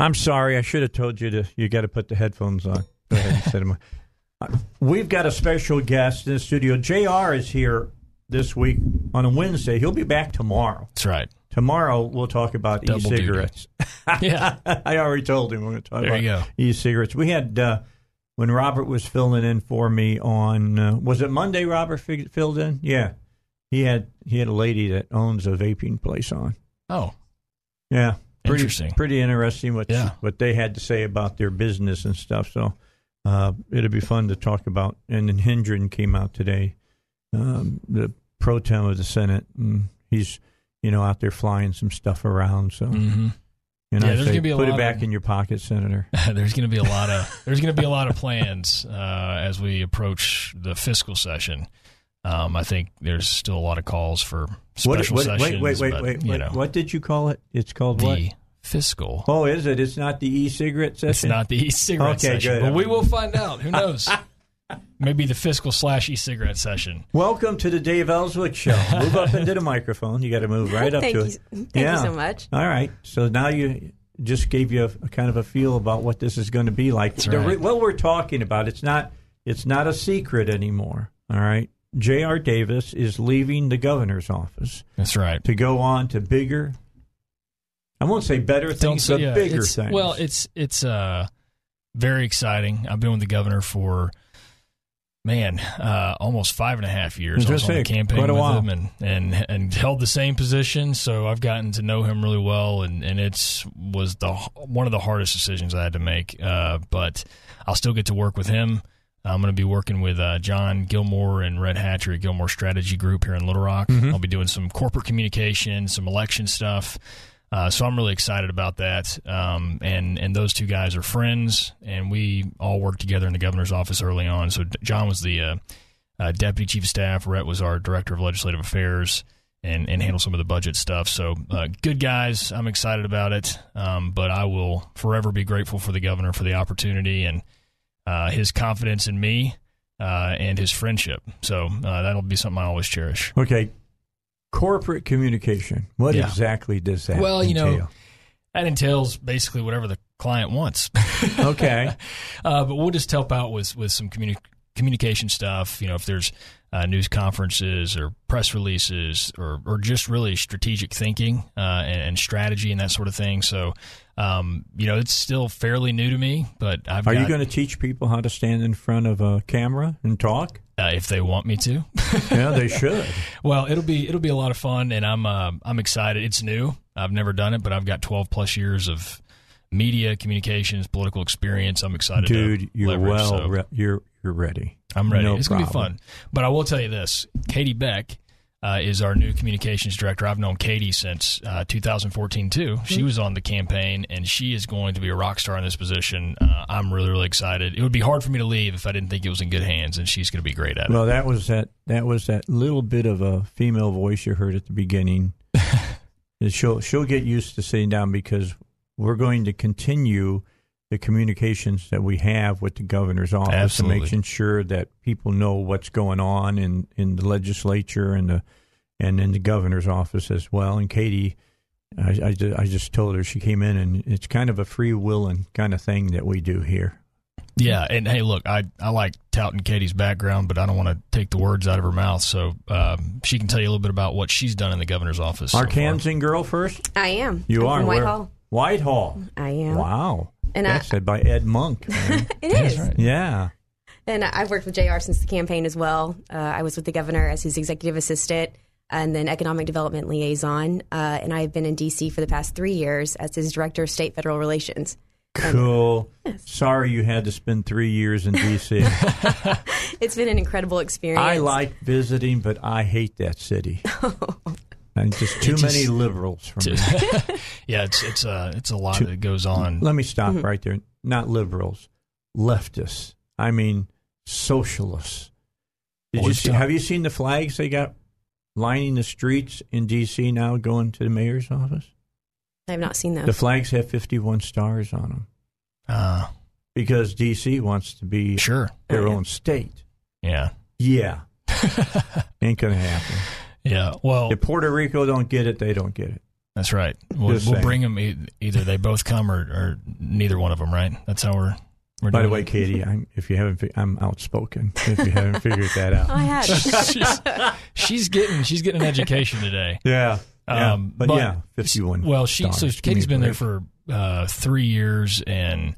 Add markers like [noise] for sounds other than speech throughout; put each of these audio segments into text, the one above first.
I'm sorry. I should have told you to. You got to put the headphones on. Go ahead and set them. on. [laughs] Uh, We've got a special guest in the studio. Jr. is here this week on a Wednesday. He'll be back tomorrow. That's right. Tomorrow we'll talk about Double e-cigarettes. [laughs] Yeah. [laughs] I already told him we're going to talk There about you go. e-cigarettes. We had uh, when Robert was filling in for me on uh, was it Monday? Robert fig- filled in. Yeah, he had he had a lady that owns a vaping place on. Oh, Yeah, pretty, Interesting. Pretty interesting what Yeah. what they had to say about their business and stuff. So uh, it'll be fun to talk about. And then Hendren came out today, um, the pro tem of the Senate, and he's you know out there flying some stuff around. So hmm and Yeah, I there's say, gonna be a put it back of- in your pocket, Senator. [laughs] there's going to be a lot of there's going to be a lot of plans uh, as we approach the fiscal session. Um, I think there's still a lot of calls for special what, sessions. wait, wait, wait, but, wait, you wait. know, What did you call it? It's called the what? fiscal. Oh, is it? It's not the e-cigarette session. It's not the e-cigarette Okay, session, good. but we will find out. Who knows? [laughs] Maybe the fiscal slash e-cigarette session. Welcome to the Dave Elswick Show. Move up into the microphone. You got to move right up [laughs] to you. it. Thank Yeah. you so much. All right. So now you just gave you a, a kind of a feel about what this is going to be like. That's The right. what we're talking about, it's not it's not a secret anymore. All right. J.R. Davis is leaving the governor's office That's right. to go on to bigger. I won't say better things, say- but yeah, bigger things. Well, it's it's uh, very exciting. I've been with the governor for man, uh, almost five and a half years. I I was was on the campaign with while. him and, and and held the same position. So I've gotten to know him really well, and and it's was the one of the hardest decisions I had to make. Uh, but I'll still get to work with him. I'm going to be working with uh, John Gilmore and Rhett Hatcher at Gilmore Strategy Group here in Little Rock. Mm-hmm. I'll be doing some corporate communication, some election stuff. Uh, so I'm really excited about that. Um, and and those two guys are friends, and we all worked together in the governor's office early on. So D- John was the uh, uh, deputy chief of staff. Rhett was our director of legislative affairs. And, and handle some of the budget stuff. So, uh, good guys. I'm excited about it. Um, but I will forever be grateful for the governor for the opportunity and uh, his confidence in me uh, and his friendship. So, uh, that'll be something I always cherish. okay. Corporate communication. What Yeah. exactly does that? Well, you know. That entails basically whatever the client wants. [laughs] Okay. [laughs] uh, but we'll just help out with with some communi- communication stuff. You know, if there's uh, news conferences or press releases or or just really strategic thinking uh, and, and strategy and that sort of thing. So, um, you know, it's still fairly new to me, but I've Are you going to teach people how to stand in front of a camera and talk? uh, if they want me to. [laughs] Yeah, they should. [laughs] Well, it'll be it'll be a lot of fun, and I'm uh, I'm excited. It's new. I've never done it, but I've got 12 plus years of media communications, political experience. I'm excited, to Dude, you're leverage, well. so Re- you're you're ready. I'm ready. No it's gonna be fun. But I will tell you this: Katie Beck. Uh, is our new communications director. I've known Katie since uh, 2014 too. Mm-hmm. She was on the campaign, and she is going to be a rock star in this position. Uh, I'm really, really excited. It would be hard for me to leave if I didn't think it was in good hands, and she's going to be great at it. Well, that was that. That was that little bit of a female voice you heard at the beginning. [laughs] She'll she'll get used to sitting down because we're going to continue the communications that we have with the governor's office Absolutely. and making sure that people know what's going on in, in the legislature and the and in the governor's office as well. And Katie, I, I, I just told her she came in and it's kind of a free willing kind of thing that we do here. Yeah, and hey, look, I I like touting Katie's background, but I don't want to take the words out of her mouth. So um, she can tell you a little bit about what she's done in the governor's office. so far. Girl first. I am. You I'm are from Whitehall. Whitehall. I am. Wow. And I- said by Ed Monk. [laughs] It is. right. yeah. And I've worked with JR since the campaign as well. Uh, I was with the governor as his executive assistant and then economic development liaison. Uh, and I've been in D.C. for the past three years as his director of state federal relations. Cool. Sorry you had to spend three years in D.C. [laughs] [laughs] It's been an incredible experience. I like visiting, but I hate that city. And just too just- many liberals for me. [laughs] yeah, it's it's a it's a lot that goes on. Let me stop right there. Not liberals, leftists. I mean, socialists. Did you see, have you seen the flags they got lining the streets in D.C. now going to the mayor's office? I have not seen those. The flags have 51 stars on them Uh, because D.C. wants to be sure. their Oh, yeah. own state. Yeah. Yeah. [laughs] Ain't going to happen. Yeah. Well, If Puerto Rico don't get it, they don't get it. that's right. We'll, we'll bring them. E- either they both come or, or neither one of them. Right. That's how we're. we're By the way, it. Katie, [laughs] I'm, if you haven't, fi- I'm outspoken. If you haven't figured that out. [laughs] I had. [laughs] she's, she's getting she's getting an education today. Yeah. yeah. Um, but, yeah, 51. Well, she so Katie's Katie's me been there for uh, three years, and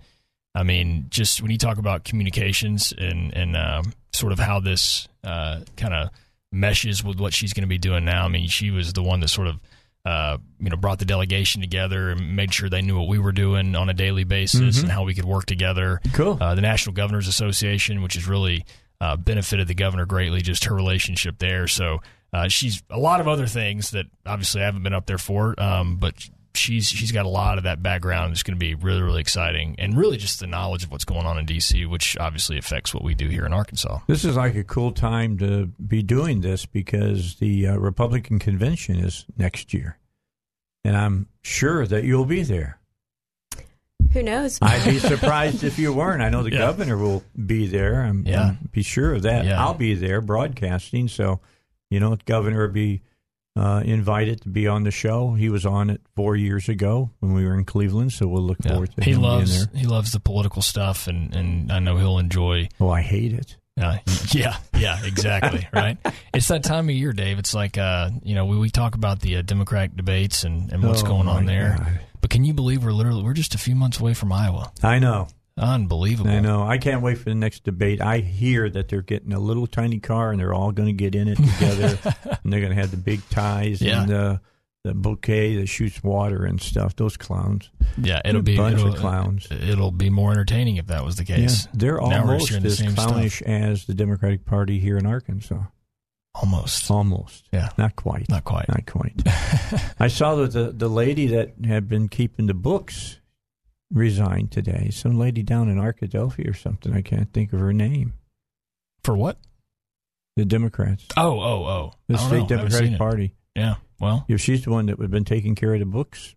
I mean, just when you talk about communications and and um, sort of how this uh, kind of meshes with what she's going to be doing now. I mean, she was the one that sort of. Uh, you know, brought the delegation together and made sure they knew what we were doing on a daily basis and how we could work together. Cool. Uh, the National Governors Association, which has really uh, benefited the governor greatly, just her relationship there. So uh, she's a lot of other things that obviously I haven't been up there for, um, but she's she's got a lot of that background. It's going to be really really exciting, and really just the knowledge of what's going on in D.C., which obviously affects what we do here in Arkansas. This is like a cool time to be doing this because the uh, Republican convention is next year. And I'm sure that you'll be there. Who knows? I'd be [laughs] surprised if you weren't. I know the Yeah. governor will be there. I'm, Yeah. I'm- be sure of that. Yeah. I'll be there broadcasting. So, you know, the governor will be uh, invited to be on the show. He was on it four years ago when we were in Cleveland. So we'll look Yeah. forward to He loves he loves the political stuff, and and I know he'll enjoy. Oh, I hate it. Uh, yeah, yeah, exactly. [laughs] right. It's that time of year, Dave. It's like uh, you know we, we talk about the uh, Democratic debates and, and what's Oh, going on there. God. But can you believe we're literally we're just a few months away from Iowa? I know. Unbelievable. I know. I can't wait for the next debate. I hear that they're getting a little tiny car and they're all going to get in it together, [laughs] and they're going to have the big ties Yeah. and uh, the bouquet that shoots water and stuff. Those clowns. Yeah, it'll A be bunch it'll, of clowns. It'll be more entertaining if that was the case. Yeah, they're Now almost sharing the as same stuff. clownish as the Democratic Party here in Arkansas. Almost. Almost. Yeah. Not quite. Not quite. Not quite. [laughs] I saw that the, the lady that had been keeping the books resigned today. Some lady down in Arkadelphia or something. I can't think of her name. For what? The Democrats. Oh, oh, oh. The state know. Democratic. Party. Yeah. Well, If she's the one that had been taking care of the books,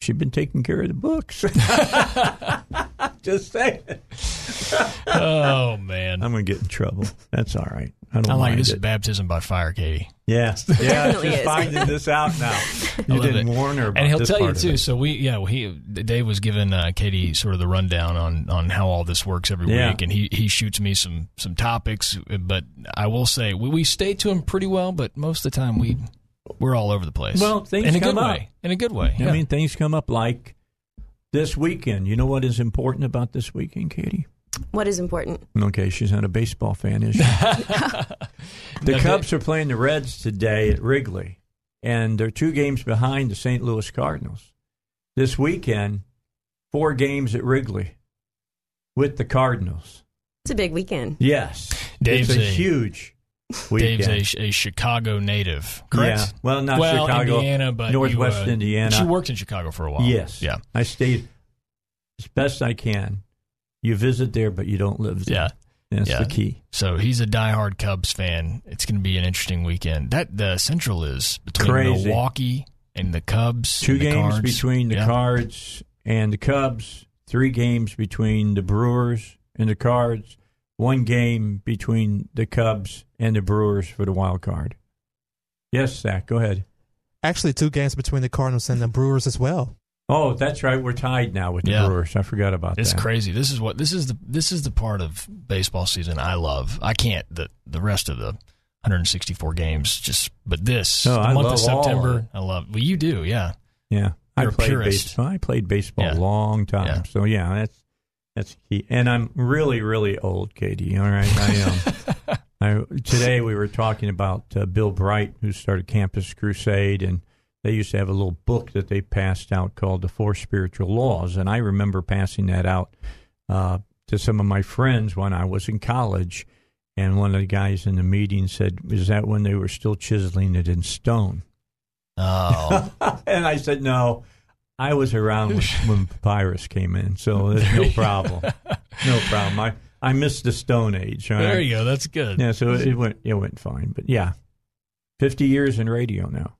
she'd been taking care of the books. [laughs] Just saying. [laughs] oh man. I'm going to get in trouble. That's all right. I don't I like this is it. baptism by fire, Katie. Yeah, [laughs] yeah. definitely She's is. finding this out now. [laughs] You didn't it. warn her about and he'll this tell you part of too. So we, yeah, well, he Dave was giving uh, Katie sort of the rundown on on how all this works every Yeah. week, and he he shoots me some some topics. But I will say we, we stay to him pretty well, but most of the time we we're all over the place. Well, things in a come good up. way. In a good way. I yeah. mean, things come up like this weekend. You know what is important about this weekend, Katie? What is important? Okay, she's not a baseball fan, is she? [laughs] the No, Cubs are playing the Reds today at Wrigley, and they're two games behind the St. Louis Cardinals. This weekend, four games at Wrigley with the Cardinals. It's a big weekend. Yes, Dave's it's a, a- huge weekend. Dave's a, a Chicago native, correct? Yeah. Well, not well, Chicago, Indiana, but Northwest you, uh, Indiana. She worked in Chicago for a while. Yes. Yeah. I stayed as best I can. You visit there, but you don't live there. Yeah. That's Yeah. the key. So he's a diehard Cubs fan. It's going to be an interesting weekend. That the Central is between Crazy. Milwaukee and the Cubs. Two the games Cards. between the Yeah. Cards and the Cubs. Three games between the Brewers and the Cards. One game between the Cubs and the Brewers for the wild card. Yes, Zach, go ahead. Actually, two games between the Cardinals and the Brewers as well. Oh, that's right. We're tied now with the Yeah. Brewers. I forgot about It's that. It's crazy. This is what this is the this is the part of baseball season I love. I can't the the rest of the 164 games just but this No, the I month of all of September. I love. Well, you do, yeah. Yeah, I You're a played baseball. I played baseball Yeah. a long time. Yeah. So yeah, that's that's key. And I'm really, really old, Katie. All right, I am. [laughs] I, today we were talking about uh, Bill Bright, who started Campus Crusade, and they used to have a little book that they passed out called the Four Spiritual Laws, and I remember passing that out uh, to some of my friends when I was in college. And one of the guys in the meeting said, "Is that when they were still chiseling it in stone?" Oh, [laughs] and I said, no, I was around when, [laughs] Papyrus came in, so there's no problem. No problem. I, I missed the Stone Age. all there you go. That's good. Yeah, so it went it went fine. But yeah, 50 years in radio now.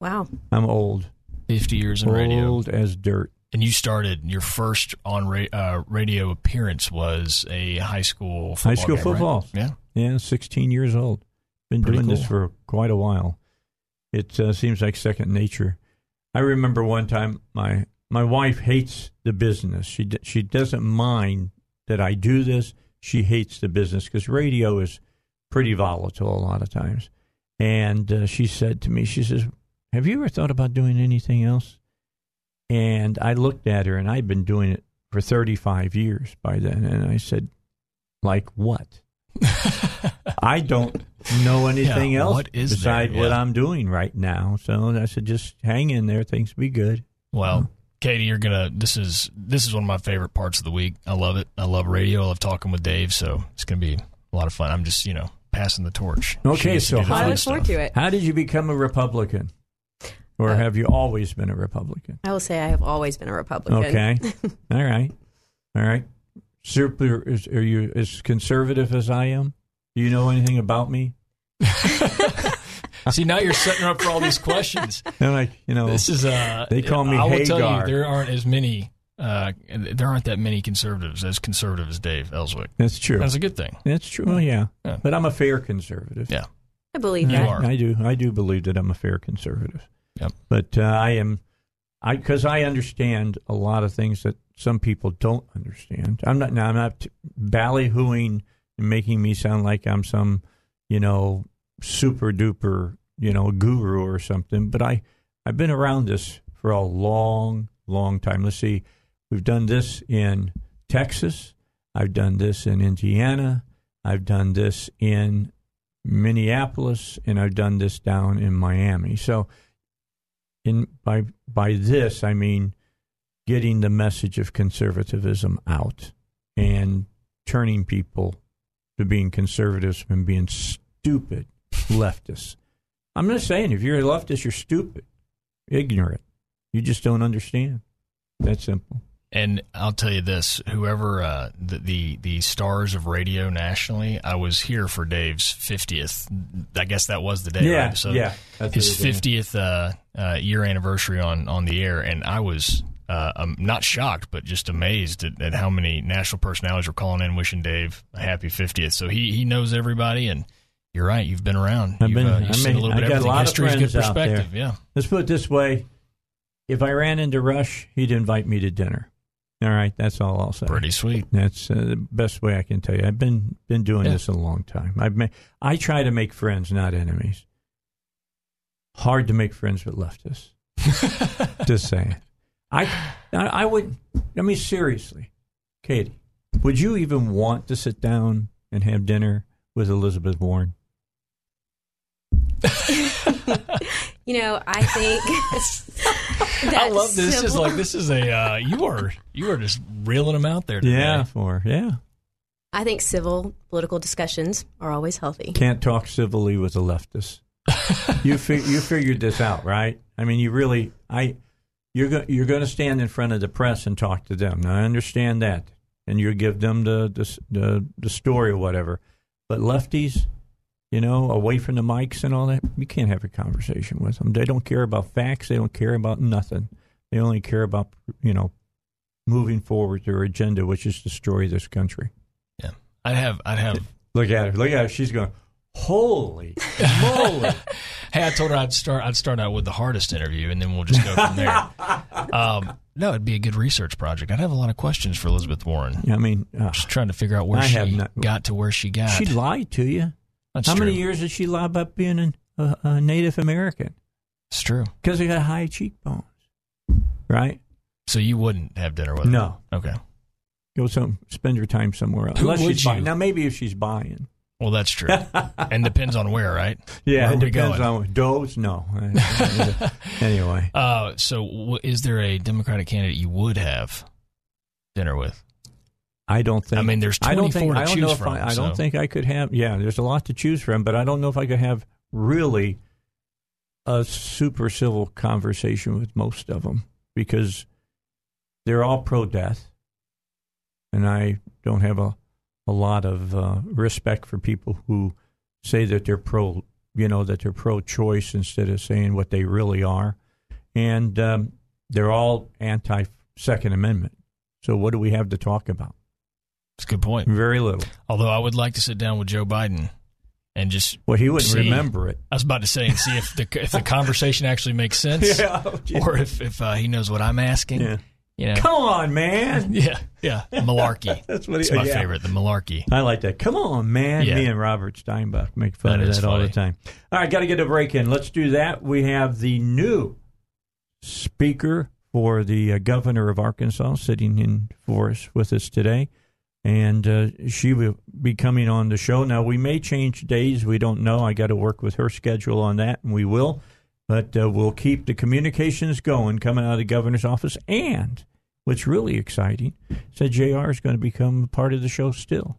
Wow. I'm old. 50 years in radio. Old as dirt. And you started your first on ra- uh, radio appearance was a high school football High school game, right? football. Yeah. Yeah, 16 years old. Been Pretty doing this for quite a while. It uh, seems like second nature. I remember one time my my wife hates the business. She d- she doesn't mind that I do this. She hates the business because radio is pretty volatile a lot of times. And uh, she said to me, she says, "Have you ever thought about doing anything else?" And I looked at her, and I'd been doing it for 35 years by then, and I said, "Like what?" [laughs] I don't know anything Yeah, else what is there? besides what I'm doing right now. So I said, just hang in there. Things will be good. Well, hmm. Katie, you're gonna. This is this is one of my favorite parts of the week. I love it. I love radio. I love talking with Dave. So it's gonna be a lot of fun. I'm just you know passing the torch. Okay, She gets to so how- I look forward to it. How did you become a Republican? Or Uh, have you always been a Republican? I will say I have always been a Republican. Okay. [laughs] All right. All right. Super, is, are you as conservative as I am? Do you know anything about me? [laughs] See, now you're setting her up for all these questions. [laughs] I'm like, you know, This is uh They call me I will tell you, there aren't as many. Uh, there aren't that many conservatives as conservative as Dave Elswick. that's true. That's a good thing. That's true. Well, yeah. Yeah. But I'm a fair conservative. Yeah. I believe You that. are. I do. I do believe that I'm a fair conservative. Yep. But uh, I am, I because I understand a lot of things that some people don't understand. I'm not now. I'm not ballyhooing and making me sound like I'm some, you know, super duper, you know, guru or something. But I, I've been around this for a long, long time. Let's see, we've done this in Texas. I've done this in Indiana. I've done this in Minneapolis, and I've done this down in Miami. So, in by by this, I mean getting the message of conservatism out and turning people to being conservatives and being stupid leftists. I'm not saying if you're a leftist, you're stupid, ignorant. You just don't understand. That's simple. And I'll tell you this: whoever uh, the, the the stars of radio nationally, I was here for Dave's fiftieth. I guess that was the day. Yeah, right? So yeah, his what it is. fiftieth uh, uh, year anniversary on on the air, and I was. Uh, I'm not shocked, but just amazed at, at how many national personalities were calling in, wishing Dave a happy 50th. So he he knows everybody, and you're right. You've been around. I've you've, been- uh, I you've seen a little bit of got a everything. lot of History's good friends out there. Yeah. Let's put it this way: if I ran into Rush, he'd invite me to dinner. All right, that's all I'll say. Pretty sweet. That's uh, the best way I can tell you. I've been been doing Yeah. this a long time. I've ma- I try to make friends, not enemies. Hard to make friends with leftists. [laughs] Just saying. I, I I would. I mean, seriously, Katie, would you even want to sit down and have dinner with Elizabeth Warren? [laughs] You know, I think. [laughs] I love this. This is like this is a uh, you are you are just reeling them out there. Today. Yeah, for yeah. I think civil political discussions are always healthy. Can't talk civilly with a leftist. you fi- you figured this out, right? I mean, you really I you're go- you're going to stand in front of the press and talk to them. Now, I understand that, and you give them the the the, the story or whatever. But lefties, you know, away from the mics and all that, you can't have a conversation with them. They don't care about facts. They don't care about nothing. They only care about you know moving forward their agenda, which is destroy this country. Yeah. I'd have I'd have Look at her. Look at her. She's going. Holy moly! [laughs] Hey, I told her I'd start. I'd start out with the hardest interview, and then we'll just go from there. [laughs] um, no, it'd be a good research project. I'd have a lot of questions for Elizabeth Warren. Yeah, I mean, uh, Just trying to figure out where I she have not- got to where she got. she lied to you. That's How true. many years did she lie about being an, a, a Native American? It's true. Because they got high cheekbones, right? So you wouldn't have dinner with her? No. Okay. Go some spend your time somewhere else. Who Unless would she's buying. Now maybe if she's buying. Well, that's true. [laughs] and depends on where, right? Yeah, Where it depends on Doe's. No. [laughs] anyway, Uh, so w- is there a Democratic candidate you would have dinner with? I don't think. I mean, there's I don't 24 think. to I don't choose from, I, I so- don't think I could have. Yeah, there's a lot to choose from, but I don't know if I could have really a super civil conversation with most of them because they're all pro death. And I don't have a, a lot of uh, respect for people who say that they're pro, you know, that they're pro choice instead of saying what they really are. And um, they're all anti Second Amendment. So what do we have to talk about? It's a good point. Very little. Although I would like to sit down with Joe Biden and just Well, he wouldn't see- remember it. I was about to say and see if the [laughs] if the conversation actually makes sense, Yeah. or if if uh, he knows what I'm asking. Yeah. You know, Come on, man. [laughs] yeah, yeah, malarkey. [laughs] That's what he- It's my yeah. favorite, the malarkey. I like that. Come on, man. Yeah. Me and Robert Steinbuch make fun That of that all the time. All right, got to get a break in. Let's do that. We have the new speaker for the uh, governor of Arkansas sitting in for us with us today. And uh, she will be coming on the show. Now, we may change days. We don't know. I got to work with her schedule on that, and we will. But uh, we'll keep the communications going coming out of the governor's office. And what's really exciting is that JR is going to become part of the show still.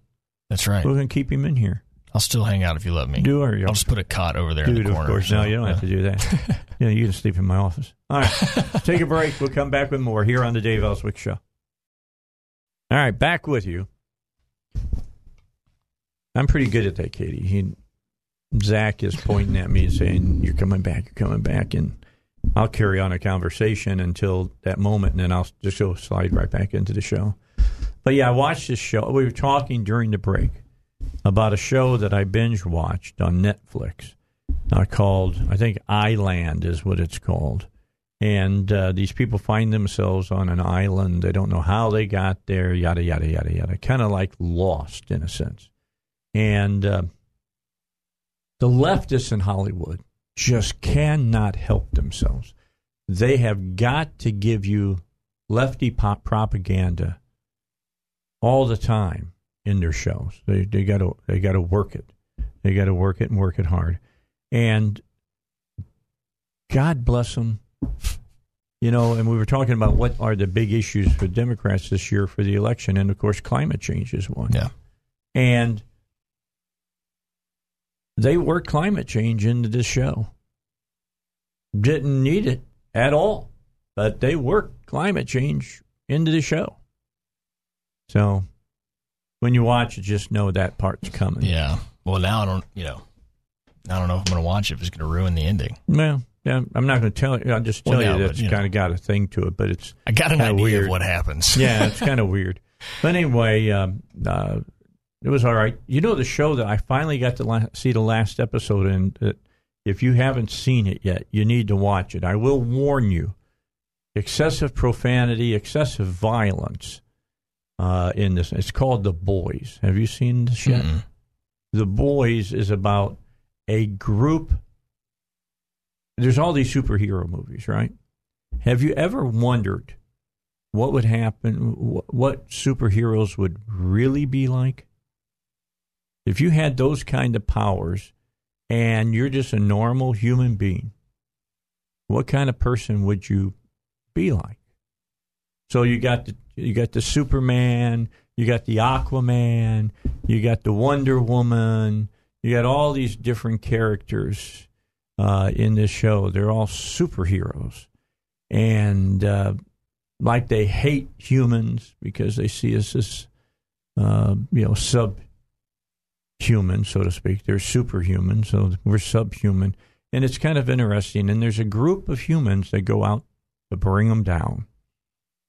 That's right. We're going to keep him in here. I'll still hang out if you let me. Do or you I'll just put a cot over there in Dude, the of corner. course. No, you don't have to do that. [laughs] yeah, you can sleep in my office. All right. [laughs] Take a break. We'll come back with more here on the Dave Elswick Show. All right, back with you. I'm pretty good at that, Katie. He, Zach is pointing at me and saying, You're coming back, you're coming back. And I'll carry on a conversation until that moment, and then I'll just go slide right back into the show. But yeah, I watched this show. We were talking during the break about a show that I binge watched on Netflix uh, called, I think, Island is what it's called. And uh, these people find themselves on an island. They don't know how they got there, yada, yada, yada, yada. Kind of like lost in a sense. And uh, the leftists in Hollywood just cannot help themselves. They have got to give you lefty pop propaganda all the time in their shows. They they got to they got to work it. They got to work it and work it hard. And God bless them. You know, and we were talking about what are the big issues for Democrats this year for the election, and of course, climate change is one. Yeah. And they worked climate change into this show. Didn't need it at all, but they worked climate change into the show. So when you watch it, just know that part's coming. Yeah. Well, now I don't. You know, I don't know if I'm going to watch it. If it's going to ruin the ending. Well, yeah, I'm not going to tell you. I'll just tell Well, you no, that but, it's you know. kind of got a thing to it, but it's I got an idea weird. of what happens. yeah, it's [laughs] kind of weird. But anyway, um, uh, it was all right. You know, the show that I finally got to la- see the last episode in. That if you haven't seen it yet, you need to watch it. I will warn you: excessive profanity, excessive violence uh, in this. It's called The Boys. Have you seen this yet? Mm-mm. The Boys is about a group. There's all these superhero movies, right? Have you ever wondered what would happen, wh- what superheroes would really be like? If you had those kind of powers and you're just a normal human being, what kind of person would you be like? So you got the you got the Superman, you got the Aquaman, you got the Wonder Woman, you got all these different characters uh, in this show. They're all superheroes, and uh, like they hate humans because they see us as uh, you know subhuman, so to speak. They're superhuman, so we're subhuman, and it's kind of interesting. And there's a group of humans that go out to bring them down,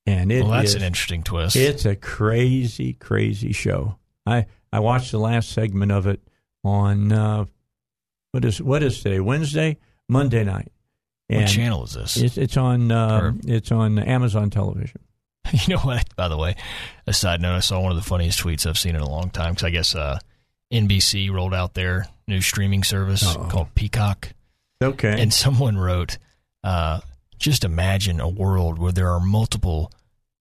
and it well, that's is- an interesting twist. it's a crazy, crazy show. I I watched the last segment of it on uh, what is what is today? Wednesday, Monday night. what channel is this? It's it's on uh, it's on Amazon Television. [laughs] You know what? By the way, a side note: I saw one of the funniest tweets I've seen in a long time because I guess uh, NBC rolled out their new streaming service Uh-oh. called Peacock, Okay. and someone wrote, uh, "Just imagine a world where there are multiple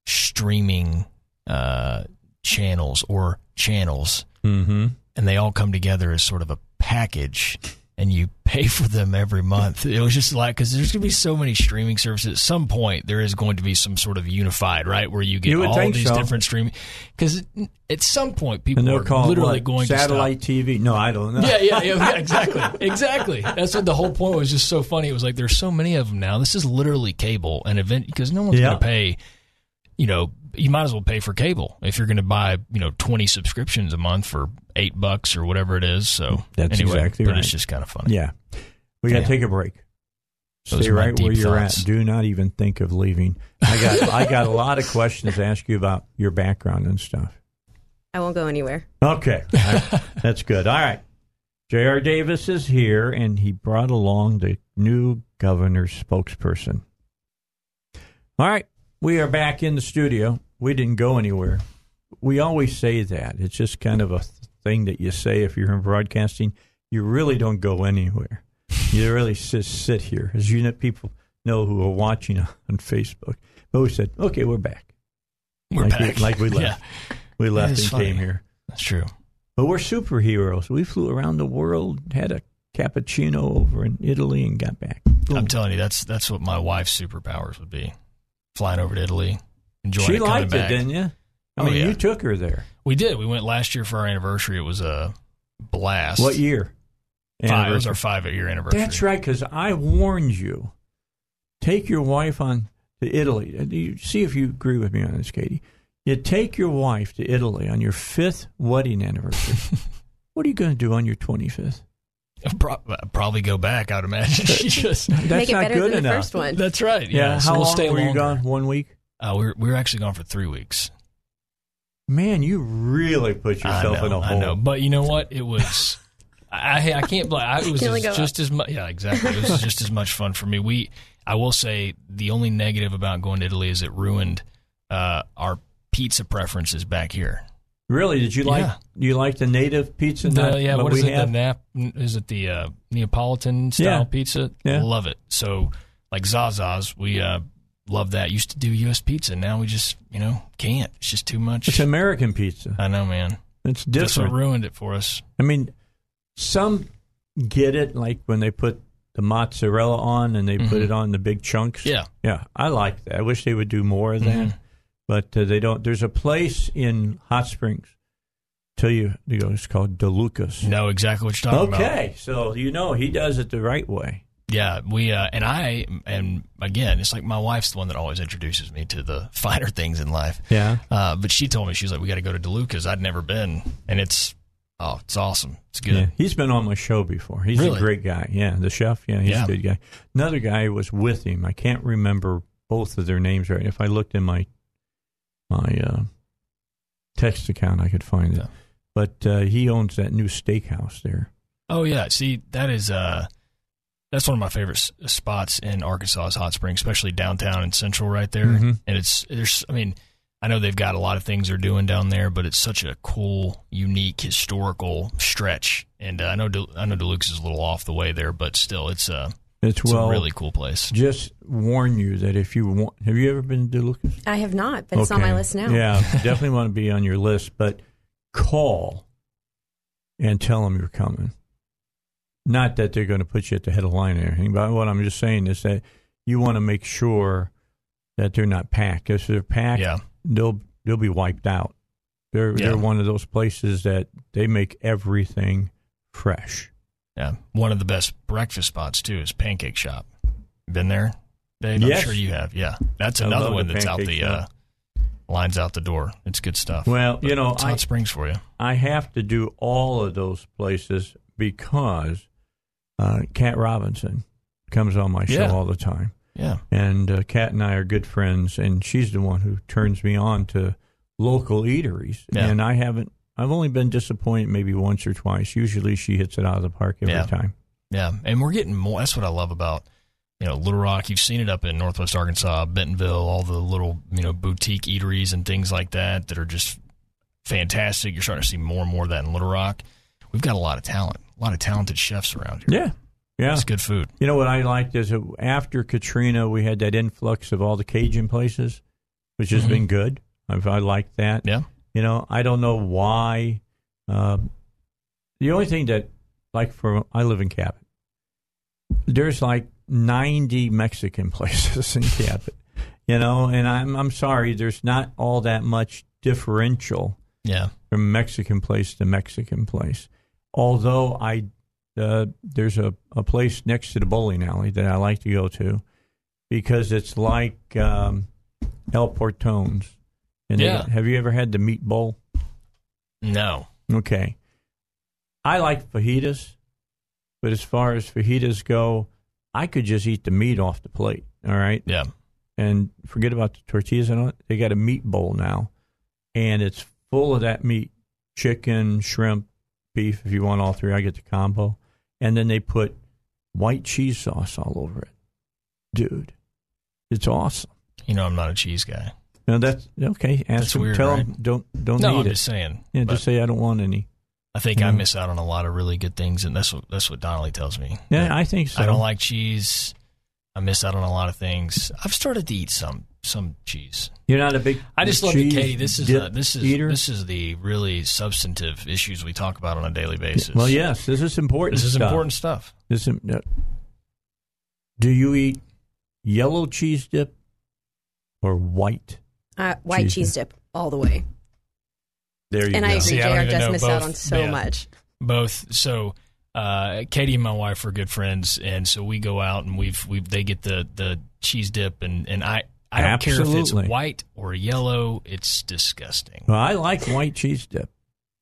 streaming uh, channels or channels, mm-hmm. and they all come together as sort of a package, and you pay [laughs] for them every month. It was just like because there's going to be so many streaming services. At some point, there is going to be some sort of unified, right, where you get You all these so. different streaming. Because at some point, people are call it literally what? going satellite TV. No, I don't know. Yeah, yeah, yeah, yeah, [laughs] exactly, exactly. That's what the whole point was. Just so funny. It was like there's so many of them now. This is literally cable and event because no one's Yeah. going to pay. You know, you might as well pay for cable if you're going to buy you know 20 subscriptions a month for eight bucks or whatever it is. So That's anyway, exactly but right. it's just kind of funny. Yeah. We got to take a break. Those Stay right where you're thoughts. at. Do not even think of leaving. I got [laughs] I got a lot of questions to ask you about your background and stuff. I won't go anywhere. Okay. [laughs] That's good. All right. J.R. Davis is here, and he brought along the new governor's spokesperson. All right. We are back in the studio. We didn't go anywhere. We always say that. It's just kind of a thing that you say if you're in broadcasting. You really don't go anywhere. You really just sit here, as you know, people know who are watching on Facebook. But we said, okay, we're back. We're like back. We, like we [laughs] left. We left and funny. came here. That's true. But we're superheroes. We flew around the world, had a cappuccino over in Italy, and got back. Boom. I'm telling you, that's that's what my wife's superpowers would be: flying over to Italy, enjoying she it, liked back. it, didn't you? I Oh, mean, yeah. you took her there. We did. We went last year for our anniversary. It was a blast. What year? Five. It was our five-year anniversary. That's right, because I warned you. Take your wife on to Italy. Uh, You see if you agree with me on this, Katie. You take your wife to Italy on your fifth wedding anniversary. [laughs] what are you going to do on your twenty fifth? [laughs] Pro- probably go back. I'd imagine. [laughs] She just. That's Make it not better good than the enough. first one. That's right. Yeah. Yeah. so How we'll long stay were you longer. gone? One week. Uh, we were we were actually gone for three weeks. Man, you really put yourself know, in a hole. I know, but you know what? It was. [laughs] I I can't. bl- I, it was Can only as- go just as much. Yeah, exactly. It was just as much fun for me. We. I will say the only negative about going to Italy is it ruined uh, our pizza preferences back here. Really? Did you like Yeah. you like the native pizza? The, not yeah, what what is we it? have? The Nap? Is it the uh, Neapolitan style Yeah. pizza? Yeah. Love it. So like Zaza's, we uh, love that. Used to do U.S. pizza. Now we just you know can't. It's just too much. It's American pizza. I know, man. It's That's what ruined it for us. I mean, some get it like when they put the mozzarella on and they put Mhm. it on the big chunks. Yeah. yeah, I like that. I wish they would do more of that, Mhm. But uh, they don't. There's a place in Hot Springs. Tell you, you know, it's called DeLuca's. Know exactly what you're talking about. Okay, so you know he does it the right way. Yeah, we uh, and I and again, it's like my wife's the one that always introduces me to the [laughs] finer things in life. Yeah, Uh, but she told me she was like, "We got to go to DeLuca's." I'd never been, and it's oh, it's awesome. It's good. Yeah, he's been on my show before. He's Really? a great guy. Yeah, the chef. Yeah, he's Yeah. a good guy. Another guy was with him. I can't remember both of their names right. If I looked in my my uh, text account, I could find it. Yeah. But uh, he owns that new steakhouse there. Oh yeah, see that is uh, that's one of my favorite s- spots in Arkansas is Hot Springs, especially downtown and central right there. Mhm. And it's there's I mean. I know they've got a lot of things they're doing down there, but it's such a cool, unique, historical stretch. And uh, I know De- I know DeLuca's is a little off the way there, but still, it's uh, It's, it's well. a really cool place. Just warn you that if you want, have you ever been to Lucas? I have not, but it's on my list now. Yeah, [laughs] definitely want to be on your list, but call and tell them you're coming. Not that they're going to put you at the head of the line or anything, but what I'm just saying is that you want to make sure that they're not packed. If they're packed, Yeah. they'll they'll be wiped out. They're Yeah. they're one of those places that they make everything fresh. Yeah, one of the best breakfast spots too is Pancake Shop. Been there, Dave? Yes. I'm sure you have. Yeah, that's I another one that's out the uh, lines out the door. It's good stuff. Well, But you know, it's I- Hot Springs for you. I have to do all of those places because uh, Kat Robinson comes on my show Yeah. all the time. Yeah, and uh, Kat and I are good friends, and she's the one who turns me on to local eateries. Yeah. And I haven't, I've only been disappointed maybe once or twice. Usually, she hits it out of the park every Yeah. time. yeah, and we're getting more. That's what I love about you know Little Rock. You've seen it up in Northwest Arkansas, Bentonville, all the little you know boutique eateries and things like that that are just fantastic. You're starting to see more and more of that in Little Rock. We've got a lot of talent, a lot of talented chefs around here. Yeah, yeah. It's good food. You know what I liked is after Katrina, we had that influx of all the Cajun places, which has Mhm. been good. I've, I like that. Yeah. You know, I don't know why. Um, the only thing that, like, for I live in Cabot, there's like 90 Mexican [laughs] places in Cabot, you know, and I'm I'm sorry, there's not all that much differential Yeah. from Mexican place to Mexican place. Although I uh, there's a, a place next to the bowling alley that I like to go to because it's like um, El Portone's. And Yeah. got- have you ever had the meat bowl? No. Okay. I like fajitas, but as far as fajitas go, I could just eat the meat off the plate. All right. Yeah. And forget about the tortillas and all. They got a meat bowl now, and it's full of that meat chicken, shrimp, beef. If you want all three, I get the combo. And then they put white cheese sauce all over it. Dude, it's awesome. You know, I'm not a cheese guy. Now that's okay. Ask That's them, weird, tell right? them don't don't no, eat I'm it. just saying. yeah, just say I don't want any. I think I Mhm. miss out on a lot of really good things, and that's what that's what Donnelly tells me. Yeah, That I think so. I don't like cheese. I miss out on a lot of things. I've started to eat some some cheese. You're not a big. I just love that cheese Katie. This is dip uh, this is eater. this is the really substantive issues we talk about on a daily basis. well, yes, this is important. this is stuff. important stuff. This is, uh, do you eat yellow cheese dip or white? Uh, white Cheese cheese, dip all the way. There you go. And go. I agree, See, I don't JR even does know miss out on so Yeah. much. both so uh, Katie and my wife are good friends, and so we go out and we've we they get the the cheese dip, and and I I don't care if it's white or yellow, it's disgusting. Well, I like white cheese dip.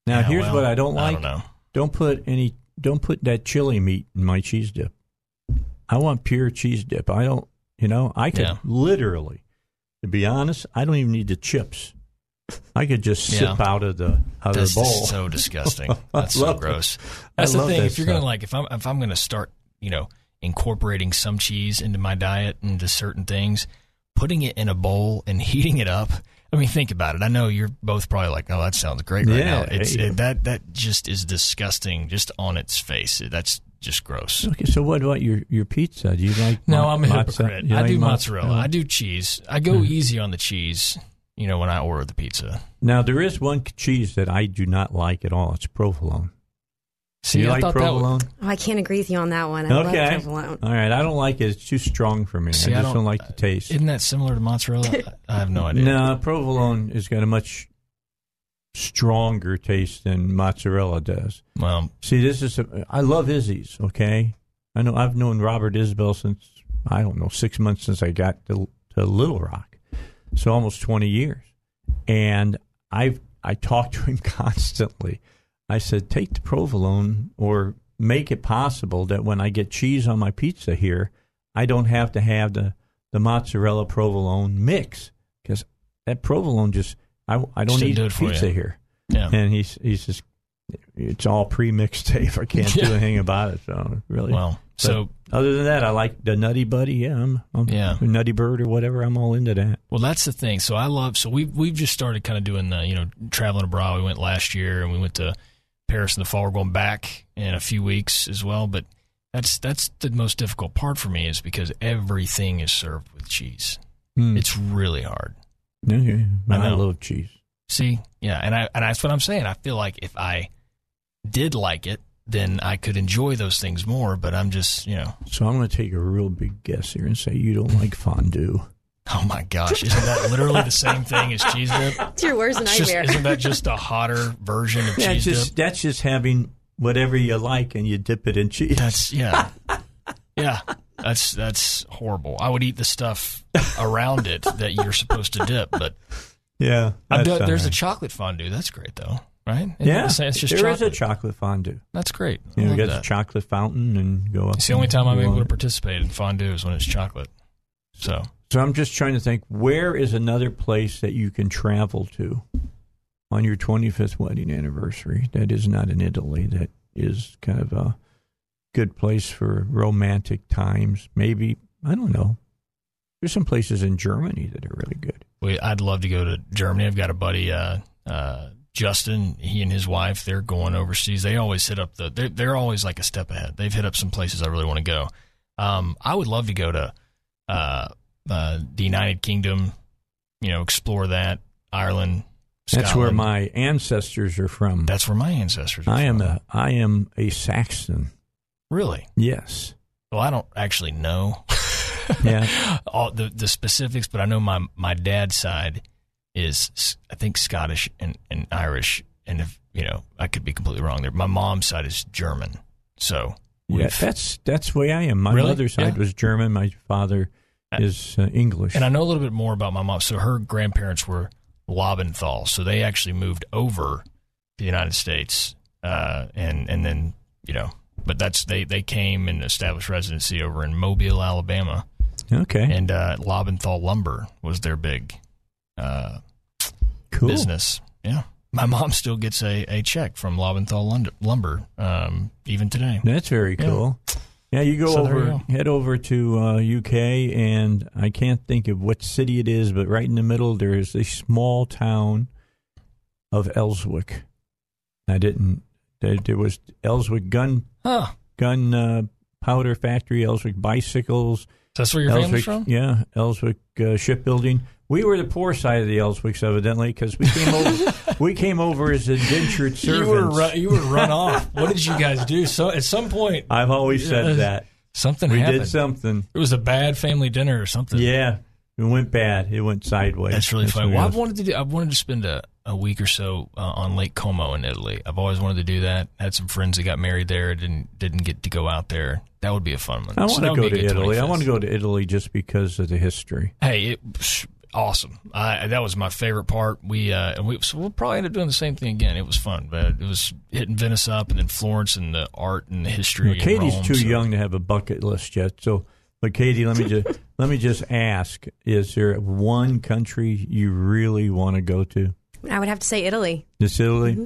Now, Yeah, here's well, what I don't like. I don't know. Don't put any. Don't put that chili meat in my cheese dip. I want pure cheese dip. I don't. You know, I could Yeah. literally, to be honest, I don't even need the chips. I could just sip Yeah. out of the out That's of the bowl. so [laughs] disgusting. That's so gross. That's the thing. that If you're gonna like, if I'm if I'm gonna start, you know, incorporating some cheese into my diet into certain things, putting it in a bowl and [laughs] heating it up. I mean, think about it. I know you're both probably like, "Oh, that sounds great right Yeah, now." It's yeah. it, that that just is disgusting, just on its face. That's just gross. Okay, so what about your your pizza? Do you like? No, mo- I'm a mozza- hypocrite. you I like do mozz- mozzarella. Uh-huh. I do cheese. I go uh-huh. easy on the cheese. You know, when I order the pizza. Now there is one cheese that I do not like at all. It's provolone. See, you I like thought that would- Oh, I can't agree with you on that one. I okay. love provolone. All right. I don't like it. It's too strong for me. See, I I just don't- don't, like the taste. Isn't that similar to mozzarella? [laughs] I have no idea. no, provolone has got a much stronger taste than mozzarella does. Well, See, this is a, I love Izzy's. Okay, I know I've known Robert Isbell since I don't know six months since I got to, to Little Rock, so almost twenty years, and I've I talk to him [laughs] constantly. I said, take the provolone or make it possible that when I get cheese on my pizza here, I don't have to have the the mozzarella provolone mix because that provolone just I, I don't eat do pizza you. here. yeah. And he's he's just it's all pre-mixed [laughs] tape. I can't Yeah. do anything about it. So really, Well, so other than that, I like the Nutty Buddy. Yeah, I'm, I'm Yeah. Nutty Bird or whatever. I'm all into that. well, that's the thing. So I love. So we we've just started kind of doing the you know traveling abroad. We went last year and we went to Paris in the fall. We're going back in a few weeks as well. But that's that's the most difficult part for me is because everything is served with cheese. Mm. It's really hard. Okay. I I, love cheese. See, yeah, and I and that's what I'm saying. I feel like if I did like it, then I could enjoy those things more. But I'm just, you know, So I'm going to take a real big guess here and say you don't like fondue. oh my gosh, isn't that literally the same thing as cheese dip? [laughs] It's your worst It's just, nightmare. isn't that just a hotter version of Yeah, cheese just dip? that's just having whatever you like and you dip it in cheese. That's yeah, [laughs] yeah. That's that's horrible. I would eat the stuff around it that you're supposed to dip, but yeah, there's a chocolate fondue. That's great though, right? Isn't yeah. it's just there is chocolate. a chocolate fondue. That's great. I You know, got that. the chocolate fountain and go up. It's the only time I'm able to participate in fondue is when it's chocolate. So So I'm just trying to think where is another place that you can travel to on your 25th wedding anniversary that is not in Italy that is kind of a good place for romantic times. Maybe I don't know. There's some places in Germany that are really good. we, I'd love to go to Germany. I've got a buddy, uh, uh, Justin. He and his wife, they're going overseas. They always hit up the. They're, they're always like a step ahead. They've hit up some places I really want to go. Um, I would love to go to uh, uh, the United Kingdom. You know, explore that Ireland. That's where my ancestors are from. That's where my ancestors. Are I am from. a I am a Saxon. Really. Yes. Well, I don't actually know [laughs] Yeah. [laughs] all the the specifics, but I know my my dad's side is I think Scottish and, and Irish, and if you know, I could be completely wrong there. My mom's side is German, so Yeah, that's that's the way I am. My Really? mother's side Yeah. was German. My father is uh, English. And I know a little bit more about my mom. So her grandparents were Lobenthal, so they actually moved over to the United States, uh, and and then you know, but that's they they came and established residency over in Mobile, Alabama, okay, and uh, Lobenthal Lumber was their big uh, cool. business. Yeah, my mom still gets a, a check from Lobenthal Lund- Lumber um, even today. That's very cool. Yeah, you go So over, you go. head over to uh, UK, and I can't think of what city it is, but right in the middle there is a small town of Elswick. I didn't. There, was Elswick gun Huh? gun uh, powder factory, Elswick bicycles, That's where your family's from? yeah, Elswick uh, shipbuilding. We were the poor side of the Elswicks, evidently, because we came over. [laughs] we came over as indentured servants. You were run, you were run off. What did you guys do? So at some point, I've always said Yeah. that something we happened. did something. It was a bad family dinner or something. Yeah, it went bad. It went sideways. That's really funny. Well, I was. wanted to do. I've wanted to spend a, a week or so uh, on Lake Como in Italy. I've always wanted to do that. Had some friends that got married there. Didn't didn't get to go out there. That would be a fun one. I want that to go to Italy. I want to go to Italy just because of the history. Hey, it awesome. I, that was my favorite part. We uh, and we so we'll probably end up doing the same thing again. It was fun, but it was hitting Venice up and then Florence and the art and the history. Well, Katie's Rome, too so- young to have a bucket list yet. So, but Katie, let me just [laughs] let me just ask: Is there one country you really want to go to? I would have to say Italy. This Italy? Mm-hmm.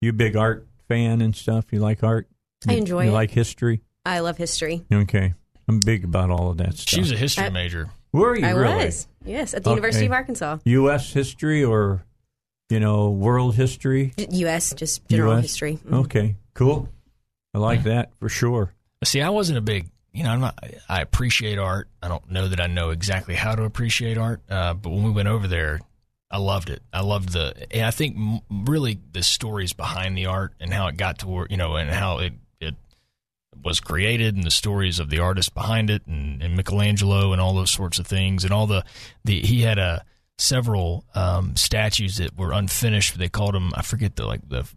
You a big art fan and stuff? You like art? I You- enjoy You it. like history? I love history. Okay, I'm big about all of that stuff. She was a history I- major. Where are you I really? was. Yes, at the Okay. University of Arkansas. U.S. history or you know world history? U.S. just general US? history. Mhm. Okay, cool. I like that for sure. See, I wasn't a big, you know, I'm not, I appreciate art. I don't know that I know exactly how to appreciate art, uh, but when we went over there, I loved it. I loved the, and I think really the stories behind the art and how it got to where, you know, and how it, it was created and the stories of the artist behind it and, and Michelangelo and all those sorts of things and all the, the, he had a, several um, statues that were unfinished. They called them, I forget the, like the,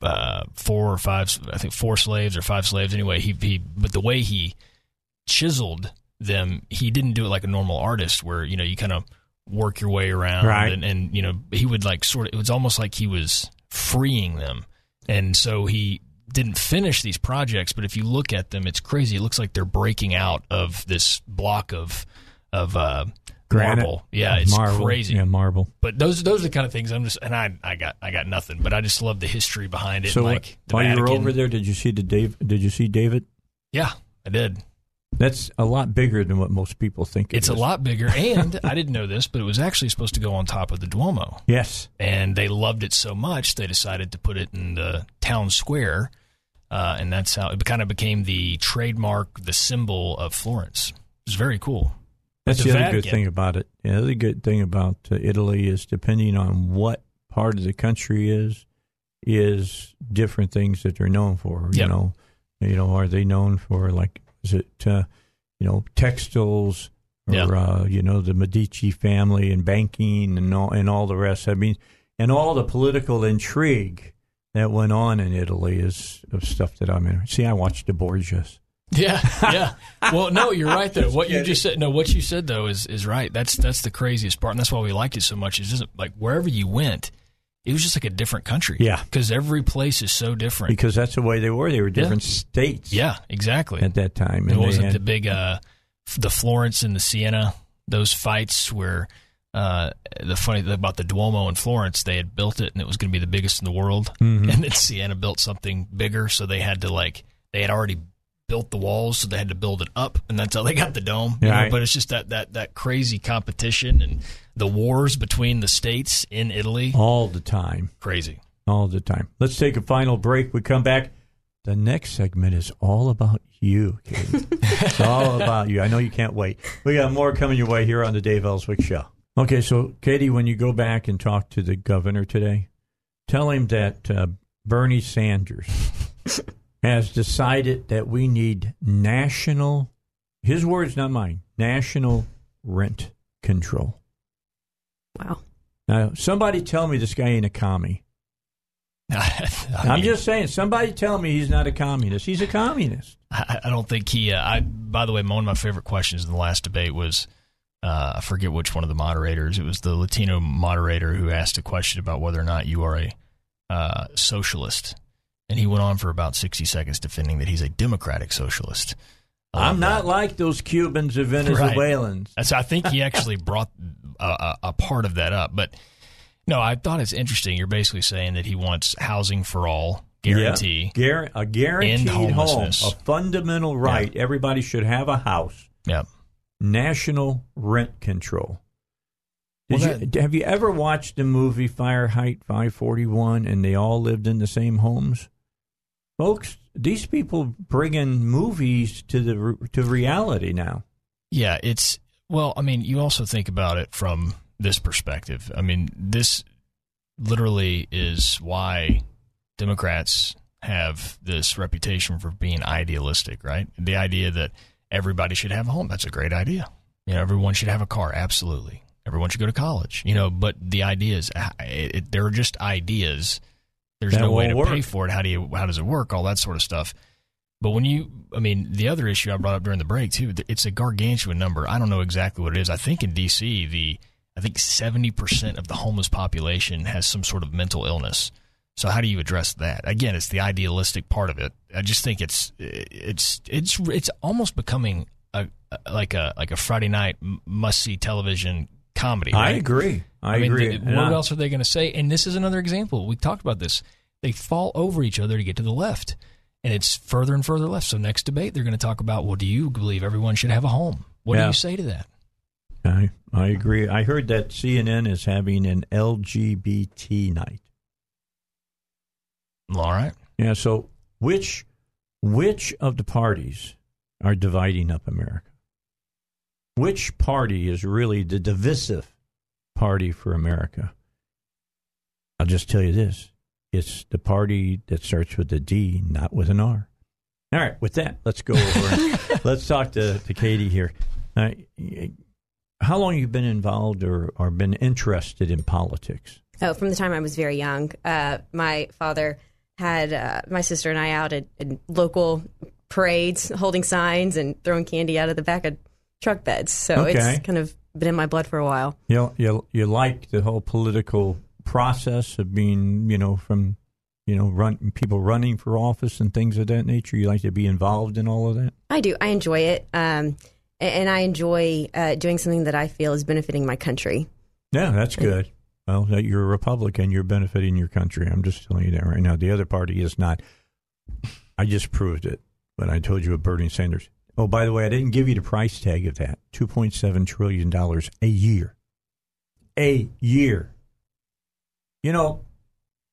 uh, four or five, I think four slaves or five slaves. Anyway, he, he, but the way he chiseled them, he didn't do it like a normal artist where, you know, you kind of work your way around Right. and, and, you know, he would like sort of, it was almost like he was freeing them. And so he didn't finish these projects, but if you look at them, it's crazy. It looks like they're breaking out of this block of, of, uh, Granite. marble. Yeah, it's marble. crazy Yeah, marble. but those those are the kind of things I'm just and I I got I got nothing, but I just love the history behind it. So like the while you were over there, did you see the Dave? Did you see David? yeah, I did. That's a lot bigger than what most people think. it It's a lot bigger, and [laughs] I didn't know this, but it was actually supposed to go on top of the Duomo, Yes. and they loved it so much they decided to put it in the town square, uh, and that's how it kind of became the trademark, the symbol of Florence. It was very cool. That's the the, other Vatican. good thing about it. The other good thing about uh, Italy is depending on what part of the country is, is different things that they're known for. You know, you know, are they known for like is it uh, you know textiles or Yeah. uh, you know the Medici family and banking and all and all the rest. I mean, and all the political intrigue that went on in Italy is of stuff that I'm in. See, I watched the Borgias. Yeah, [laughs] yeah. Well, no, you're right though. What you just said, no, what you said though is is right. That's that's the craziest part, and that's why we liked it so much. Is just like wherever you went, it was just like a different country. Yeah. because every place is so different. Because that's the way they were. They were different states. yeah, exactly. at that time. It wasn't had- the big uh, the Florence and the Siena those fights where. Uh, the funny thing about the Duomo in Florence, they had built it and it was going to be the biggest in the world, Mm-hmm. and then Siena built something bigger, so they had to like they had already built the walls, so they had to build it up, and that's how they got the dome. you know? Right. But it's just that that that crazy competition and the wars between the states in Italy, all the time, crazy. all the time. Let's take a final break. We come back. The next segment is all about you, Katie. [laughs] it's all about you. I know you can't wait. We got more coming your way here on the Dave Elswick Show. Okay, so Katie, when you go back and talk to the governor today, tell him that uh, Bernie Sanders [laughs] has decided that we need national, his words, not mine, national rent control. Wow. Now, somebody tell me this guy ain't a commie. [laughs] I I'm mean, just saying, somebody tell me he's not a communist. He's a communist. I, I don't think he. Uh, I. By the way, one of my favorite questions in the last debate was, uh, I forget which one of the moderators. It was the Latino moderator who asked a question about whether or not you are a uh, socialist, and he went on for about sixty seconds defending that he's a democratic socialist. I'm not that. like those Cubans or Venezuelans. So I think he actually [laughs] brought a, a, a part of that up. But no, I thought it's interesting. You're basically saying that he wants housing for all, guarantee. Yeah, Guar- a guaranteed home, a fundamental right. Everybody should have a house. Yeah. National rent control. Did Well, you, have you ever watched the movie Fahrenheit 541 and they all lived in the same homes? Folks, these people bring in movies to the to reality now. Yeah, it's well, I mean, you also think about it from this perspective. I mean, this literally is why Democrats have this reputation for being idealistic, right? The idea that everybody should have a home, that's a great idea. You know, everyone should have a car, absolutely. Everyone should go to college, you know, but the idea is it, it, they're just ideas. There's That no way to won't pay for it. How do you how does it work? All that sort of stuff. But when you, I mean, the other issue I brought up during the break too, it's a gargantuan number. I don't know exactly what it is. I think in D.C., the I think seventy percent of the homeless population has some sort of mental illness. So how do you address that? Again, it's the idealistic part of it. I just think it's it's it's it's almost becoming a, a like a like a Friday night must see television comedy. I agree. I, mean, agree. what I- else are they going to say? And this is another example. We talked about this. They fall over each other to get to the left, and it's further and further left. So next debate, they're going to talk about, well, do you believe everyone should have a home? What Yeah. do you say to that? I I agree. I heard that CNN is having an LGBT night. All right. Yeah. So which which of the parties are dividing up America? Which party is really the divisive party for America? I'll just tell you this: it's the party that starts with a D, not with an R. All right. With that, let's go over. [laughs] let's talk to, to Katie here. Uh, how long you been involved or, or been interested in politics? Oh, from the time I was very young. Uh, my father had uh, my sister and I out at, at local parades, holding signs and throwing candy out of the back of truck beds. So Okay. it's kind of been in my blood for a while. You you you like the whole political process of being, you know, from you know, run people running for office and things of that nature. You like to be involved in all of that. I do. I enjoy it. Um, and I enjoy uh, doing something that I feel is benefiting my country. Yeah, that's good. Well, you're a Republican, you're benefiting your country. I'm just telling you that right now. The other party is not. I just proved it when I told you about Bernie Sanders. Oh, by the way, I didn't give you the price tag of that. Two point seven trillion dollars a year. A year. You know,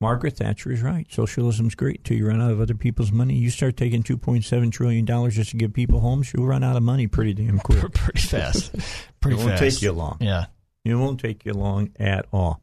Margaret Thatcher is right. Socialism's great until you run out of other people's money. You start taking two point seven trillion dollars just to give people homes, you'll run out of money pretty damn [laughs] quick. Pretty fast. [laughs] Pretty it won't take you long. Yeah. It won't take you long at all.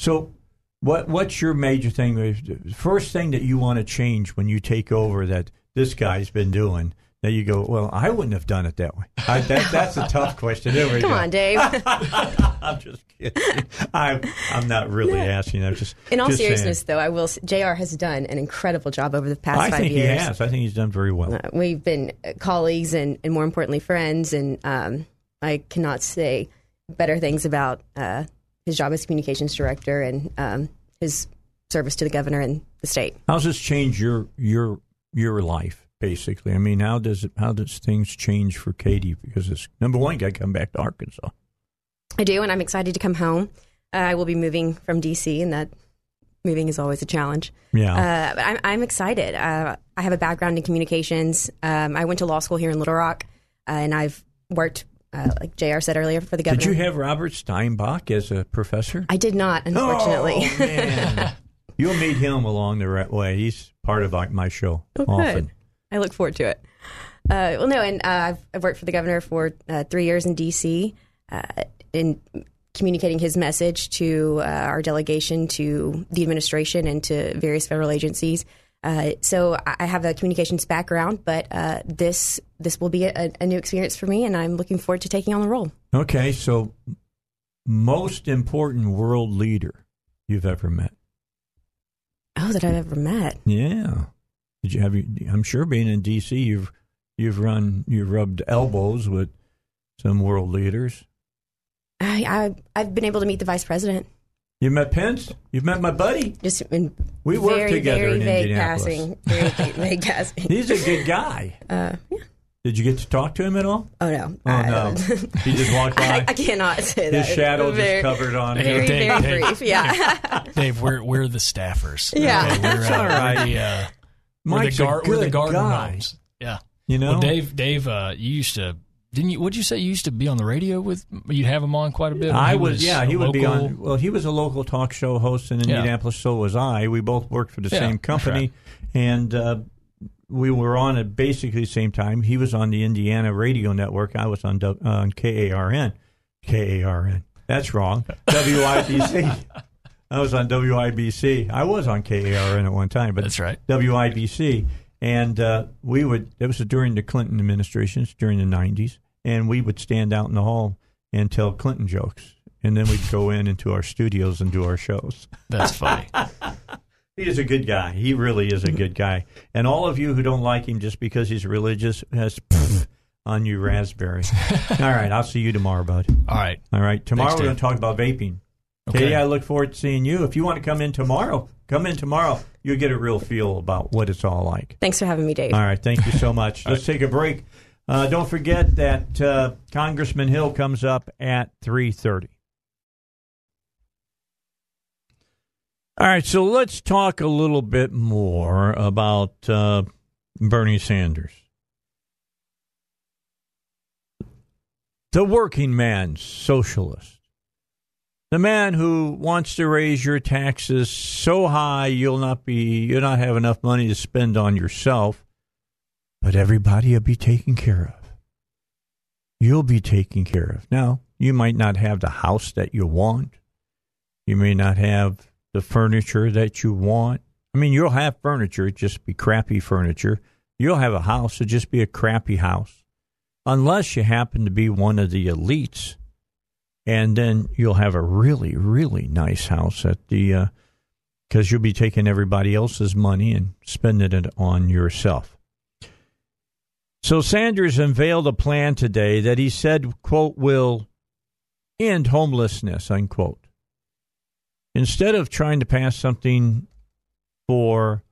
So, what what's your major thing? First thing that you want to change when you take over that this guy's been doing that you go, well, I wouldn't have done it that way. I, that, that's a tough question. Come go. on, Dave. [laughs] I'm just kidding. I'm I'm not really asking. I'm just In all just saying. seriousness, though, I will. Jr. has done an incredible job over the past I five think years. he has. I think he's done very well. Uh, we've been uh, colleagues and, and more importantly, friends. And um, I cannot say better things about uh, his job as communications director and um, his service to the governor and the state. How's this change your your your life? Basically, I mean, how does it? How does things change for Katie? Because it's number one, got to come back to Arkansas. I do, and I'm excited to come home. Uh, I will be moving from DC, and that moving is always a challenge. Yeah. Uh, but I'm, I'm excited. Uh, I have a background in communications. Um, I went to law school here in Little Rock, uh, and I've worked, uh, like Jr. said earlier, for the governor. Did you have Robert Steinbuch as a professor? I did not, unfortunately. Oh, man. [laughs] You'll meet him along the right way. He's part of like, my show Oh, good. I look forward to it. Uh, well, no, and uh, I've, I've worked for the governor for uh, three years in D.C. Uh, in communicating his message to uh, our delegation, to the administration, and to various federal agencies. Uh, so I have a communications background, but uh, this this will be a, a new experience for me, and I'm looking forward to taking on the role. Okay, so most important world leader you've ever met? Oh, that I've ever met. Yeah. Did you have? You, I'm sure being in D.C., you've you've run you've rubbed elbows with some world leaders. I, I I've been able to meet the vice president. You met Pence. You've met my buddy. Just in We worked very, together very in vague Indianapolis. passing. Very vague- vague [laughs] passing. He's a good guy. Uh, yeah. Did you get to talk to him at all? Oh no. Oh no, [laughs] he just walked [laughs] by. I, I cannot say that. His shadow very, just covered on him. Very, Dave, very Dave. brief. Yeah. Dave, we're we're the staffers. Yeah. Okay, we're, uh, all right. We're the, uh, we're Mike's the, a gar- we're the garden guy. gnomes. Yeah. You know, Well, Dave, Dave, uh, you used to didn't you? What'd you say? You used to be on the radio with? You'd have him on quite a bit. I he was, yeah, he would be on. Well, he was a local talk show host in Yeah. Indianapolis. So was I. We both worked for the Yeah, same company, right. and uh, we were on at basically the same time. He was on the Indiana radio network. I was on uh, on KARN. KARN. That's wrong. [laughs] WIBC. I was on WIBC. I was on KARN at one time, but That's right. WIBC, and uh, we would. It was during the Clinton administrations during the '90s, and we would stand out in the hall and tell Clinton jokes, and then we'd go in into our studios and do our shows. That's funny. [laughs] He is a good guy. He really is a good guy. And all of you who don't like him just because he's religious has on you raspberry. [laughs] all right, I'll see you tomorrow, bud. All right. All right, tomorrow Thanks, we're going to talk about vaping. Okay. Katie, I look forward to seeing you. If you want to come in tomorrow, come in tomorrow. You'll get a real feel about what it's all like. Thanks for having me, Dave. All right, thank you so much. [laughs] Let's take a break. Uh, don't forget that uh, Congressman Hill comes up at three thirty. All right, so let's talk a little bit more about uh, Bernie Sanders, the working man's socialist, the man who wants to raise your taxes so high you'll not be you'll not have enough money to spend on yourself but everybody will be taken care of. You'll be taken care of. Now, you might not have the house that you want. You may not have the furniture that you want. I mean, you'll have furniture, it just be crappy furniture. You'll have a house, it just be a crappy house. Unless you happen to be one of the elites. And then you'll have a really, really nice house at the, uh, because you'll be taking everybody else's money and spending it on yourself. So Sanders unveiled a plan today that he said, quote, will end homelessness, unquote. Instead of trying to pass something for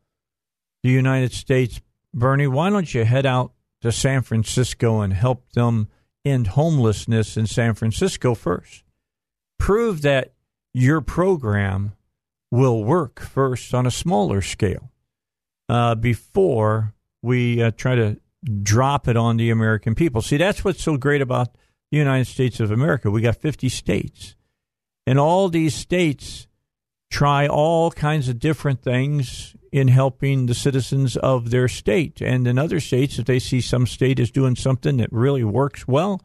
the United States, Bernie, why don't you head out to San Francisco and help them end homelessness in San Francisco first? Prove that your program will work first on a smaller scale uh, before we uh, try to drop it on the American people. See, that's what's so great about the United States of America. We got 50 states, and all these states try all kinds of different things in helping the citizens of their state. And in other states, if they see some state is doing something that really works well,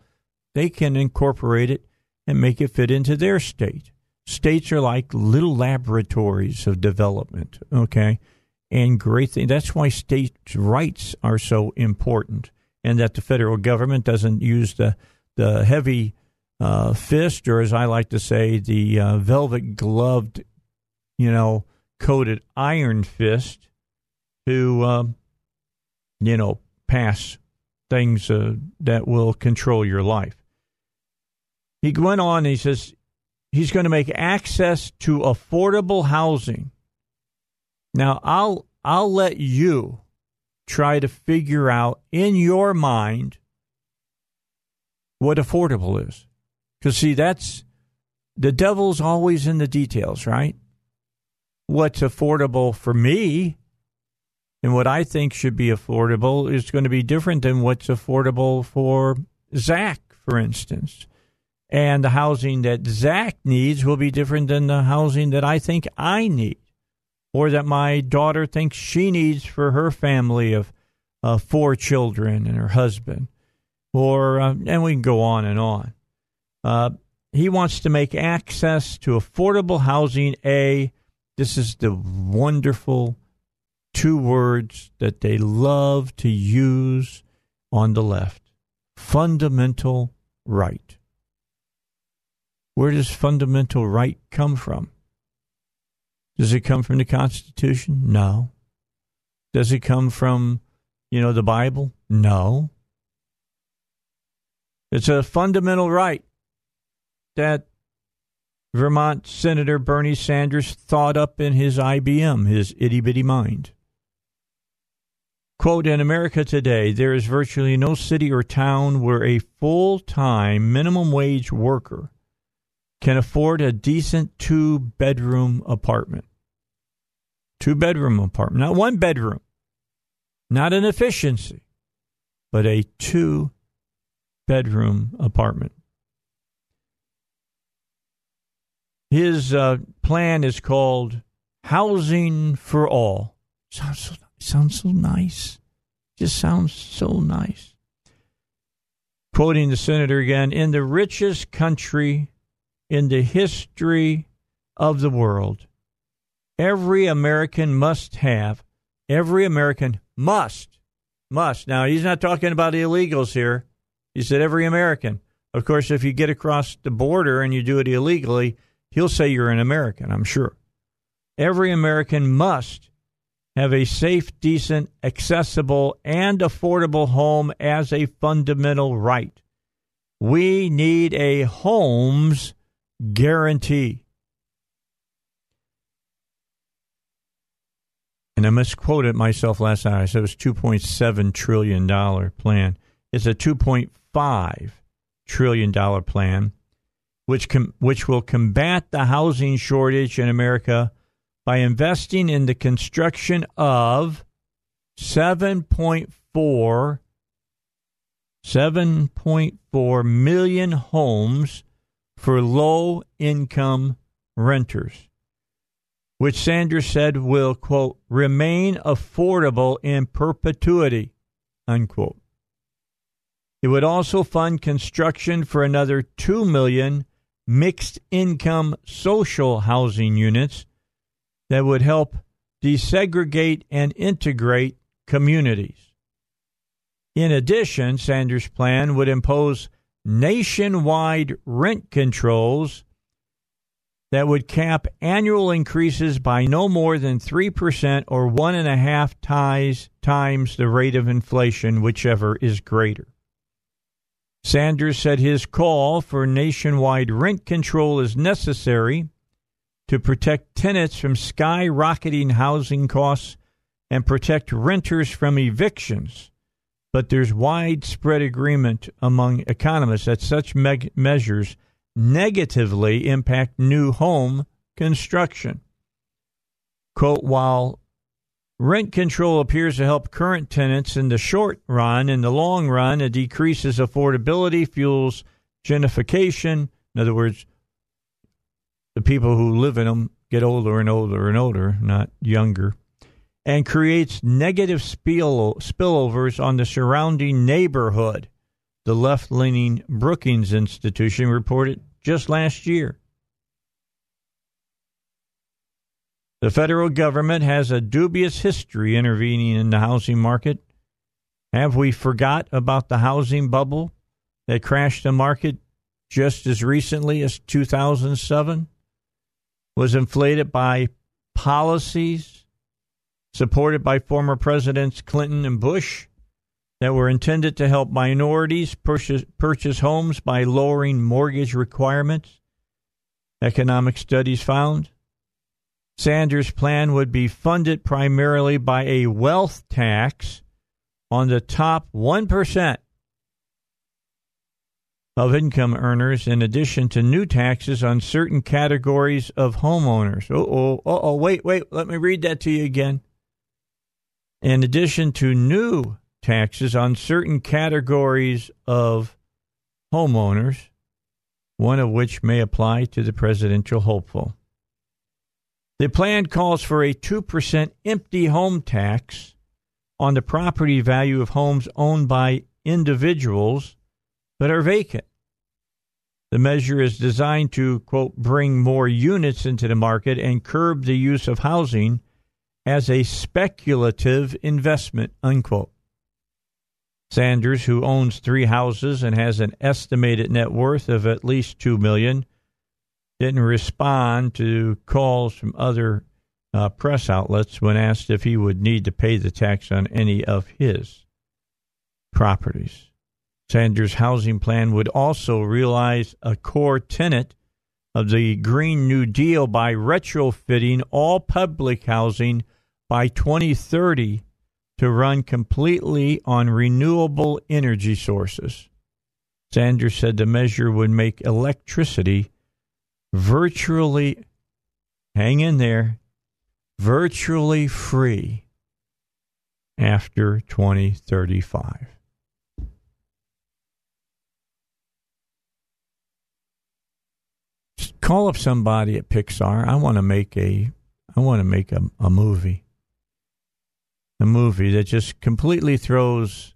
they can incorporate it and make it fit into their state. States are like little laboratories of development, okay? And great thing. That's why states' rights are so important, and that the federal government doesn't use the the heavy uh, fist, or as I like to say, the uh, velvet gloved, you know, coated iron fist to, um, you know, pass things uh, that will control your life. He went on. He says he's going to make access to affordable housing. Now, I'll I'll let you try to figure out in your mind what affordable is. Cuz see that's the devil's always in the details, right? What's affordable for me and what I think should be affordable is going to be different than what's affordable for Zach, for instance. And the housing that Zach needs will be different than the housing that I think I need or that my daughter thinks she needs for her family of uh, four children and her husband, or uh, and we can go on and on. Uh, he wants to make access to affordable housing a. This is the wonderful two words that they love to use on the left fundamental right. Where does fundamental right come from? Does it come from the Constitution? No. Does it come from, you know, the Bible? No. It's a fundamental right that Vermont Senator Bernie Sanders thought up in his IBM, his itty bitty mind. Quote In America today, there is virtually no city or town where a full time minimum wage worker can afford a decent two bedroom apartment. Two bedroom apartment, not one bedroom, not an efficiency, but a two bedroom apartment. His uh, plan is called Housing for All. Sounds so, sounds so nice. Just sounds so nice. Quoting the senator again In the richest country in the history of the world, every American must have, every American must, must. Now, he's not talking about illegals here. He said every American. Of course, if you get across the border and you do it illegally, he'll say you're an American, I'm sure. Every American must have a safe, decent, accessible, and affordable home as a fundamental right. We need a homes guarantee. And I misquoted myself last night. I said it was $2.7 trillion plan. It's a $2.5 trillion plan which com- which will combat the housing shortage in America by investing in the construction of 7.4 7.4 million homes for low income renters, which Sanders said will, quote, remain affordable in perpetuity, unquote. It would also fund construction for another 2 million mixed income social housing units that would help desegregate and integrate communities. In addition, Sanders' plan would impose nationwide rent controls that would cap annual increases by no more than 3% or one and a half times, times the rate of inflation, whichever is greater. Sanders said his call for nationwide rent control is necessary to protect tenants from skyrocketing housing costs and protect renters from evictions. But there's widespread agreement among economists that such me- measures negatively impact new home construction. Quote, while Rent control appears to help current tenants in the short run. In the long run, it decreases affordability, fuels gentrification. In other words, the people who live in them get older and older and older, not younger, and creates negative spill- spillovers on the surrounding neighborhood. The left leaning Brookings Institution reported just last year. The federal government has a dubious history intervening in the housing market. Have we forgot about the housing bubble that crashed the market just as recently as 2007? Was inflated by policies supported by former presidents Clinton and Bush that were intended to help minorities purchase, purchase homes by lowering mortgage requirements. Economic studies found Sanders' plan would be funded primarily by a wealth tax on the top 1% of income earners, in addition to new taxes on certain categories of homeowners. Oh, oh, oh, wait, wait, let me read that to you again. In addition to new taxes on certain categories of homeowners, one of which may apply to the presidential hopeful. The plan calls for a 2% empty home tax on the property value of homes owned by individuals that are vacant. The measure is designed to, quote, bring more units into the market and curb the use of housing as a speculative investment, unquote. Sanders, who owns three houses and has an estimated net worth of at least two million, didn't respond to calls from other uh, press outlets when asked if he would need to pay the tax on any of his properties. Sanders' housing plan would also realize a core tenet of the Green New Deal by retrofitting all public housing by 2030 to run completely on renewable energy sources. Sanders said the measure would make electricity virtually, hang in there, virtually free after 2035. call up somebody at Pixar. I want to make a I want to make a, a movie. A movie that just completely throws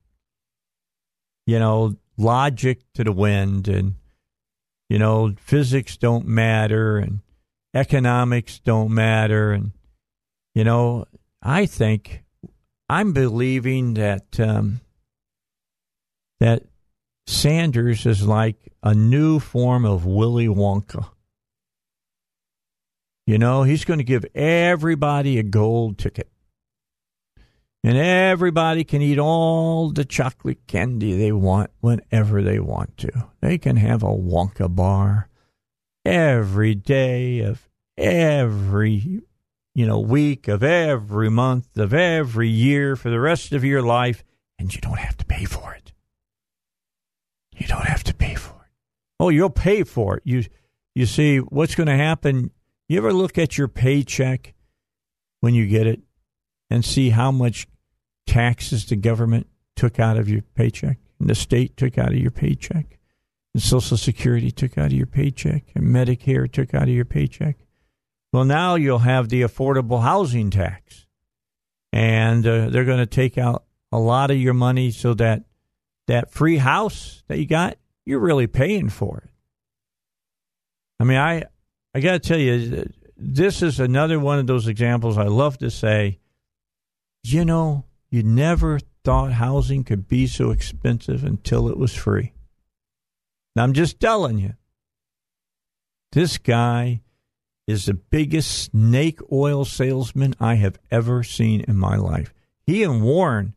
you know logic to the wind and you know physics don't matter and economics don't matter and you know I think I'm believing that um, that Sanders is like a new form of Willy Wonka. You know, he's going to give everybody a gold ticket. And everybody can eat all the chocolate candy they want whenever they want to. They can have a Wonka bar every day of every you know week of every month of every year for the rest of your life and you don't have to pay for it. You don't have to pay for it. Oh, you'll pay for it. You you see what's going to happen you ever look at your paycheck when you get it and see how much taxes the government took out of your paycheck and the state took out of your paycheck and Social Security took out of your paycheck and Medicare took out of your paycheck? Well, now you'll have the affordable housing tax. And uh, they're going to take out a lot of your money so that that free house that you got, you're really paying for it. I mean, I I got to tell you, this is another one of those examples I love to say, you know, you never thought housing could be so expensive until it was free. Now, I'm just telling you, this guy is the biggest snake oil salesman I have ever seen in my life. He and Warren,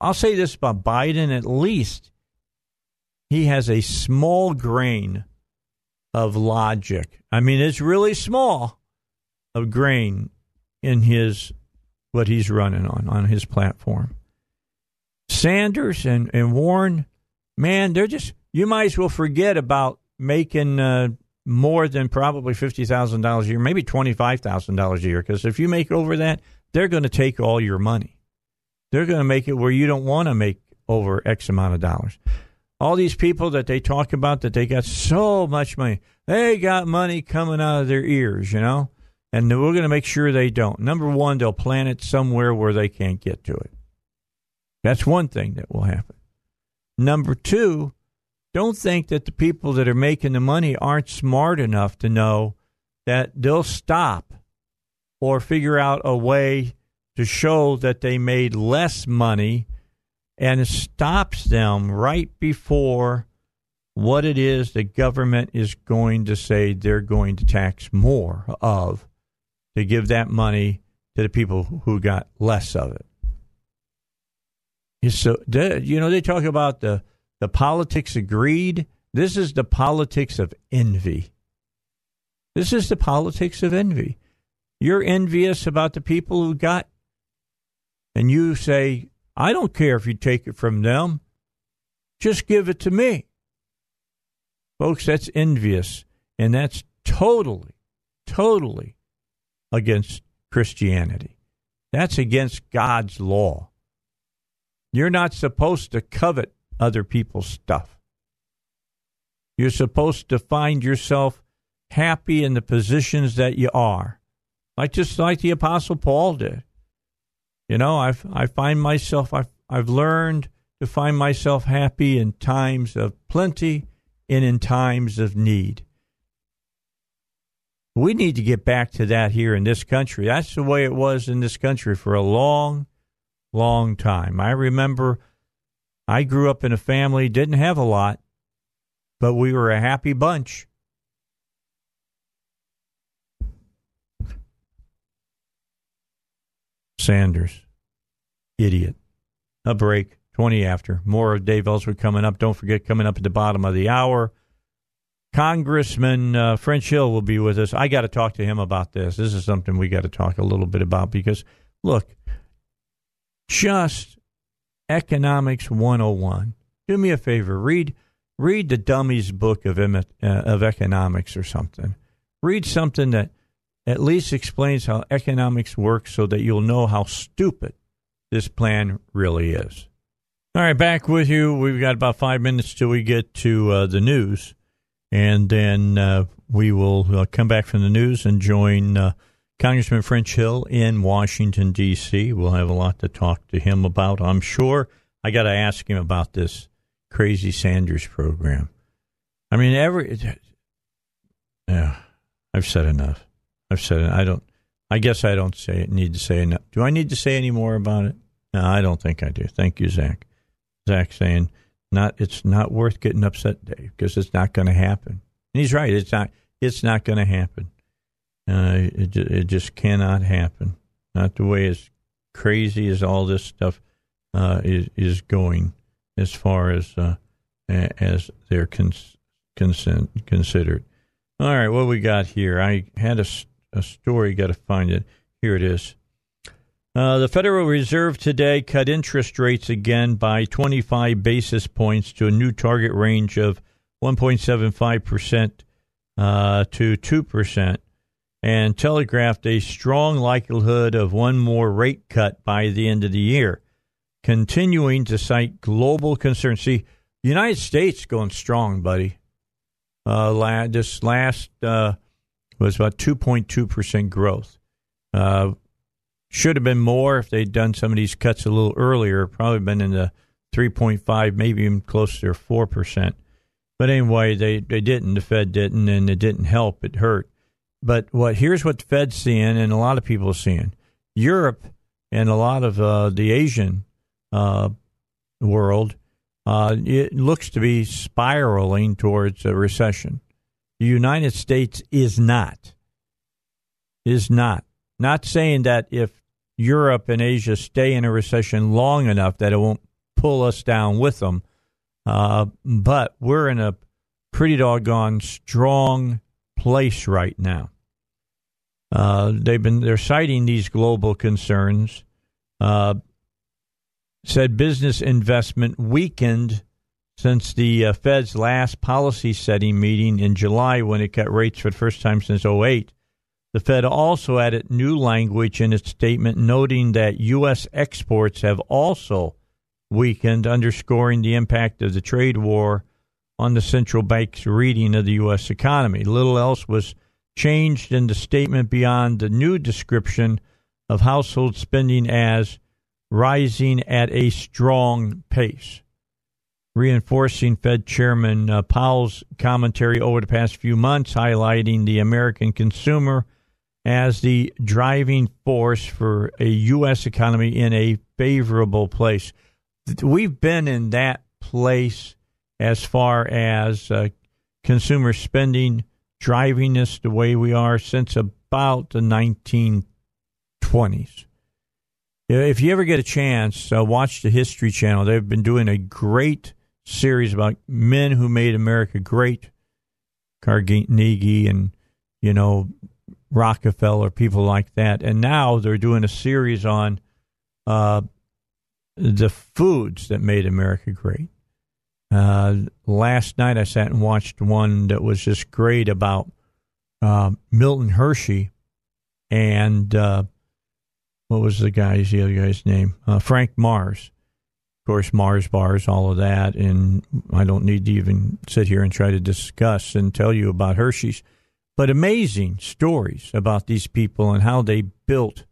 I'll say this about Biden at least, he has a small grain of logic. I mean, it's really small of grain in his what he's running on on his platform. Sanders and, and Warren, man, they're just you might as well forget about making uh, more than probably fifty thousand dollars a year, maybe twenty five thousand dollars a year. Because if you make over that, they're going to take all your money. They're going to make it where you don't want to make over X amount of dollars all these people that they talk about that they got so much money. They got money coming out of their ears, you know? And we're going to make sure they don't. Number one, they'll plant it somewhere where they can't get to it. That's one thing that will happen. Number two, don't think that the people that are making the money aren't smart enough to know that they'll stop or figure out a way to show that they made less money and stops them right before what it is the government is going to say they're going to tax more of to give that money to the people who got less of it. So, you know, they talk about the, the politics of greed. This is the politics of envy. This is the politics of envy. You're envious about the people who got, and you say, I don't care if you take it from them. Just give it to me. Folks, that's envious. And that's totally, totally against Christianity. That's against God's law. You're not supposed to covet other people's stuff. You're supposed to find yourself happy in the positions that you are, like just like the Apostle Paul did. You know, I've I find myself I've I've learned to find myself happy in times of plenty and in times of need. We need to get back to that here in this country. That's the way it was in this country for a long, long time. I remember I grew up in a family, didn't have a lot, but we were a happy bunch. Sanders, idiot. A break, 20 after. More of Dave Ellsworth coming up. Don't forget, coming up at the bottom of the hour, Congressman uh, French Hill will be with us. I got to talk to him about this. This is something we got to talk a little bit about because, look, just economics 101. Do me a favor, read read the dummies book of uh, of economics or something. Read something that at least explains how economics works so that you'll know how stupid this plan really is. All right, back with you. We've got about five minutes till we get to uh, the news, and then uh, we will uh, come back from the news and join uh, Congressman French Hill in Washington, D.C. We'll have a lot to talk to him about, I'm sure. I got to ask him about this crazy Sanders program. I mean, every. Yeah, I've said enough. I've said it. I don't. I guess I don't say. Need to say enough. Do I need to say any more about it? No, I don't think I do. Thank you, Zach. Zach saying not. It's not worth getting upset, Dave, because it's not going to happen. And he's right. It's not. It's not going to happen. Uh, it it just cannot happen. Not the way as crazy as all this stuff uh, is is going as far as uh, as they're cons- consent, considered. All right, what we got here? I had a a story. Got to find it. Here it is. Uh, the Federal Reserve today cut interest rates again by 25 basis points to a new target range of 1.75% uh, to 2%, and telegraphed a strong likelihood of one more rate cut by the end of the year, continuing to cite global concerns. See, the United States going strong, buddy. Uh, this last uh, was about 2.2% growth. Uh, should have been more if they'd done some of these cuts a little earlier, probably been in the 3.5, maybe even closer to 4%. But anyway, they, they didn't. The Fed didn't, and it didn't help. It hurt. But what here's what the Fed's seeing, and a lot of people are seeing. Europe and a lot of uh, the Asian uh, world, uh, it looks to be spiraling towards a recession. The United States is not. Is not. Not saying that if Europe and Asia stay in a recession long enough that it won't pull us down with them. Uh, but we're in a pretty doggone strong place right now. Uh, they've been they're citing these global concerns. Uh, said business investment weakened since the uh, Fed's last policy setting meeting in July when it cut rates for the first time since 08. The Fed also added new language in its statement noting that U.S. exports have also weakened, underscoring the impact of the trade war on the central bank's reading of the U.S. economy. Little else was changed in the statement beyond the new description of household spending as rising at a strong pace reinforcing Fed Chairman uh, Powell's commentary over the past few months, highlighting the American consumer as the driving force for a U.S. economy in a favorable place. We've been in that place as far as uh, consumer spending driving us the way we are since about the 1920s. If you ever get a chance, uh, watch the History Channel. They've been doing a great series about men who made America great, Carnegie and you know Rockefeller, people like that, and now they're doing a series on uh, the foods that made America great. Uh, last night I sat and watched one that was just great about uh, Milton Hershey and uh, what was the guy's the other guy's name? Uh, Frank Mars of course, Mars bars, all of that. And I don't need to even sit here and try to discuss and tell you about Hershey's, but amazing stories about these people and how they built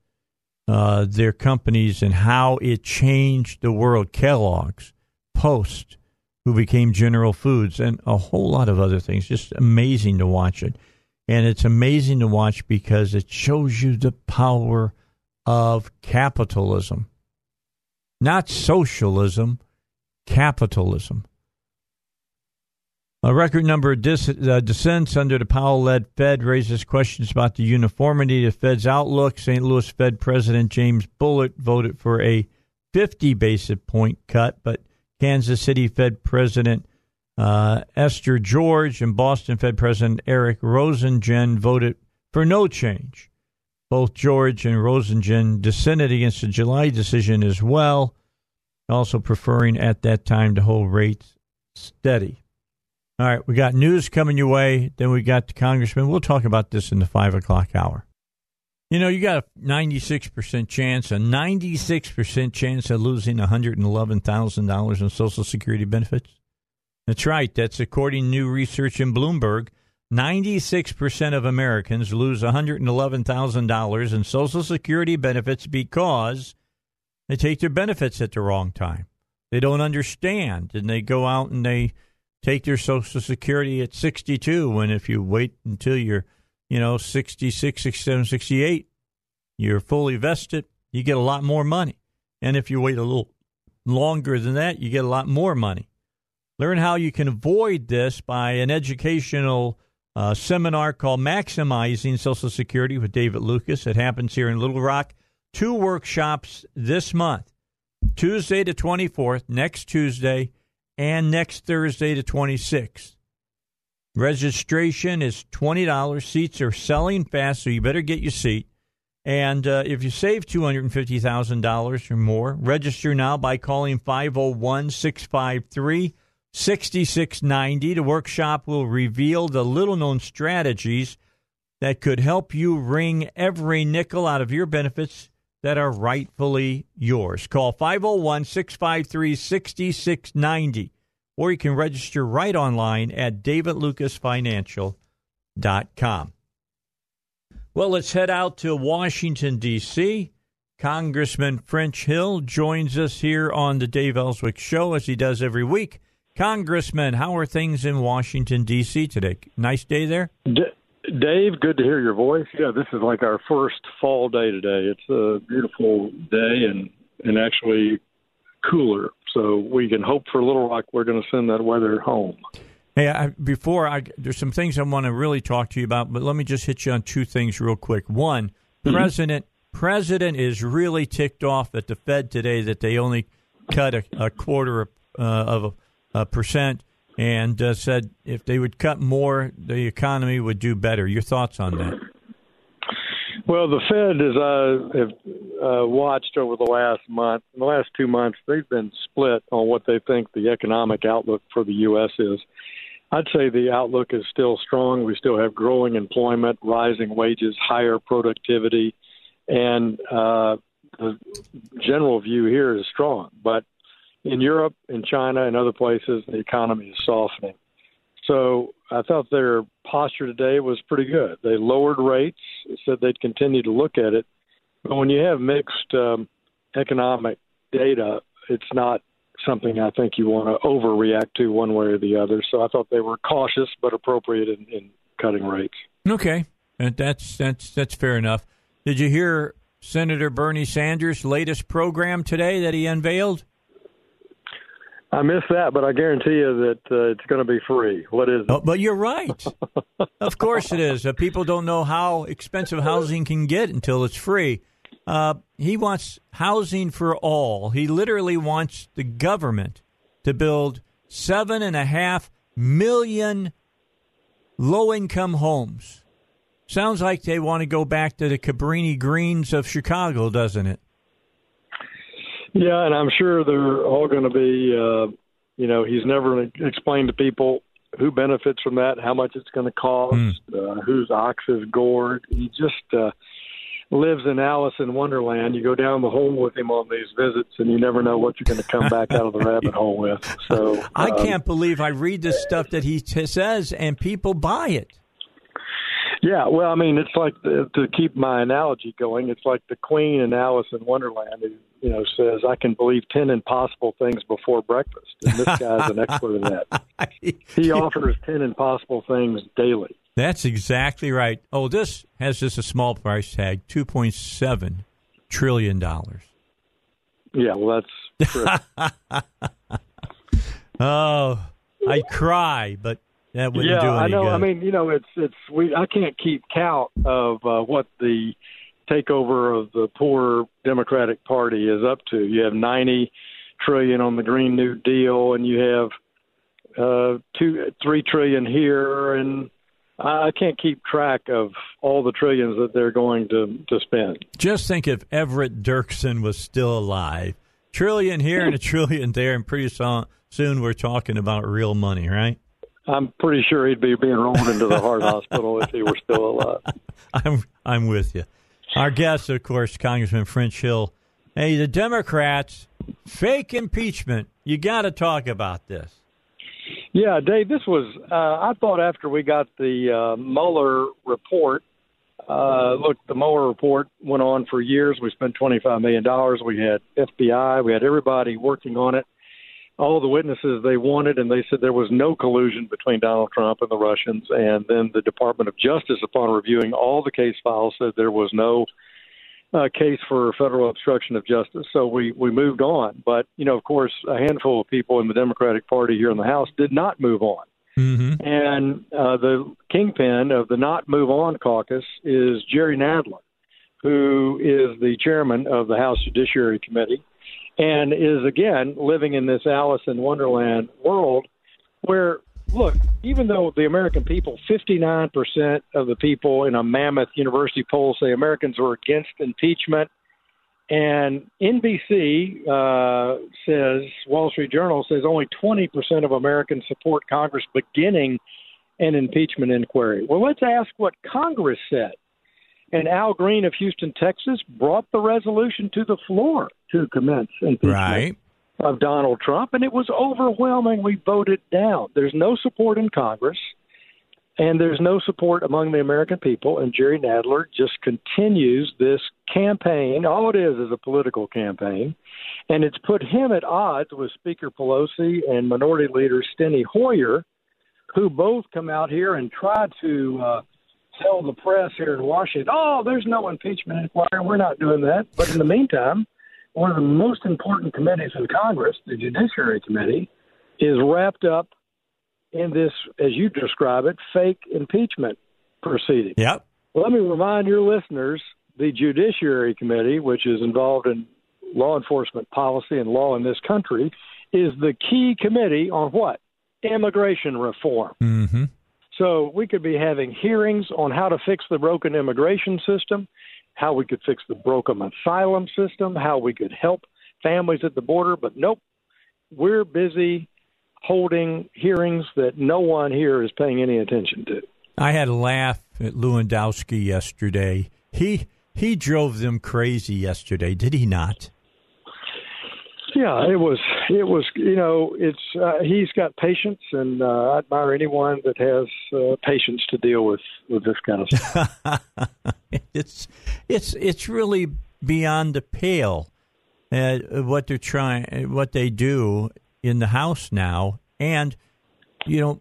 uh, their companies and how it changed the world. Kellogg's, Post, who became General Foods, and a whole lot of other things. Just amazing to watch it. And it's amazing to watch because it shows you the power of capitalism. Not socialism, capitalism. A record number of dis- uh, dissents under the Powell led Fed raises questions about the uniformity of the Fed's outlook. St. Louis Fed President James Bullard voted for a 50 basis point cut, but Kansas City Fed President uh, Esther George and Boston Fed President Eric Rosengren voted for no change. Both George and Rosengren dissented against the July decision as well, also preferring at that time to hold rates steady. All right, we got news coming your way. Then we got the congressman. We'll talk about this in the five o'clock hour. You know, you got a 96% chance, a 96% chance of losing $111,000 in Social Security benefits. That's right. That's according to new research in Bloomberg. 96% of Americans lose $111,000 in Social Security benefits because they take their benefits at the wrong time. They don't understand, and they go out and they take your Social Security at 62 when if you wait until you're, you know, 66, 67, 68, you're fully vested, you get a lot more money. And if you wait a little longer than that, you get a lot more money. Learn how you can avoid this by an educational uh, seminar called Maximizing Social Security with David Lucas. It happens here in Little Rock. Two workshops this month Tuesday the 24th, next Tuesday, and next Thursday the 26th. Registration is $20. Seats are selling fast, so you better get your seat. And uh, if you save $250,000 or more, register now by calling 501 653 6690. The workshop will reveal the little known strategies that could help you wring every nickel out of your benefits that are rightfully yours. Call 501 653 6690, or you can register right online at davidlucasfinancial.com. Well, let's head out to Washington, D.C. Congressman French Hill joins us here on the Dave Elswick Show, as he does every week. Congressman, how are things in Washington, D.C. today? Nice day there? D- Dave, good to hear your voice. Yeah, this is like our first fall day today. It's a beautiful day and, and actually cooler. So we can hope for a Little Rock we're going to send that weather home. Hey, I, before I, there's some things I want to really talk to you about, but let me just hit you on two things real quick. One, mm-hmm. President President is really ticked off at the Fed today that they only cut a, a quarter uh, of a uh, percent, and uh, said if they would cut more, the economy would do better. Your thoughts on that? Well, the Fed, as I have uh, watched over the last month, the last two months, they've been split on what they think the economic outlook for the U.S. is. I'd say the outlook is still strong. We still have growing employment, rising wages, higher productivity, and uh, the general view here is strong. But in Europe, in China, and other places, the economy is softening. So I thought their posture today was pretty good. They lowered rates, said they'd continue to look at it. But when you have mixed um, economic data, it's not something I think you want to overreact to one way or the other. So I thought they were cautious but appropriate in, in cutting rates. Okay, that's that's that's fair enough. Did you hear Senator Bernie Sanders' latest program today that he unveiled? I missed that, but I guarantee you that uh, it's going to be free. What is it? Oh, but you're right. [laughs] of course it is. Uh, people don't know how expensive housing can get until it's free. Uh, he wants housing for all. He literally wants the government to build seven and a half million low income homes. Sounds like they want to go back to the Cabrini Greens of Chicago, doesn't it? Yeah, and I'm sure they're all going to be. Uh, you know, he's never explained to people who benefits from that, how much it's going to cost, mm. uh, whose ox is gored. He just uh, lives in Alice in Wonderland. You go down the hole with him on these visits, and you never know what you're going to come back out of the rabbit hole with. So [laughs] um, I can't believe I read this stuff that he t- says, and people buy it. Yeah, well, I mean, it's like the, to keep my analogy going. It's like the Queen in Alice in Wonderland, who you know says, "I can believe ten impossible things before breakfast," and this guy's an expert in that. [laughs] He offers ten impossible things daily. That's exactly right. Oh, this has just a small price tag, two point seven trillion dollars. Yeah, well, that's [laughs] oh, I cry, but that wouldn't yeah, do any I know. good. I mean, you know, it's it's we. I can't keep count of uh, what the takeover of the poor Democratic Party is up to. You have ninety trillion on the Green New Deal, and you have uh, two, three trillion here, and I can't keep track of all the trillions that they're going to to spend. Just think if Everett Dirksen was still alive. Trillion here and a trillion there, and pretty so- soon we're talking about real money, right? I'm pretty sure he'd be being rolled into the heart [laughs] hospital if he were still alive. I'm I'm with you. Our guest, of course, Congressman French Hill. Hey, the Democrats fake impeachment. You got to talk about this. Yeah, Dave, this was, uh, I thought after we got the uh, Mueller report, uh, look, the Mueller report went on for years. We spent $25 million. We had FBI, we had everybody working on it, all the witnesses they wanted, and they said there was no collusion between Donald Trump and the Russians. And then the Department of Justice, upon reviewing all the case files, said there was no uh, case for federal obstruction of justice. So we we moved on. But you know, of course, a handful of people in the Democratic Party here in the House did not move on. Mm-hmm. And uh, the kingpin of the Not Move On caucus is Jerry Nadler, who is the chairman of the House Judiciary Committee, and is again living in this Alice in Wonderland world where look, even though the American people, 59% of the people in a Monmouth University poll say Americans are against impeachment, and NBC uh, says, Wall Street Journal says only 20% of Americans support Congress beginning an impeachment inquiry. Well, let's ask what Congress said. And Al Green of Houston, Texas, brought the resolution to the floor to commence impeachment Right. of Donald Trump, and it was overwhelmingly voted down. There's no support in Congress, and there's no support among the American people. And Jerry Nadler just continues this campaign. All it is is a political campaign, and it's put him at odds with Speaker Pelosi and Minority Leader Steny Hoyer, who both come out here and try to. Uh, Tell the press here in Washington, oh, there's no impeachment inquiry. We're not doing that. But in the meantime, one of the most important committees in Congress, the Judiciary Committee, is wrapped up in this, as you describe it, fake impeachment proceeding. Yep. Let me remind your listeners the Judiciary Committee, which is involved in law enforcement policy and law in this country, is the key committee on what? Immigration reform. Mm-hmm. So we could be having hearings on how to fix the broken immigration system, how we could fix the broken asylum system, how we could help families at the border. But nope, we're busy holding hearings that no one here is paying any attention to. I had a laugh at Lewandowski yesterday. He he drove them crazy yesterday, did he not? Yeah, it was. It was. You know, it's. Uh, he's got patience, and uh, I admire anyone that has uh, patience to deal with with this kind of stuff. [laughs] it's it's it's really beyond the pale uh, what they're trying, what they do in the House now, and you know,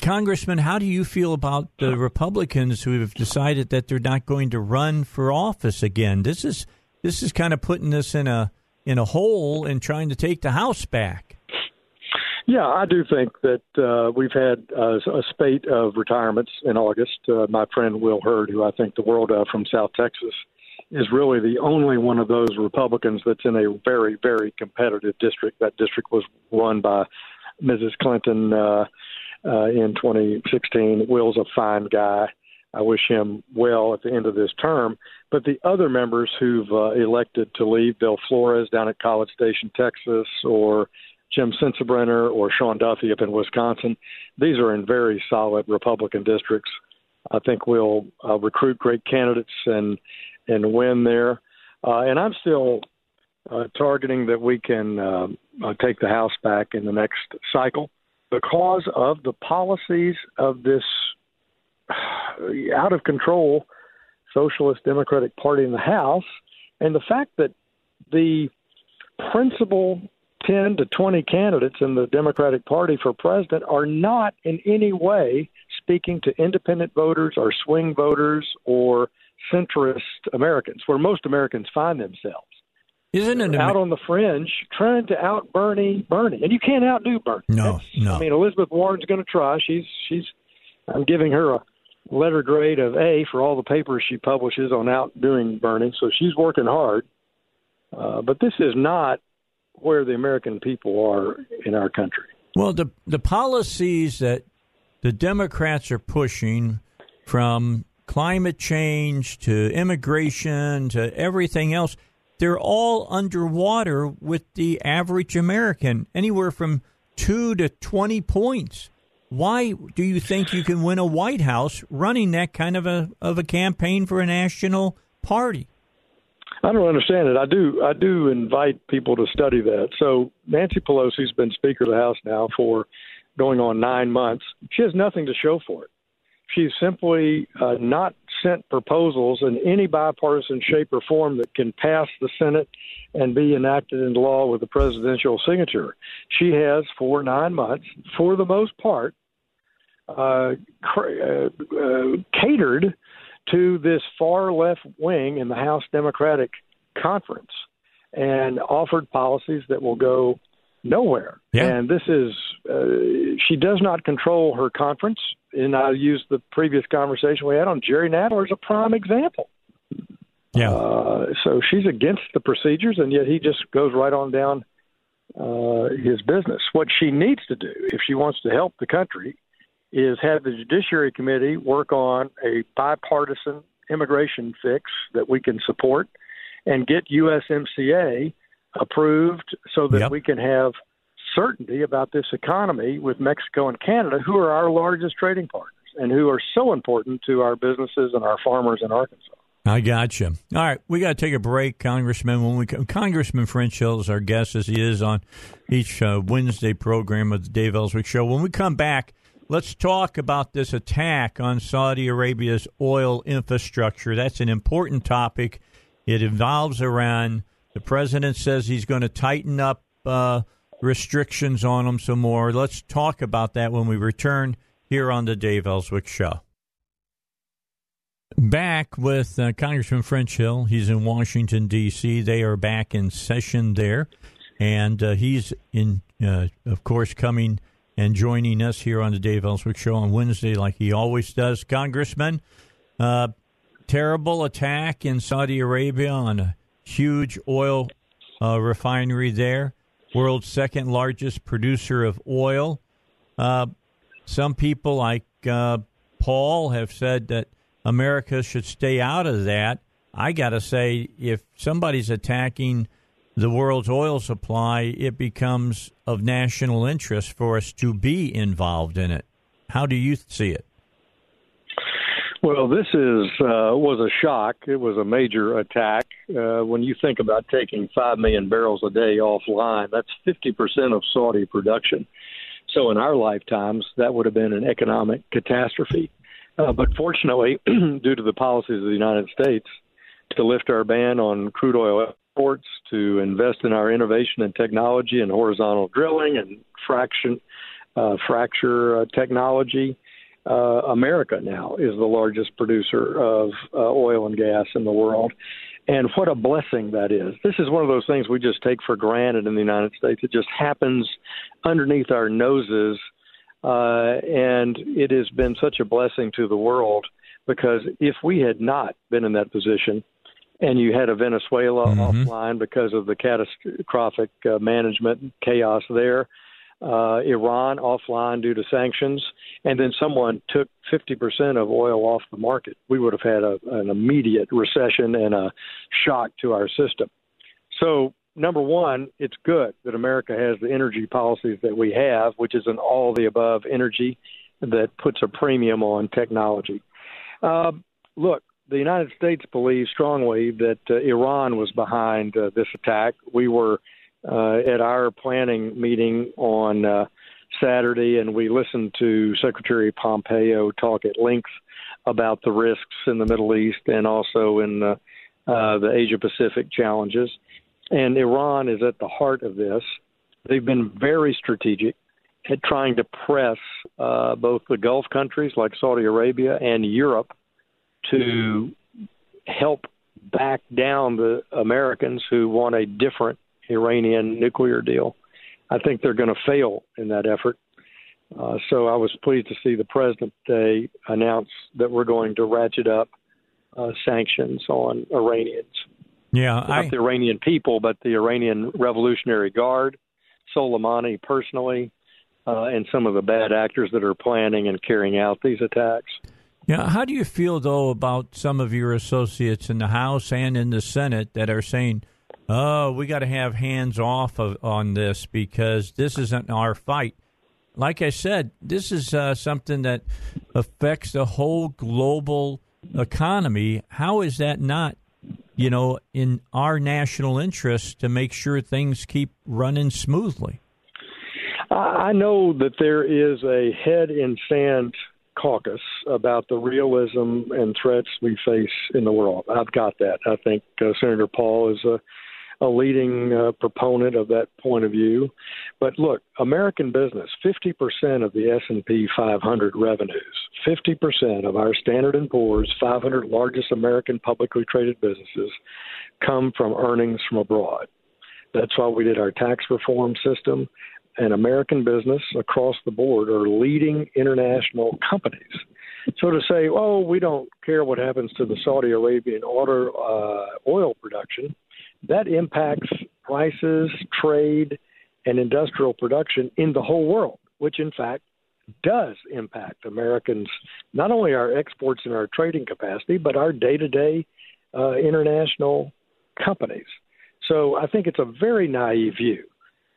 Congressman, how do you feel about the Republicans who have decided that they're not going to run for office again? This is this is kind of putting us in a in a hole and trying to take the House back. Yeah, I do think that uh, we've had a spate of retirements in August. Uh, my friend Will Hurd, who I think the world of from South Texas, is really the only one of those Republicans that's in a very, very competitive district. That district was won by Mrs. Clinton uh, uh, in 2016. Will's a fine guy. I wish him well at the end of this term. But the other members who've uh, elected to leave, Bill Flores down at College Station, Texas, or Jim Sensenbrenner or Sean Duffy up in Wisconsin, these are in very solid Republican districts. I think we'll uh, recruit great candidates and and win there. Uh, and I'm still uh, targeting that we can uh, uh, take the House back in the next cycle because of the policies of this out of control socialist democratic party in the house and the fact that the principal 10 to 20 candidates in the democratic party for president are not in any way speaking to independent voters or swing voters or centrist Americans, where most Americans find themselves. Isn't it out on the fringe trying to out Bernie Bernie, and you can't outdo Bernie. No, That's, no. I mean, Elizabeth Warren's going to try. She's she's. I'm giving her a letter grade of A for all the papers she publishes on outdoing Bernie, so she's working hard. Uh, but this is not where the American people are in our country. Well, the the policies that the Democrats are pushing from climate change to immigration to everything else, they're all underwater with the average American, anywhere from two to 20 points. Why do you think you can win a White House running that kind of a, of a campaign for a national party? I don't understand it. I do. I do invite people to study that. So Nancy Pelosi's been Speaker of the House now for going on nine months. She has nothing to show for it. She's simply uh, not sent proposals in any bipartisan shape or form that can pass the Senate and be enacted into law with a presidential signature. She has, for nine months, for the most part, uh, uh, uh, catered to this far left wing in the House Democratic Conference and offered policies that will go nowhere. Yeah. And this is, uh, she does not control her conference. And I used the previous conversation we had on Jerry Nadler as a prime example. Yeah. Uh, so she's against the procedures, and yet he just goes right on down uh, his business. What she needs to do, if she wants to help the country, is have the Judiciary Committee work on a bipartisan immigration fix that we can support and get USMCA approved so that Yep. we can have certainty about this economy with Mexico and Canada, who are our largest trading partners and who are so important to our businesses and our farmers in Arkansas. I got you. All right, we got to take a break, Congressman. When we come, Congressman French Hill is our guest, as he is on each uh, Wednesday program of the Dave Elswick Show. When we come back, let's talk about this attack on Saudi Arabia's oil infrastructure. That's an important topic. It involves Iran. The president says he's going to tighten up uh, restrictions on them some more. Let's talk about that when we return here on the Dave Elswick Show. Back with uh, Congressman French Hill. He's in Washington, D.C. They are back in session there. And uh, he's, in, uh, of course, coming and joining us here on the Dave Elswick Show on Wednesday, like he always does. Congressman, uh, terrible attack in Saudi Arabia on a huge oil uh, refinery there, world's second largest producer of oil. Uh, some people, like uh, Paul, have said that America should stay out of that. I got to say, if somebody's attacking the world's oil supply, it becomes of national interest for us to be involved in it. How do you see it? Well, this is uh, was a shock. It was a major attack. Uh, when you think about taking five million barrels a day offline, that's fifty percent of Saudi production. So, in our lifetimes, that would have been an economic catastrophe. Uh, but fortunately, [clears throat] due to the policies of the United States to lift our ban on crude oil exports, to invest in our innovation and technology and horizontal drilling and fraction uh, fracture uh, technology, uh, America now is the largest producer of uh, oil and gas in the world. And what a blessing that is. This is one of those things we just take for granted in the United States. It just happens underneath our noses. Uh, and it has been such a blessing to the world because if we had not been in that position, and you had a Venezuela Mhm. offline because of the catastrophic uh, management chaos there, uh, Iran offline due to sanctions, and then someone took 50% of oil off the market, we would have had a, an immediate recession and a shock to our system. So, number one, it's good that America has the energy policies that we have, which is an all the above energy that puts a premium on technology. Uh, look, the United States believes strongly that uh, Iran was behind uh, this attack. We were uh, at our planning meeting on uh, Saturday, and we listened to Secretary Pompeo talk at length about the risks in the Middle East and also in uh, uh, the Asia Pacific challenges. And Iran is at the heart of this. They've been very strategic at trying to press uh, both the Gulf countries like Saudi Arabia and Europe to help back down the Americans who want a different Iranian nuclear deal. I think they're going to fail in that effort. Uh, so I was pleased to see the president today announce that we're going to ratchet up uh, sanctions on Iranians. Yeah, not I, the Iranian people, but the Iranian Revolutionary Guard, Soleimani personally, uh, and some of the bad actors that are planning and carrying out these attacks. Yeah. How do you feel though about some of your associates in the House and in the Senate that are saying, "Oh, we got to have hands off of, on this because this isn't our fight." Like I said, this is uh, something that affects the whole global economy. How is that not, you know, in our national interest to make sure things keep running smoothly? I I know that there is a head in sand caucus about the realism and threats we face in the world. I've got that. I think uh, Senator Paul is a, a leading uh, proponent of that point of view. But look, American business, 50% of the S&P 500 revenues, 50% of our Standard & Poor's 500 largest American publicly traded businesses come from earnings from abroad. That's why we did our tax reform system and American business across the board are leading international companies. So to say, oh, we don't care what happens to the Saudi Arabian oil, uh, oil production, that impacts prices, trade, and industrial production in the whole world, which in fact does impact Americans, not only our exports and our trading capacity, but our day to day international companies. So I think it's a very naive view.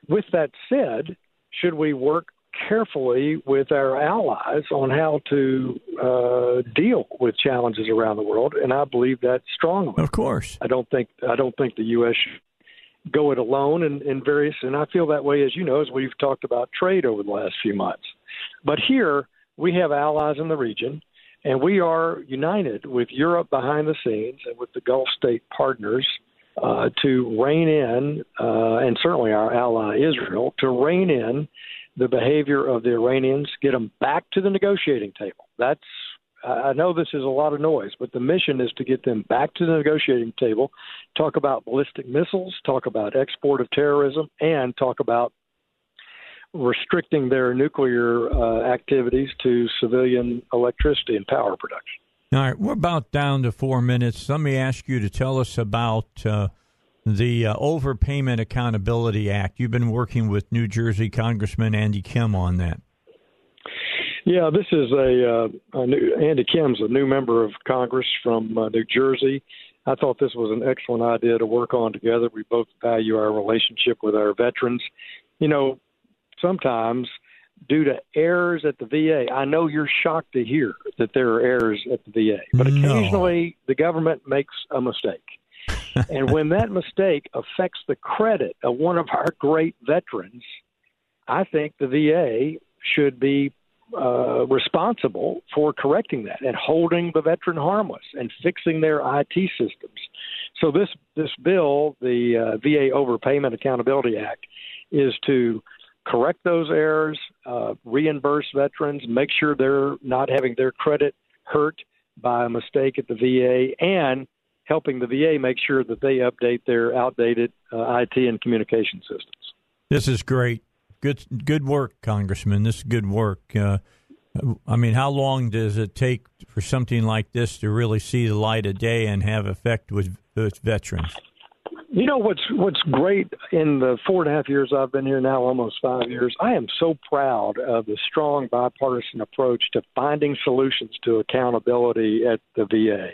With that said, should we work carefully with our allies on how to uh, deal with challenges around the world? And I believe that strongly. Of course, I don't think I don't think the U.S. should go it alone in, in various. And I feel that way, as you know, as we've talked about trade over the last few months. But here we have allies in the region. And we are united with Europe behind the scenes and with the Gulf state partners uh, to rein in, uh, and certainly our ally Israel, to rein in the behavior of the Iranians, get them back to the negotiating table. That's I know this is a lot of noise, but the mission is to get them back to the negotiating table, talk about ballistic missiles, talk about export of terrorism, and talk about restricting their nuclear uh, activities to civilian electricity and power production. All right, we're about down to four minutes. Let me ask you to tell us about uh, the uh, Overpayment Accountability Act. You've been working with New Jersey Congressman Andy Kim on that. Yeah, this is a, uh, a new, Andy Kim's a new member of Congress from uh, New Jersey. I thought this was an excellent idea to work on together. We both value our relationship with our veterans. You know, sometimes due to errors at the VA. I know you're shocked to hear that there are errors at the VA, but occasionally no. the government makes a mistake. [laughs] and when that mistake affects the credit of one of our great veterans, I think the VA should be uh, responsible for correcting that and holding the veteran harmless and fixing their IT systems. So this this bill, the uh, VA Overpayment Accountability Act, is to correct those errors, uh, reimburse veterans, make sure they're not having their credit hurt by a mistake at the VA, and helping the VA make sure that they update their outdated uh, IT and communication systems. This is great. Good, good work, Congressman. This is good work. Uh, I mean, how long does it take for something like this to really see the light of day and have effect with, with veterans? You know what's what's great in the four and a half years I've been here now, almost five years. I am so proud of the strong bipartisan approach to finding solutions to accountability at the VA,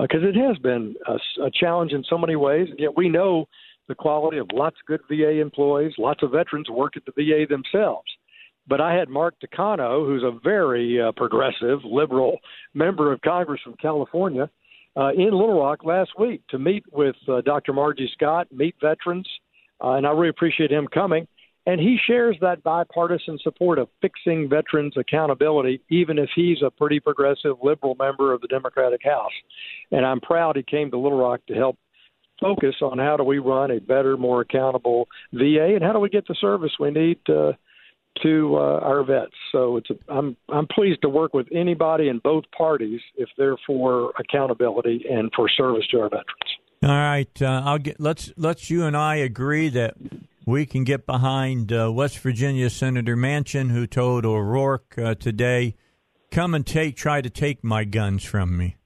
because uh, it has been a, a challenge in so many ways. And yet we know the quality of lots of good VA employees, lots of veterans work at the VA themselves. But I had Mark Takano, who's a very uh, progressive, liberal member of Congress from California uh, in Little Rock last week to meet with uh, Dr. Margie Scott, meet veterans, uh, and I really appreciate him coming. And he shares that bipartisan support of fixing veterans' accountability, even if he's a pretty progressive liberal member of the Democratic House. And I'm proud he came to Little Rock to help focus on how do we run a better, more accountable VA, and how do we get the service we need to to uh, our vets. So it's a, I'm I'm pleased to work with anybody in both parties if they're for accountability and for service to our veterans. All right, uh, I'll get let's let's you and I agree that we can get behind uh, West Virginia Senator Manchin, who told O'Rourke uh, today, "Come and take, try to take my guns from me."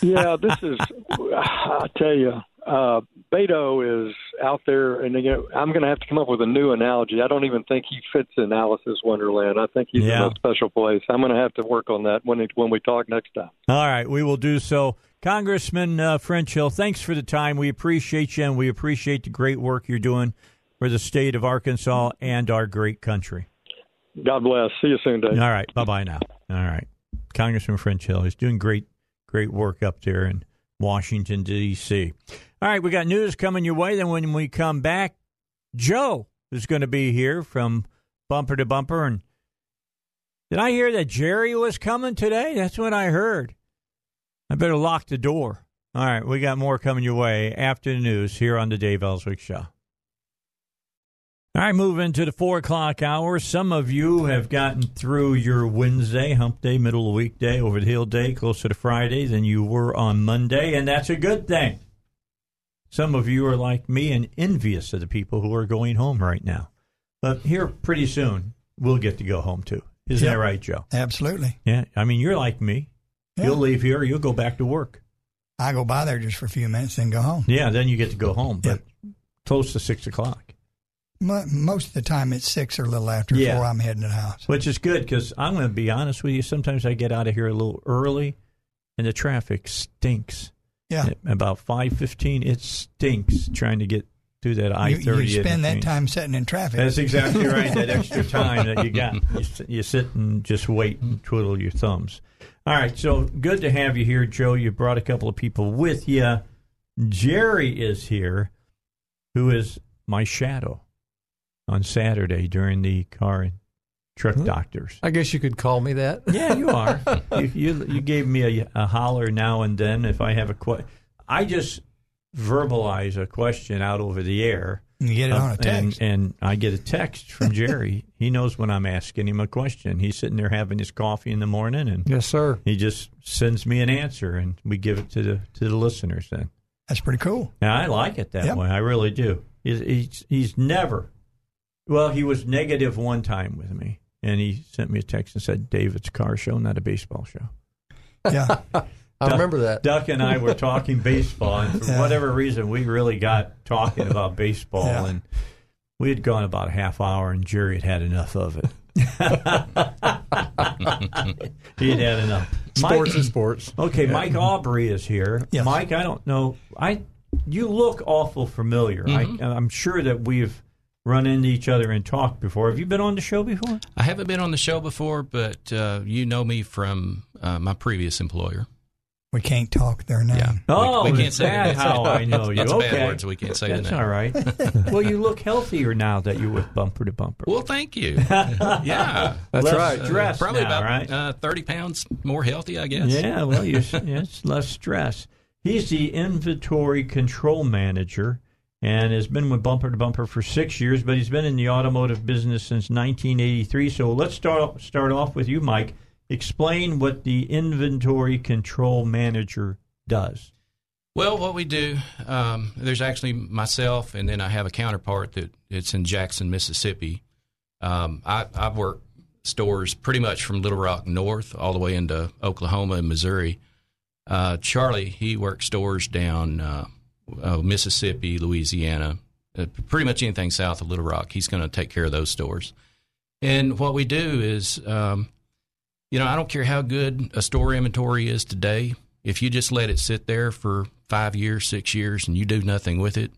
Yeah, this is. [laughs] I tell you, uh, Beto is out there, and again, I'm going to have to come up with a new analogy. I don't even think he fits in Alice's Wonderland. I think he's Yeah. in a special place. I'm going to have to work on that when when we talk next time. All right, we will do so. Congressman uh, French Hill, thanks for the time. We appreciate you, and we appreciate the great work you're doing for the state of Arkansas and our great country. God bless. See you soon, Dave. All right, bye bye now. All right, Congressman French Hill is doing great, great work up there in Washington D.C. All right, we got news coming your way. Then when we come back, Joe is going to be here from Bumper to Bumper. And did I hear that Jerry was coming today? That's what I heard. I better lock the door. All right, we got more coming your way after the news here on the Dave Elswick Show. All right, moving to the four o'clock hour. Some of you have gotten through your Wednesday, hump day, middle of the weekday, over the hill day, closer to Friday than you were on Monday, and that's a good thing. Some of you are like me and envious of the people who are going home right now. But here, pretty soon, we'll get to go home too. Isn't Yep. that right, Joe? Absolutely. Yeah, I mean, you're like me. Yeah. You'll leave here, you'll go back to work. I go by there just for a few minutes and go home. Yeah, then you get to go home, but close to six o'clock, Most of the time it's six or a little after Yeah. before I'm heading to the house. which is good because I'm going to be honest with you. Sometimes I get out of here a little early, and the traffic stinks. Yeah. At about five fifteen, it stinks trying to get through that I You, thirty. you spend that time sitting in traffic. That's exactly right. That [laughs] extra time that you got, you, you sit and just wait and twiddle your thumbs. All right, so good to have you here, Joe. You brought a couple of people with you. Jerry is here, who is my shadow on Saturday during the car and truck doctors. I guess you could call me that. [laughs] Yeah, you are. [laughs] you, you you gave me a, a holler now and then if I have a question. I just verbalize a question out over the air. You get it on a Uh, text. And, and I get a text from [laughs] Jerry. he knows when I'm asking him a question. He's sitting there having his coffee in the morning, and Yes, sir. he just sends me an answer, and we give it to the to the listeners. Then, That's pretty cool. now I like it that Yep. way. I really do. He's, he's he's never. Well, he was negative one time with me, and he sent me a text and said, "Dave, it's a car show, not a baseball show." Yeah. [laughs] I remember that. Duck and I were talking [laughs] baseball, and for Yeah. whatever reason, we really got talking [laughs] about baseball, Yeah. and we had gone about a half hour, and Jerry had had enough of it. he had had enough. Sports Mike, is sports. okay, Mike Aubrey is here. Yes. Mike, I don't know. I you look awful familiar. I, mm-hmm. I'm sure that we've run into each other and talk before. Have you been on the show before? I haven't been on the show before, but uh, you know me from uh, my previous employer. We can't talk their name. Yeah. Oh, we, we can't say that that. how I know [laughs] you? That's okay. bad words. We can't say That's all right. [laughs] well, you look healthier now that you're with Bumper to Bumper. Well, thank you. [laughs] yeah, That's Less right. stress probably now, about right? uh, thirty pounds more healthy, I guess. Yeah, well, you it's less stress. He's the inventory control manager and has been with Bumper to Bumper for six years, but he's been in the automotive business since 1983. So let's start start off with you, Mike. Explain what the inventory control manager does. Well, what we do, um, there's actually myself, and then I have a counterpart that it's in Jackson, Mississippi. Um, I, I've worked stores pretty much from Little Rock north all the way into Oklahoma and Missouri. Uh, Charlie, he works stores down uh, uh, Mississippi, Louisiana, uh, pretty much anything south of Little Rock. He's going to take care of those stores. And what we do is, um, you know, I don't care how good a store inventory is today. If you just let it sit there for five years, six years, and you do nothing with it,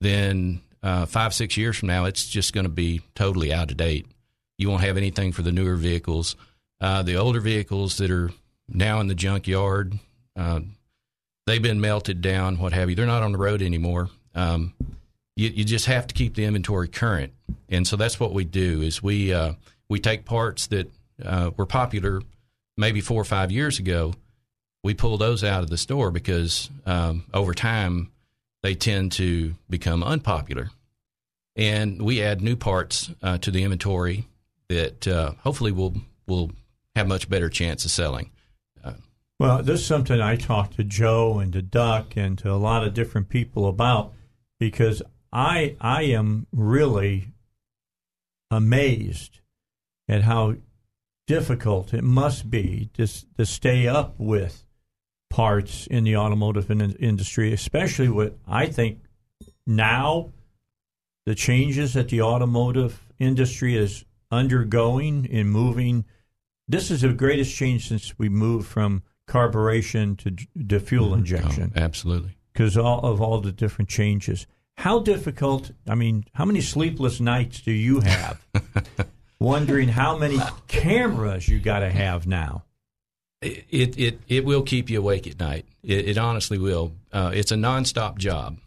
then uh, five, six years from now, it's just going to be totally out of date. You won't have anything for the newer vehicles. Uh, the older vehicles that are now in the junkyard, uh, they've been melted down, what have you. They're not on the road anymore. Um, you, you just have to keep the inventory current, and so that's what we do. Is we uh, we take parts that uh, were popular maybe four or five years ago. We pull those out of the store because um, over time they tend to become unpopular. and we add new parts uh, to the inventory that uh, hopefully will will have much better chance of selling. Well, this is something I talked to Joe and to Duck and to a lot of different people about because I I am really amazed at how difficult it must be to to stay up with parts in the automotive in- industry, especially what I think now the changes that the automotive industry is undergoing in moving. This is the greatest change since we moved from carburation to, to fuel Mm-hmm. injection. Oh, absolutely. Because all of all the different changes. How difficult? I mean, how many sleepless nights do you have [laughs] wondering how many cameras you got to have now? It, it it will keep you awake at night. It, it honestly will. Uh, it's a nonstop job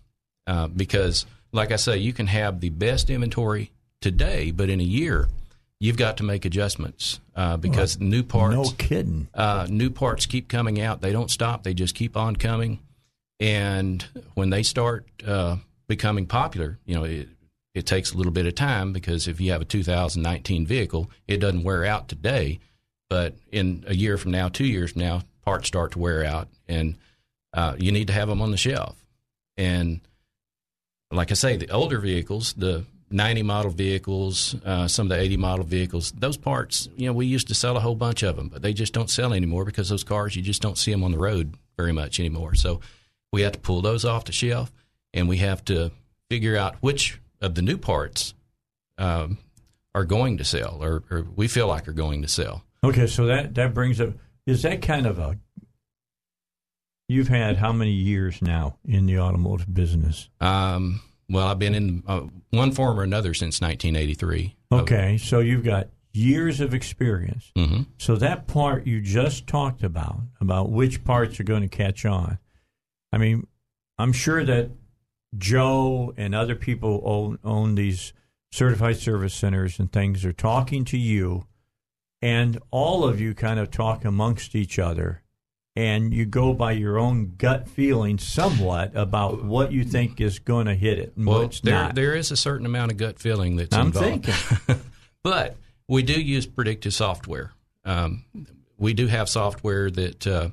uh, because, like I say, you can have the best inventory today, but in a year, you've got to make adjustments uh, because new parts. No kidding. Uh, new parts keep coming out. They don't stop. They just keep on coming. And when they start uh, becoming popular, you know, it, it takes a little bit of time because if you have a 2019 vehicle, it doesn't wear out today. But in a year from now, two years from now, parts start to wear out, and uh, you need to have them on the shelf. And like I say, the older vehicles, the 90 model vehicles, uh, some of the 80 model vehicles, those parts, you know, we used to sell a whole bunch of them, but they just don't sell anymore because those cars, you just don't see them on the road very much anymore. So we have to pull those off the shelf and we have to figure out which of the new parts um, are going to sell or, or we feel like are going to sell. Okay, so that that brings up is that kind of a you've had how many years now in the automotive business? Um, well, I've been in uh, one form or another since 1983. Okay, so you've got years of experience. hmm So that part you just talked about about which parts are going to catch on. I mean, I'm sure that Joe and other people own, own these certified service centers and things are talking to you, and all of you kind of talk amongst each other, and you go by your own gut feeling somewhat about what you think is going to hit it and Well, what's there, not. there is a certain amount of gut feeling that's I'm involved. thinking. [laughs] but we do use predictive software. Um, we do have software that uh,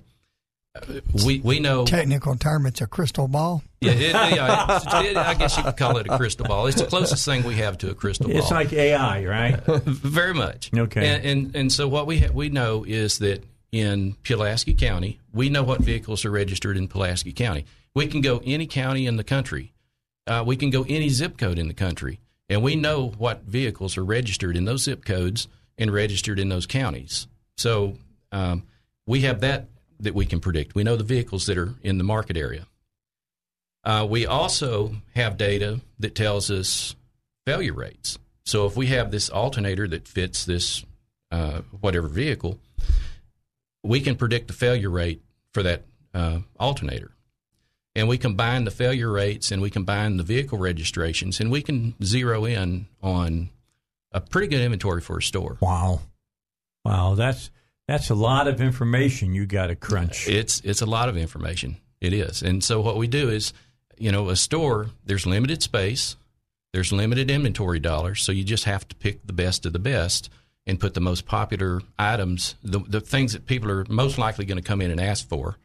we we know. Technical term, it's a crystal ball. Yeah, it, yeah it's- it- I guess you could call it a crystal ball. It's the closest thing we have to a crystal ball. It's like AI, right? [laughs] Very much. Okay. And and, and so what we ha- we know is that in Pulaski County, we know what vehicles are registered in Pulaski County. We can go any county in the country. Uh, we can go any zip code in the country, and we know what vehicles are registered in those zip codes and registered in those counties. So um, we have that that we can predict. We know the vehicles that are in the market area. Uh, we also have data that tells us failure rates. So if we have this alternator that fits this uh, whatever vehicle, we can predict the failure rate for that uh, alternator. And we combine the failure rates and we combine the vehicle registrations and we can zero in on a pretty good inventory for a store. Wow. Wow, that's that's a lot of information you got to crunch. It's it's a lot of information. It is. And so what we do is, you know, a store, there's limited space, there's limited inventory dollars, so you just have to pick the best of the best and put the most popular items, the the things that people are most likely going to come in and ask for.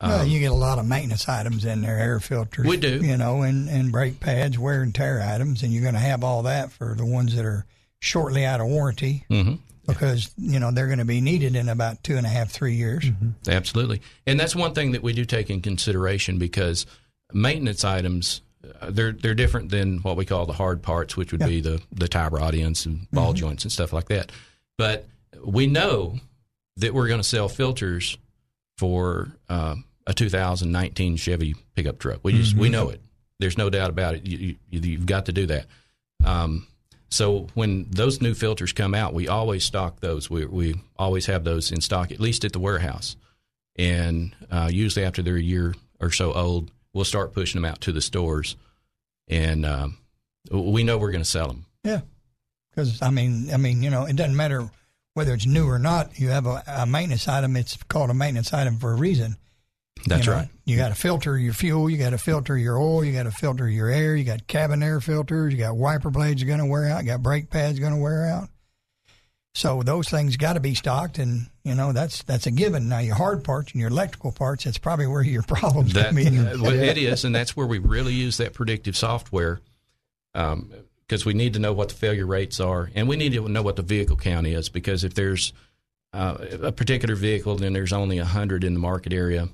well, you get a lot of maintenance items in there, air filters. Um, We do. You know, and, and brake pads, wear and tear items, and you're going to have all that for the ones that are shortly out of warranty Mhm. because, you know, they're going to be needed in about two and a half, three years. Absolutely. And that's one thing that we do take in consideration because maintenance items they're they're different than what we call the hard parts, which would Yeah. be the the tie rod ends and ball Mhm. joints and stuff like that. But we know that we're going to sell filters for uh, a 2019 Chevy pickup truck. We just we Mhm. know it. There's no doubt about it. You, you, you've got to do that. Um, so when those new filters come out, we always stock those. We we always have those in stock, at least at the warehouse. And uh, usually after they're a year or so old, we'll start pushing them out to the stores, and um, we know we're going to sell them. Yeah. Because, I mean, I mean, you know, it doesn't matter whether it's new or not. You have a, a maintenance item, it's called a maintenance item for a reason. That's You know, right. You got to filter your fuel. You got to filter your oil. You got to filter your air. You got cabin air filters. You got wiper blades going to wear out. You got brake pads going to wear out. So those things got to be stocked, and you know that's that's a given. Now your hard parts and your electrical parts, that's probably where your [laughs] problems That, come in. uh, well, it is, and that's where we really use that predictive software because we need to know what the failure rates are, and we need to know what the vehicle count is. Because if there's uh, a particular vehicle and there's only hundred in the market area,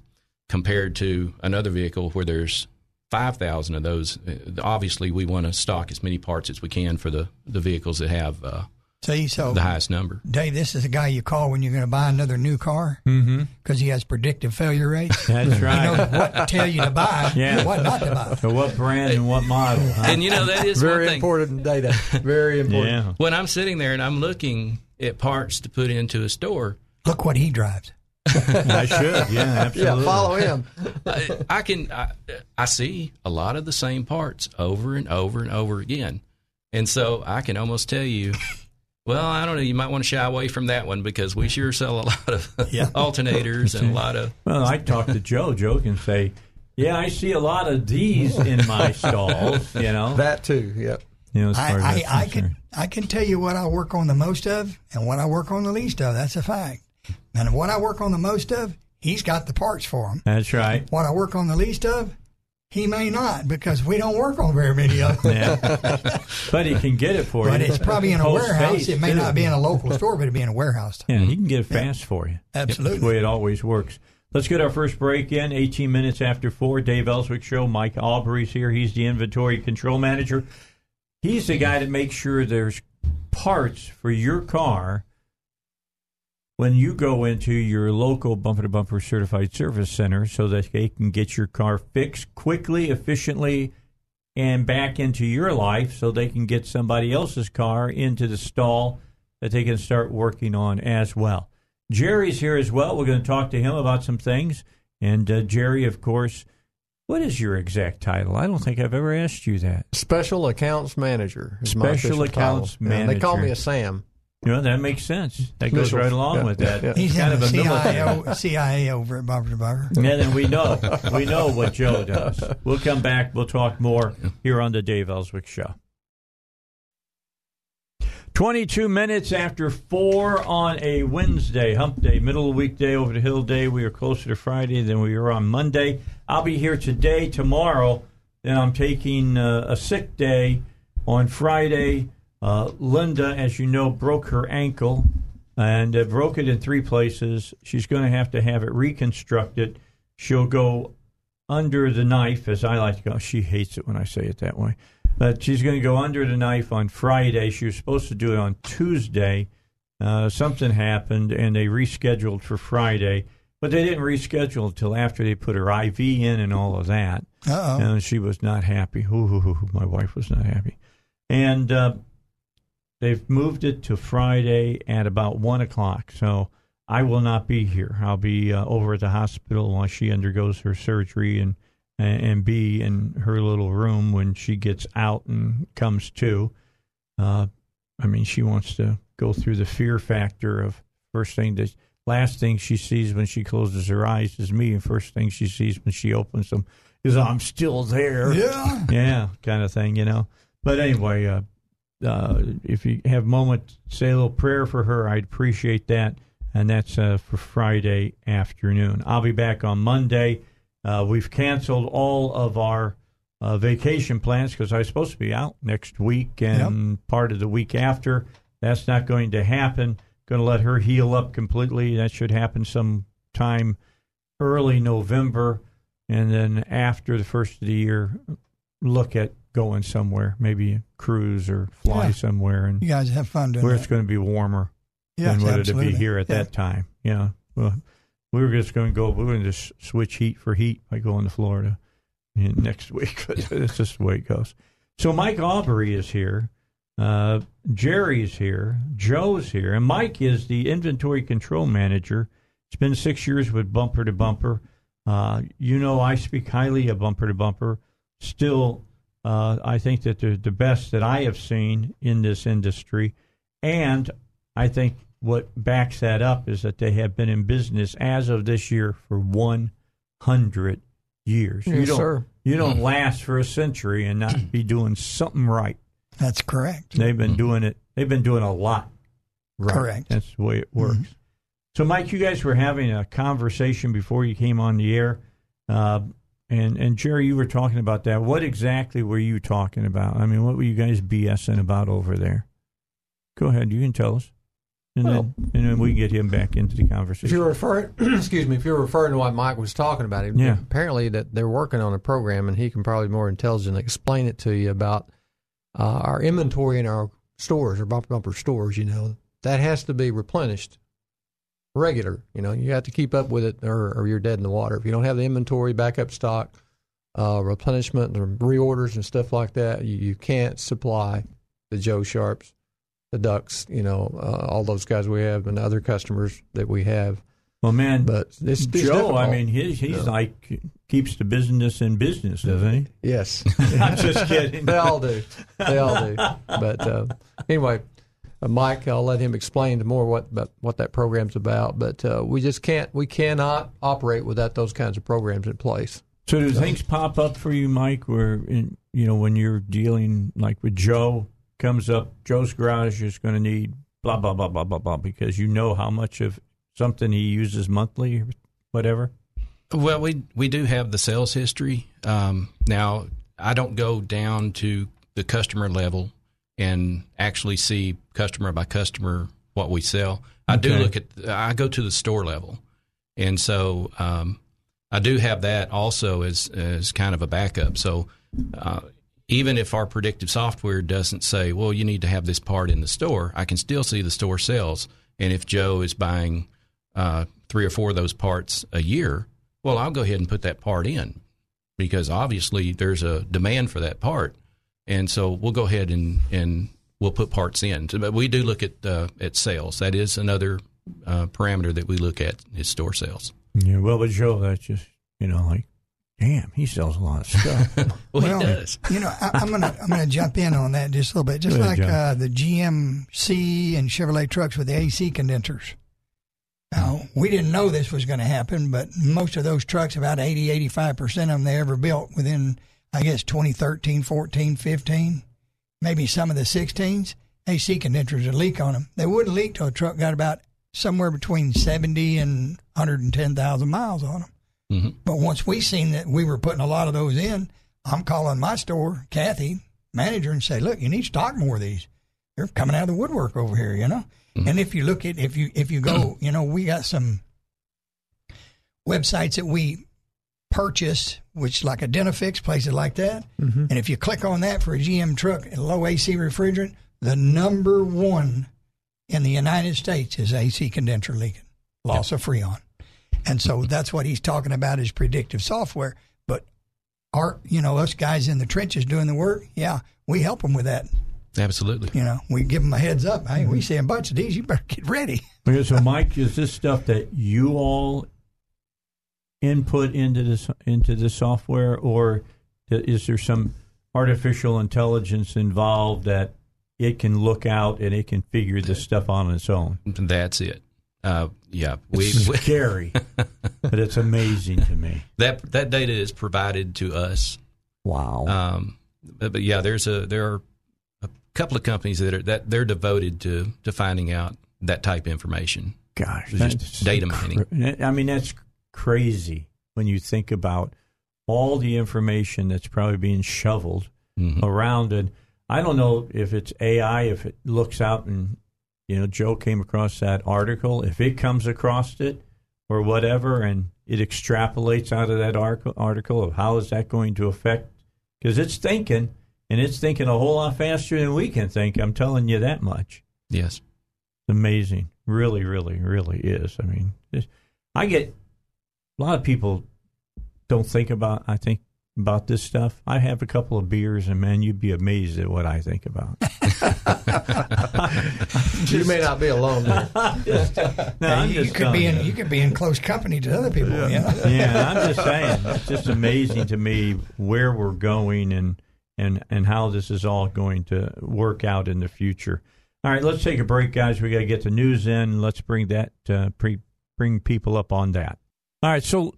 compared to another vehicle where there's five thousand of those, uh, obviously we want to stock as many parts as we can for the the vehicles that have uh, See, so the highest number. Dave, this is a guy you call when you're going to buy another new car Mm-hmm. because he has predictive failure rates. [laughs] That's He right. knows what to tell you to buy, [laughs] Yeah. and what not to buy. So what brand and what model? huh? And you know that is Very one thing. important data. Very [laughs] important. yeah. When I'm sitting there and I'm looking at parts to put into a store, Look what he drives. I should. Yeah, absolutely. Yeah, follow him. I, I can I, I see a lot of the same parts over and over and over again, and so I can almost tell you. Well, I don't know. You might want to shy away from that one because we sure sell a [laughs] lot of [laughs] Yeah. alternators and a lot of. [laughs] Well, I talk to Joe. Joe can say, "Yeah, I see a lot of these in my stalls." You know, That too. Yep. you know, as far as I, I, I can I can tell you what I work on the most of and what I work on the least of. That's a fact. And what I work on the most of, he's got the parts for him. That's right. What I work on the least of, he may not because we don't work on very many of them. Yeah, [laughs] but he can get it for you. But it's probably in a Post warehouse. It may too. not be in a local store, but it'd be in a warehouse. Yeah, he can get it fast for you. Absolutely. That's the way it always works. Let's get our first break in. 18 minutes after 4. Dave Elswick Show. Mike Aubrey's here. He's the inventory control manager. He's the guy that makes sure there's parts for your car when you go into your local bumper to bumper certified service center so that they can get your car fixed quickly, efficiently, and back into your life so they can get somebody else's car into the stall that they can start working on as well. Jerry's here as well. We're going to talk to him about some things. And uh, Jerry, of course, what is your exact title? I don't think I've ever asked you that. Special accounts manager. Special accounts title. Yeah, they call me a Sam. You know, that makes sense. That goes right along Yeah, with that. yeah. It's He's kind of a military. CIA over at Bumper to Bumper. And then we know we know what Joe does. We'll come back. We'll talk more here on the Dave Elswick Show. 22 minutes after 4 on a Wednesday, hump day, middle of the weekday, over the hill day. We are closer to Friday than we were on Monday. I'll be here today, tomorrow. Then I'm taking uh, a sick day on Friday. Uh, Linda, as you know, broke her ankle and uh, broke it in three places. She's going to have to have it reconstructed. She'll go under the knife, as I like to go. She hates it when I say it that way. But she's going to go under the knife on Friday. She was supposed to do it on Tuesday. Uh, something happened, and they rescheduled for Friday. But they didn't reschedule until after they put her IV in and all of that. Uh-oh. And she was not happy. Ooh, my wife was not happy. And uh, they've moved it to Friday at about 1 o'clock. So I will not be here. I'll be uh, over at the hospital while she undergoes her surgery and, and, and be in her little room when she gets out and comes to. Uh, I mean, she wants to go through the fear factor of first thing that last thing she sees when she closes her eyes is me, and first thing she sees when she opens them is I'm still there. Yeah. yeah, kind of thing, you know. But anyway, uh, uh, if you have a moment, say a little prayer for her. I'd appreciate that. And that's uh, for Friday afternoon. I'll be back on Monday. Uh, we've canceled all of our uh, vacation plans because I was supposed to be out next week and part of the week after. That's not going to happen. Going to let her heal up completely. That should happen sometime early November. And then after the first of the year, look at going somewhere, maybe cruise or fly Yeah. somewhere, and You guys have fun doing where that. it's going to be warmer Yes, than what it'd be here at Yeah. that time. Yeah, well, we were just going to go. We were going to just switch heat for heat by going to Florida in [laughs] next week. That's just the way it goes. So Mike Aubrey is here. Uh, Jerry's here. Joe's here, and Mike is the inventory control manager. It's been six years with Bumper to Bumper. Uh, you know, I speak highly of Bumper to Bumper. Still, uh, I think that they're the best that I have seen in this industry. And I think what backs that up is that they have been in business as of this year for one hundred years. you Yes, don't, sir. You don't last for a century and not be doing something right. That's correct. They've been doing it. They've been doing a lot. Right. Correct. That's the way it works. So, Mike, you guys were having a conversation before you came on the air, uh, and and Jerry, you were talking about that. What exactly were you talking about? I mean, what were you guys BSing about over there? Go ahead, you can tell us, and Well- then and then we can get him back into the conversation. If you're referring, [clears throat] excuse me, if you're referring to what Mike was talking about, it- Yeah. apparently that they're working on a program, and he can probably more intelligently explain it to you about uh, our inventory in our stores, our bumper bumper stores. You know, that has to be replenished regular. You know, you have to keep up with it, or, or you're dead in the water. If you don't have the inventory, backup stock, uh, replenishment, or reorders and stuff like that, you, you can't supply the Joe Sharps, the Ducks, you know, uh, all those guys we have, and other customers that we have. well, man, But it's, it's Joe, I difficult. mean, he's he's No. like keeps the business in business, doesn't he? yes, [laughs] I'm just [laughs] kidding. they all do. They all do. [laughs] But uh, anyway, Mike, I'll let him explain more what about what that program's about. But uh, we just can't, we cannot operate without those kinds of programs in place. So do things pop up for you, Mike, where in, you know when you're dealing like with Joe comes up, Joe's garage is going to need blah blah blah blah blah blah because you know how much of something he uses monthly or whatever. Well, we we do have the sales history. Um, now, I don't go down to the customer level and actually see customer by customer what we sell. I do look at. I go to the store level, and so um, I do have that also as as kind of a backup. So. Uh, even if our predictive software doesn't say, well, you need to have this part in the store, I can still see the store sales. And if Joe is buying uh, three or four of those parts a year, well, I'll go ahead and put that part in because obviously there's a demand for that part, and so we'll go ahead and and we'll put parts in. So, but we do look at uh, at sales. That is another uh, parameter that we look at is store sales. Yeah, well, but Joe, that's just you know like, damn, he sells a lot of stuff. Well, [laughs] Well, he does. You know, I, I'm gonna I'm gonna jump in on that just a little bit. Just Go like ahead, uh, the GMC and Chevrolet trucks with the AC condensers. Now, we didn't know this was going to happen, but most of those trucks, about 80, 85 percent of them they ever built within, I guess, 2013, 14, 15, maybe some of the 16s, AC condensers would leak on them. They wouldn't leak till a truck got about somewhere between 70 and 110,000 miles on them. hmm But once we seen that we were putting a lot of those in, I'm calling my store, Kathy, manager, and say, "Look, you need to stock more of these. They're coming out of the woodwork over here, you know." And if you look at if you if you go, you know, we got some websites that we purchase, which like a Identifix, places like that. Mm-hmm. And if you click on that for a GM truck, a low AC refrigerant, the number one in the United States is AC condenser leaking, loss of freon. And so that's what he's talking about is predictive software. But our, you know, us guys in the trenches doing the work, yeah, we help them with that. Absolutely. You know, we give them a heads up. Hey, we mm-hmm. see a bunch of these, you better get ready. Okay, so Mike, is this stuff that you all input into this into the software, or is there some artificial intelligence involved that it can look out and it can figure this stuff on its own? That's it. Uh, yeah, we, It's we [laughs] scary, but it's amazing to me. that that data is provided to us Wow. Um, but, but yeah, there's a there are a couple of companies that are that they're devoted to to finding out that type of information. Gosh, just that's data mining. I mean, that's crazy when you think about all the information that's probably being shoveled Mhm. around it. I don't know if it's AI, if it looks out and, you know, Joe came across that article, if it comes across it or whatever, and it extrapolates out of that article, article of how is that going to affect, because it's thinking, and it's thinking a whole lot faster than we can think. I'm telling you that much Yes. amazing. Really, really, really is. I mean, I get a lot of people don't think about. I think about this stuff. I have a couple of beers, and man, you'd be amazed at what I think about. [laughs] you may not be alone there. [laughs] No, I'm you could be in you could be in close company to other people. You [laughs] know? yeah, I'm just saying. It's just amazing to me where we're going and and and how this is all going to work out in the future. All right, let's take a break, guys. We got to get the news in. Let's bring that uh, pre- bring people up on that. All right, so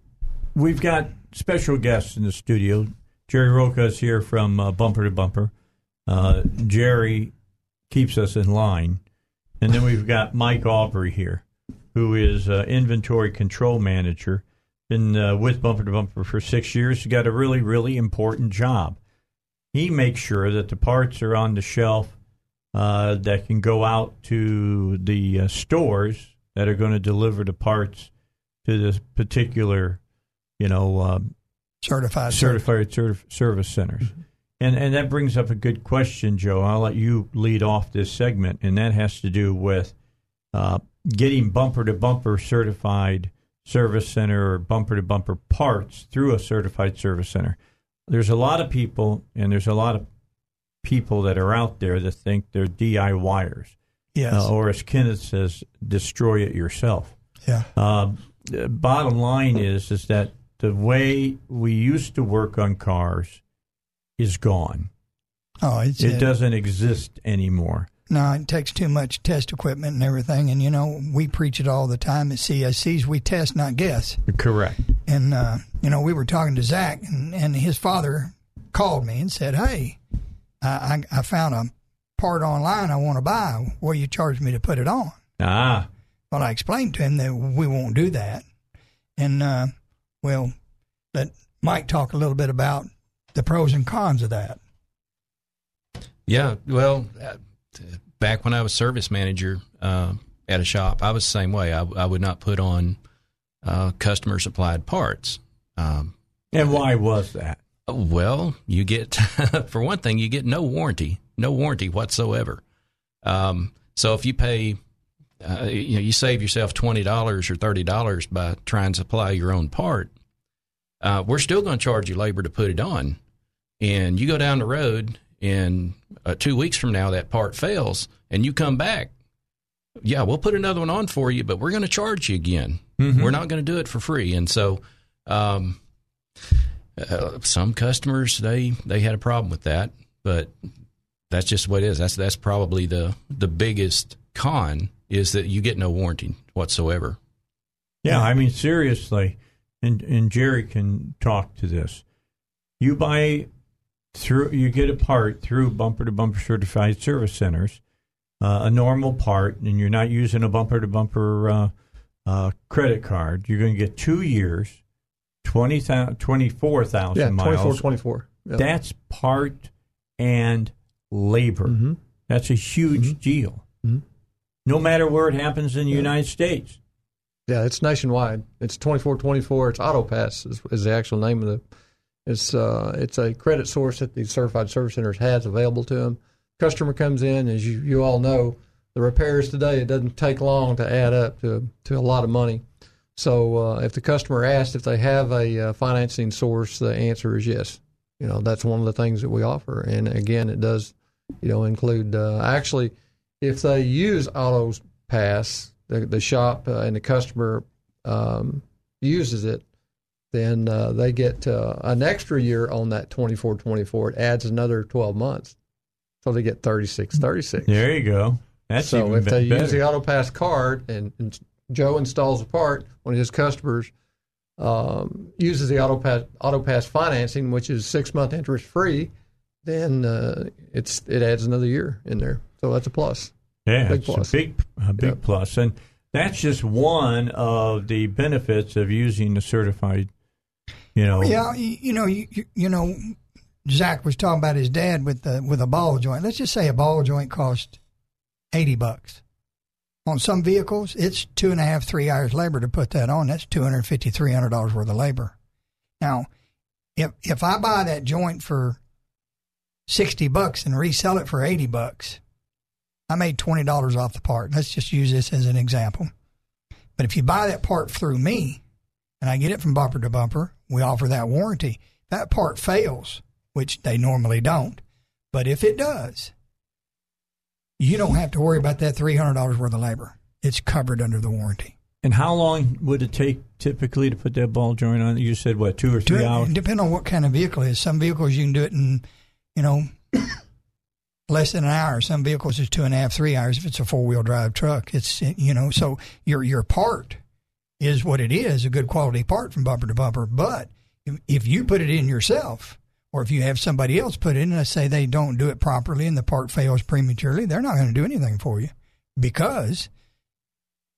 we've got special guests in the studio. Jerry Roca is here from uh, Bumper to Bumper. Uh, Jerry keeps us in line. And then we've got Mike Aubrey here, who is uh, inventory control manager. Been uh, with Bumper to Bumper for six years. He's got a really, really important job. He makes sure that the parts are on the shelf uh, that can go out to the uh, stores that are going to deliver the parts to this particular, you know, uh, certified certified certif- service centers. And and that brings up a good question, Joe. I'll let you lead off this segment, and that has to do with uh, getting bumper to bumper certified service center or bumper to bumper parts through a certified service center. There's a lot of people, and there's a lot of people that are out there that think they're DIYers. Yes. Uh, or as Kenneth says, destroy it yourself. Yeah. Uh, the bottom line is is that the way we used to work on cars is gone. Oh, it's it doesn't exist anymore. No, it takes too much test equipment and everything. And, you know, we preach it all the time at CSCs. We test, not guess. Correct. And, uh, you know, we were talking to Zach, and, and his father called me and said, Hey, I, I, I found a part online I want to buy. Will you charge me to put it on? Ah. Well, I explained to him that we won't do that. And, uh, well, let Mike talk a little bit about the pros and cons of that. Yeah, well, uh, back when I was service manager uh, at a shop, I was the same way. I, I would not put on uh, customer supplied parts. Um, and why was that? Well, you get, [laughs] for one thing, you get no warranty, no warranty whatsoever. Um, so if you pay, uh, you know, you save yourself twenty dollars or thirty dollars by trying to supply your own part. Uh, we're still going to charge you labor to put it on, and you go down the road, and uh, two weeks from now that part fails, and you come back. Yeah, we'll put another one on for you, but we're going to charge you again. Mm-hmm. We're not going to do it for free, and so. Um, uh, some customers they they had a problem with that, but that's just what it is. That's that's probably the the biggest con is that you get no warranty whatsoever. Yeah, I mean seriously, and and Jerry can talk to this. You buy through you get a part through bumper to bumper certified service centers, uh, a normal part, and you're not using a bumper to bumper uh, credit card. You're going to get two years 20, 24,000 yeah, miles. 24, 24. Yep. That's part and labor. Mm-hmm. That's a huge mm-hmm. deal. Mm-hmm. No matter where it happens in the yeah. United States. Yeah, it's nationwide. It's 2424. It's AutoPass is, is the actual name of the. It's uh, it's a credit source that the certified service centers has available to them. Customer comes in, as you, you all know, the repairs today it doesn't take long to add up to to a lot of money. So uh, if the customer asks if they have a uh, financing source, the answer is yes. You know that's one of the things that we offer, and again, it does, you know, include uh, actually if they use Auto Pass, the, the shop uh, and the customer um, uses it, then uh, they get uh, an extra year on that twenty four twenty four. It adds another twelve months, so they get thirty six thirty six. There you go. That's so if they better. use the Auto Pass card and, and Joe installs a part, one of his customers um, uses the AutoPass, AutoPass financing, which is six month interest free, then uh, it's it adds another year in there. So that's a plus. Yeah, big it's plus. a big, a big Yep. plus. And that's just one of the benefits of using the certified, you know. Yeah, you, you know, you, you- you know, Zach was talking about his dad with the with a ball joint. Let's just say a ball joint cost eighty bucks. On some vehicles, it's two and a half, three hours labor to put that on. That's two hundred fifty, three hundred dollars worth of labor. Now, if if I buy that joint for sixty bucks and resell it for eighty bucks, I made twenty dollars off the part. Let's just use this as an example. But if you buy that part through me, and I get it from bumper to bumper, we offer that warranty. That part fails, which they normally don't, but if it does, you don't have to worry about that three hundred dollars worth of labor. It's covered under the warranty. And how long would it take typically to put that ball joint on? You said what, two or three hours? Depending on what kind of vehicle it is. Some vehicles you can do it in, you know, less than an hour. Some vehicles is two and a half, three hours. If it's a four wheel drive truck, it's you know. So your your part is what it is, a good quality part from bumper to bumper. But if, you put it in yourself, or if you have somebody else put it in, let's say they don't do it properly and the part fails prematurely, they're not going to do anything for you because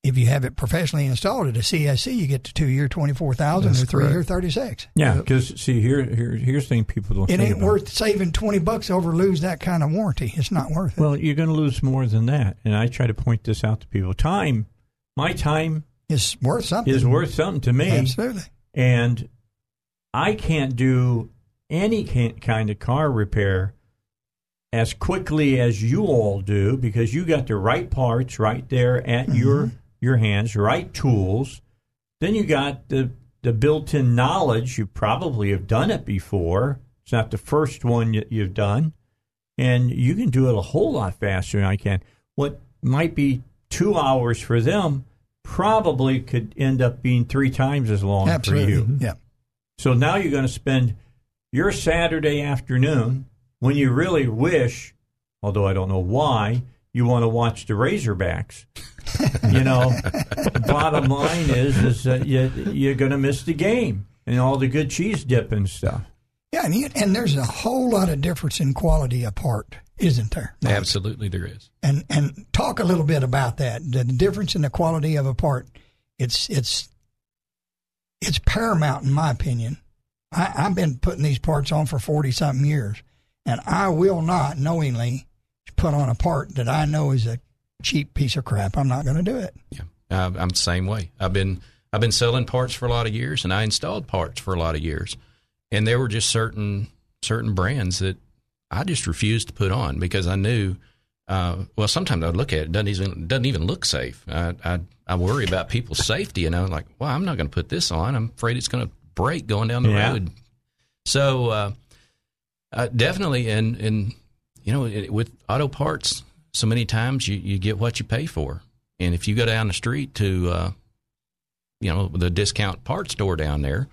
if you have it professionally installed at a CSC, you get to two year twenty four thousand or three year thirty six. Yeah, because see here, here, here's the thing people don't. It ain't about. worth saving twenty bucks over lose that kind of warranty. It's not worth it. Well, you're going to lose more than that, and I try to point this out to people. Time, my time is worth something. is worth something to me, Absolutely. and I can't do any ki- kind of car repair as quickly as you all do because you got the right parts right there at your mm-hmm. Your hands, right tools. Then you got the the built-in knowledge. You probably have done it before. It's not the first one you, you've done, and you can do it a whole lot faster than I can. What might be two hours for them probably could end up being three times as long Absolutely. for you. Mm-hmm. Yeah. So now you're going to spend your Saturday afternoon when you really wish, although I don't know why, you want to watch the Razorbacks. You know, bottom line is is that you, you're going to miss the game and all the good cheese dip and stuff. Yeah, and, you, and there's a whole lot of difference in quality of part, isn't there? Absolutely, there is. And and talk a little bit about that. The difference in the quality of a part. It's it's it's paramount in my opinion. I, I've been putting these parts on for forty something years, and I will not knowingly put on a part that I know is a cheap piece of crap. I'm not going to do it. Yeah, uh, I'm the same way. I've been I've been selling parts for a lot of years, and I installed parts for a lot of years, and there were just certain certain brands that I just refused to put on because I knew. Uh, well, sometimes I would look at it, it doesn't even doesn't even look safe. I I, I worry about people's safety, and I'm like, well, I'm not going to put this on. I'm afraid it's going to break going down the Yeah. road. So uh, uh, definitely, and and you know, it, with auto parts, so many times you, you get what you pay for. And if you go down the street to, uh, you know, the discount part store down there,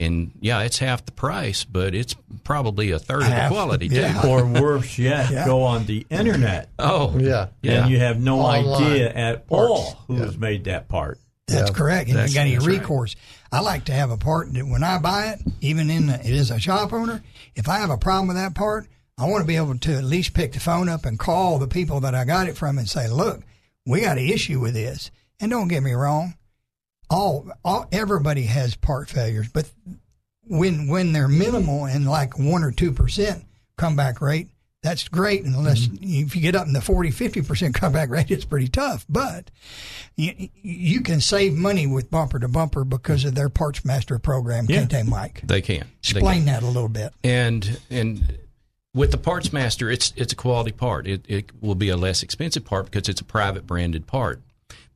and yeah, it's half the price, but it's probably a third Half, of the quality yeah. too. Or worse yet, Yeah. go on the internet Oh, Yeah. Yeah. and you have no Online idea at parts. all who's made that part. That's Yeah. correct. And That's- you got any that's right. recourse. I like to have a part that when I buy it, even in the, it is a shop owner, if I have a problem with that part, I want to be able to at least pick the phone up and call the people that I got it from and say, look, we got an issue with this. And don't get me wrong, all, all everybody has part failures, but when when they're minimal and like one or two percent comeback rate, that's great. Unless mm-hmm. if you get up in the 40, 50 percent [laughs] comeback rate, it's pretty tough. But you, you can save money with bumper to bumper because of their parts master program. Yeah. Can't they, Mike? they can. They Explain that a little bit. and and with the parts master it's it's a quality part. It, it will be a less expensive part because it's a private branded part.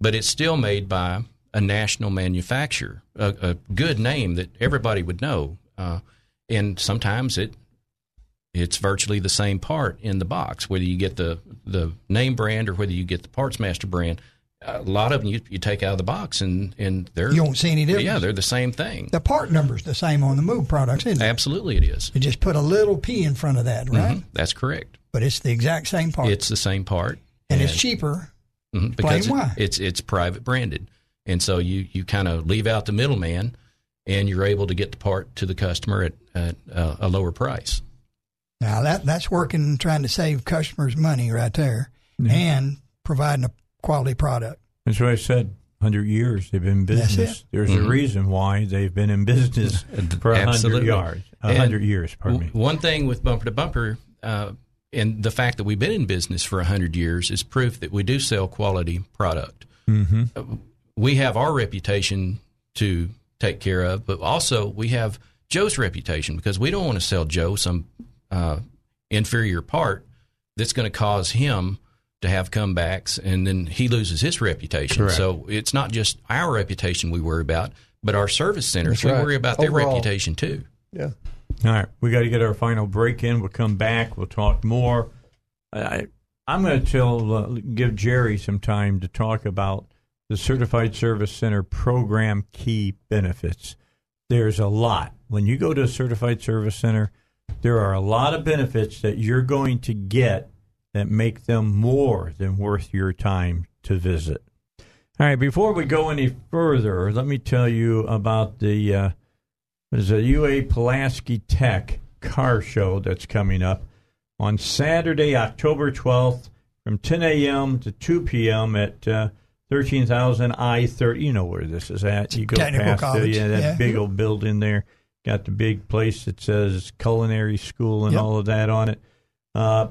But it's still made by a national manufacturer a, a good name that everybody would know. Uh, and sometimes it it's virtually the same part in the box whether you get the the name brand or whether you get the parts master brand a lot of them you, you take out of the box and and they're You don't see any difference. yeah they're the same thing The part number's the same on the move products, isn't it? absolutely it is. You just put a little P in front of that, right? Mhm, that's correct But it's the exact same part. It's the same part, and it's cheaper. Mhm, because it- why. it's it's private branded, and so you you kind of leave out the middleman, and you're able to get the part to the customer at, at uh, a lower price. Now that that's working, trying to save customers money right there, and providing a quality product. That's what I said. Hundred years they've been in business. There's a Mhm. reason why they've been in business [laughs] for a hundred yards, a hundred years. Pardon me. One thing with bumper to bumper, uh, and the fact that we've been in business for hundred years is proof that we do sell quality product. Mm-hmm. we have our reputation to take care of, but also we have Joe's reputation because we don't want to sell Joe some uh, inferior part that's going to cause him to have comebacks and then he loses his reputation. Correct. So it's not just our reputation we worry about, but our service centers, That's we worry about their reputation too. Yeah. All right, we got to get our final break in. We'll come back. We'll talk more. I, I'm going to tell, uh, give Jerry some time to talk about the Certified Service Center program key benefits. There's a lot. When you go to a Certified Service Center, there are a lot of benefits that you're going to get that make them more than worth your time to visit. All right, before we go any further, let me tell you about the uh, there's a UA Pulaski Tech car show that's coming up on Saturday, October 12th, from 10 a.m. to 2 p.m. at uh, 13,000 I 30. You know where this is at. You go past the, yeah, that yeah. big old building there. Got the big place that says culinary school and Yep. all of that on it. Uh,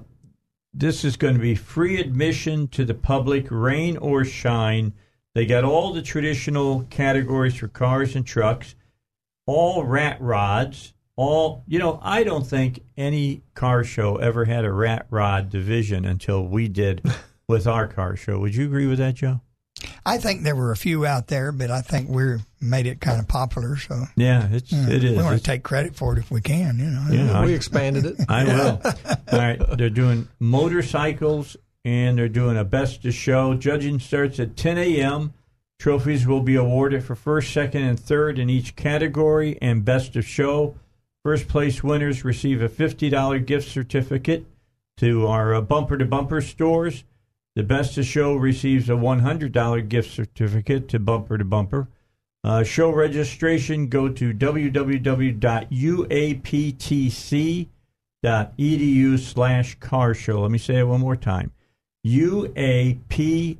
this is going to be free admission to the public, rain or shine. They got all the traditional categories for cars and trucks, all rat rods, all, you know, I don't think any car show ever had a rat rod division until we did [laughs] with our car show. Would you agree with that, Joe? I think there were a few out there, but I think we're made it kind of popular. So Yeah, it's, yeah, it is. We want to take credit for it if we can. You know. Yeah, we I- expanded it. I will. [laughs] All right. They're doing motorcycles and they're doing a best of show. Judging starts at 10 a.m. Trophies will be awarded for first, second, and third in each category and best of show. First place winners receive a $50 gift certificate to our uh, bumper to bumper stores. The best of show receives a $100 gift certificate to bumper to bumper. Uh, show registration, go to www.uaptc.edu slash car show. Let me say it one more time. uaptc.edu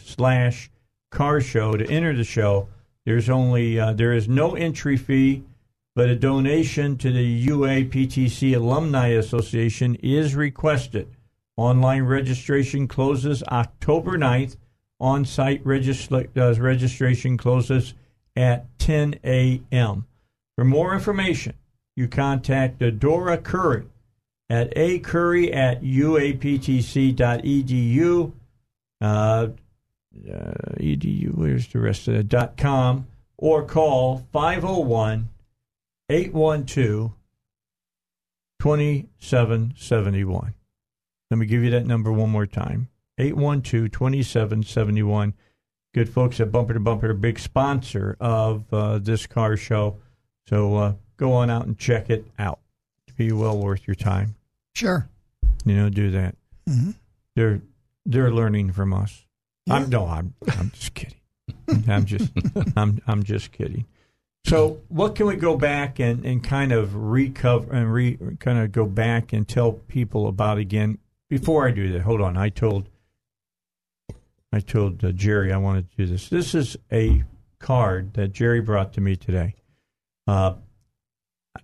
slash car show to enter the show. There's only, uh, there is no entry fee, but a donation to the UAPTC Alumni Association is requested. Online registration closes October 9th. On site uh, registration closes at 10 a.m. For more information, you contact Adora Curry at acurry at uaptc.edu. Uh, uh, edu, where's the rest of it? Dot com, or call 501 812 2771. Let me give you that number one more time 812 2771. Good folks at Bumper to Bumper, big sponsor of uh, this car show. So uh, go on out and check it out. It'll be well worth your time. Sure. You know, do that. Mhm. They're they're learning from us. I'm no, I'm I'm just kidding. I'm just [laughs] I'm I'm just kidding. So, what can we go back and, and kind of recover and re kind of go back and tell people about again? Before I do that, hold on. I told I told uh, Jerry I wanted to do this. This is a card that Jerry brought to me today. Uh,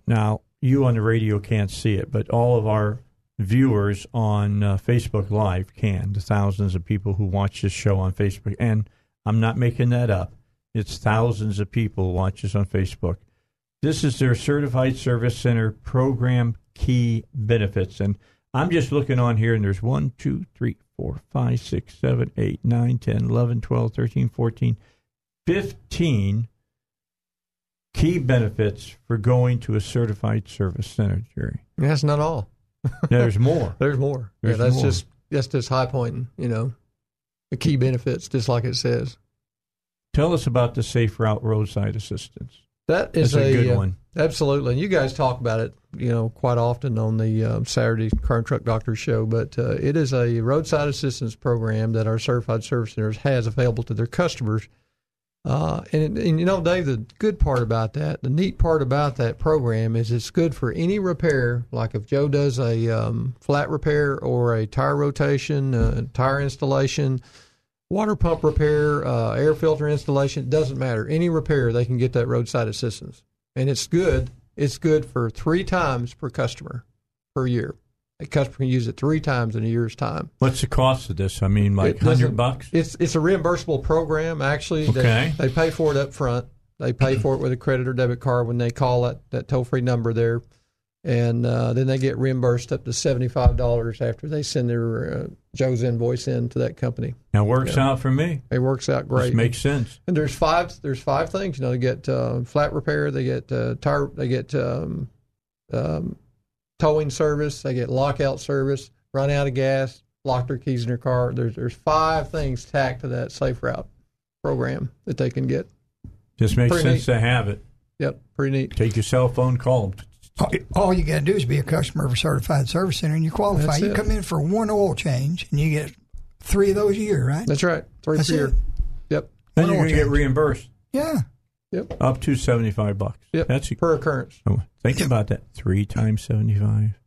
now, you on the radio can't see it, but all of our viewers on uh, Facebook Live can. The thousands of people who watch this show on Facebook, and I'm not making that up. It's thousands of people watch us on Facebook. This is their Certified Service Center program key benefits, and I'm just looking on here, and there's 1, 2, 3, 4, 5, 6, 7, 8, 9, 10, 11, 12, 13, 14, 15 key benefits for going to a certified service center, Jerry. That's not all. [laughs] There's more. [laughs] There's more. There's yeah, that's more. just that's just high pointing. You know, the key benefits, just like it says. Tell us about the Safe Route Roadside Assistance. That is That's a good uh, one. Absolutely, and you guys talk about it, you know, quite often on the um, Saturday Car and Truck Doctor Show. But uh, it is a roadside assistance program that our certified service centers has available to their customers. Uh, and, and you know, Dave, the good part about that, the neat part about that program is it's good for any repair. Like if Joe does a um, flat repair or a tire rotation, uh, tire installation, water pump repair, uh, air filter installation, it doesn't matter. Any repair, they can get that roadside assistance. And it's good. It's good for three times per customer per year. A customer can use it three times in a year's time. What's the cost of this? I mean, like hundred bucks. It's it's a reimbursable program. Actually, Okay. they, they pay for it up front. They pay for it with a credit or debit card when they call that, that toll free number there, and uh, then they get reimbursed up to seventy five dollars after they send their uh, Joe's invoice in to that company. Now works Yeah. out for me. It works out great. This makes sense. And there's five. There's five things. You know, they get uh, flat repair. They get uh, tire. They get um, um, towing service. They get lockout service. Run out of gas. Lock their keys in their car. There's there's five things tacked to that safe route program that they can get. Just makes Pretty sense neat. to have it. Yep, pretty neat. Take your cell phone, call them. All, all you got to do is be a customer of a certified service center, and you qualify. That's You it. come in for one oil change, and you get three of those a year, right? That's right. Three That's per year. it. Yep. Then One you're going to get reimbursed Yeah. Yep. up to 75 bucks. Yep. That's per occurrence. oh, think about that. Three times 75.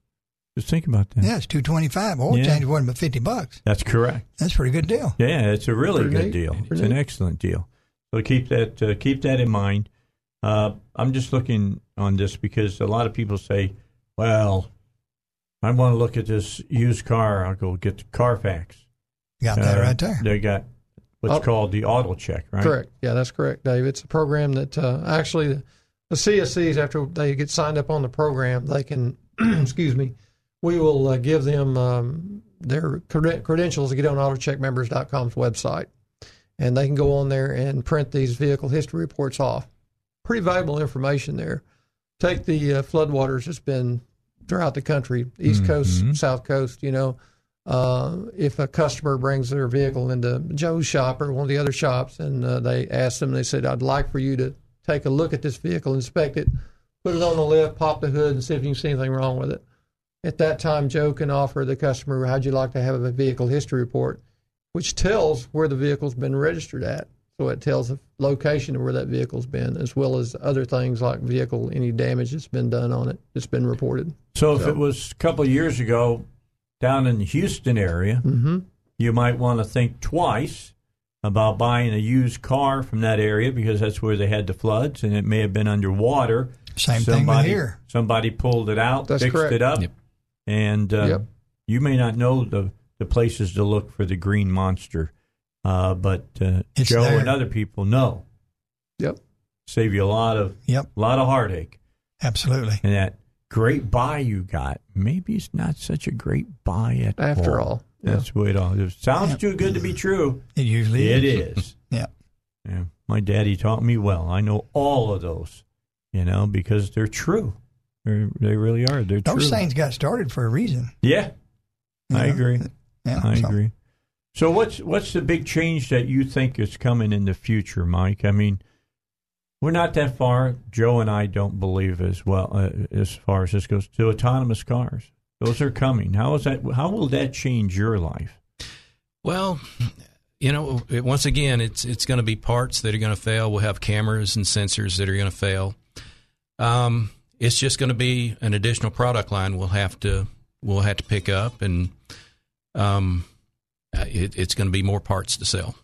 Just think about that. Yeah, it's two twenty five. Oil Yeah. change wasn't but fifty bucks. That's correct. That's a pretty good deal. Yeah, it's a really Pretty good neat. deal. Pretty It's an excellent deal. So keep that uh, keep that in mind. Uh, I'm just looking on this because a lot of people say, "Well, I want to look at this used car. I'll go get the Carfax." Got that Uh, right there. They got what's Oh. called the auto check, right? Correct. Yeah, that's correct, Dave. It's a program that uh, actually the, the CSCs, after they get signed up on the program, they can, [clears throat] excuse me, we will uh, give them um, their creden- credentials to get on AutoCheckMembers.com's website. And they can go on there and print these vehicle history reports off. Pretty valuable information there. Take the uh, floodwaters that's been throughout the country, East Mhm. Coast, South Coast, you know. Uh, if a customer brings their vehicle into Joe's shop or one of the other shops and uh, they ask them, they said, I'd like for you to take a look at this vehicle, inspect it, put it on the lift, pop the hood, and see if you can see anything wrong with it. At that time, Joe can offer the customer, How'd you like to have a vehicle history report, which tells where the vehicle's been registered at. So it tells the location of where that vehicle's been, as well as other things like vehicle, any damage that's been done on it, that's been reported. So if So- it was a couple of years ago down in the Houston area, Mm-hmm. you might want to think twice about buying a used car from that area because that's where they had the floods and it may have been underwater. Same thing somebody, here. Somebody pulled it out, That's fixed correct. it up, Yep. and uh, Yep. you may not know the, the places to look for the green monster, uh, but uh, Joe there. and other people know. Yep. Save you a lot of Yep, a lot of heartache. absolutely. And that great buy you got, maybe it's not such a great buy at After all. all, yeah. That's the way it all. It sounds Yep. too good to be true. It usually It is. is. [laughs] Yeah. Yeah. My daddy taught me well. I know all of those, you know, because they're true. They're, they really are. They're Those true. things got started for a reason. Yeah, I Yeah. agree. Yeah, I so- agree. So what's what's the big change that you think is coming in the future, Mike? I mean, we're not that far. Joe and I don't believe as well uh, as far as this goes to autonomous cars. Those are coming. How is that? How will that change your life? Well, you know, it, once again, it's it's going to be parts that are going to fail. We'll have cameras and sensors that are going to fail. Um, it's just going to be an additional product line we'll have to we'll have to pick up, and um, it, it's going to be more parts to sell.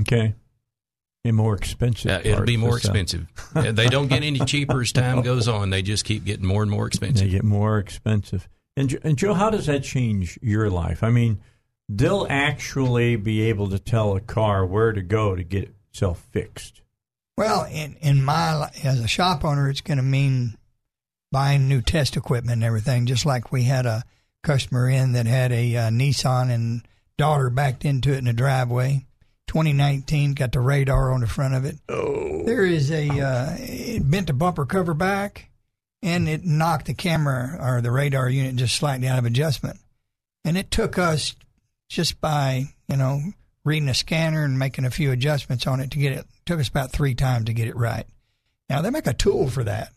Okay, and more expensive. Uh, it'll be more expensive. Uh, they don't get any cheaper as time [laughs] goes on. They just keep getting more and more expensive. They get more expensive. And, and Joe, how does that change your life? I mean, they'll actually be able to tell a car where to go to get itself fixed. Well, in in my as a shop owner, it's going to mean buying new test equipment and everything. Just like we had a customer in that had a uh, Nissan and daughter backed into it in the driveway. 2019 got the radar on the front of it. Oh. There is a uh, it bent the bumper cover back, and it knocked the camera or the radar unit just slightly out of adjustment. And it took us just by you know reading a scanner and making a few adjustments on it to get it took us about three times to get it right. Now they make a tool for that.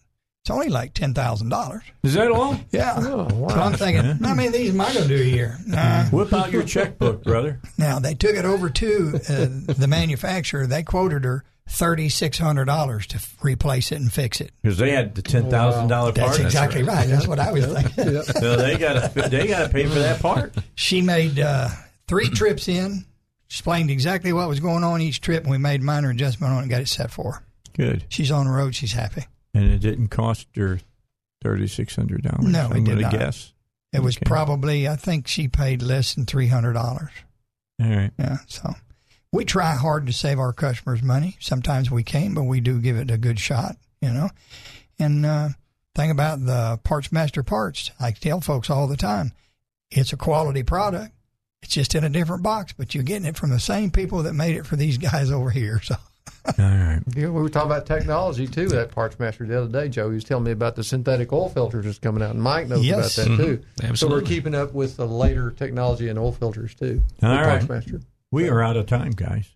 It's only like ten thousand dollars. Is that all? Yeah. Oh, wow. So I'm thinking, how many of these am I going to do a year? Nah. Whip out your checkbook, brother. Now they took it over to uh, the manufacturer. They quoted her thirty six hundred dollars to f- replace it and fix it. Because they had the ten thousand dollar part. That's exactly right. That's what I was thinking. So they got to they got to pay for that part. She made uh, three trips in, explained exactly what was going on each trip, and we made minor adjustment on it and got it set for her. Good, She's on the road. She's happy. And it didn't cost her thirty six hundred dollars. No, it I'm did not. guess. It was Okay. probably, I think she paid less than three hundred dollars. All right. Yeah, so we try hard to save our customers money. Sometimes we can't, but we do give it a good shot, you know. And uh, thing about the Parts Master parts, I tell folks all the time, it's a quality product. It's just in a different box, but you're getting it from the same people that made it for these guys over here. [laughs] So [laughs] All right. Yeah, we were talking about technology too. That parts master the other day, Joe. He was telling me about the synthetic oil filters that's coming out, and Mike knows Yes. about that mm-hmm. too. So Absolutely. we're keeping up with the later technology in oil filters too. All with right. Parts master. We are out of time, guys.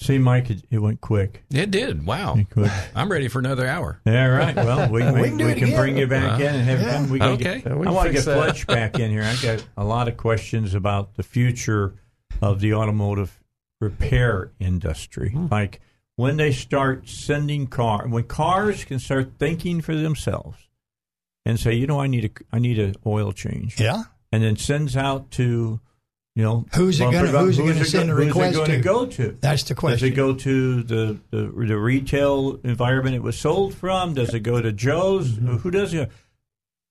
See, Mike, it, it went quick. It did. Wow. It quick. [laughs] I'm ready for another hour. All right. Well, we, [laughs] we, We can do we it can again. bring you back in and have Yeah. fun. We can Okay. Get, Yeah, we I want to get fix. Fletch back in here. I got a lot of questions about the future of the automotive repair industry. Hmm. Like when they start sending car, when cars can start thinking for themselves and say, you know, I need a, I need an oil change. Yeah. And then sends out to, you know, Who's it gonna- who's it who's gonna send a who's request to? go to? That's the question. Does it go to the, the the retail environment it was sold from? Does it go to Joe's? Mm-hmm. Who does it?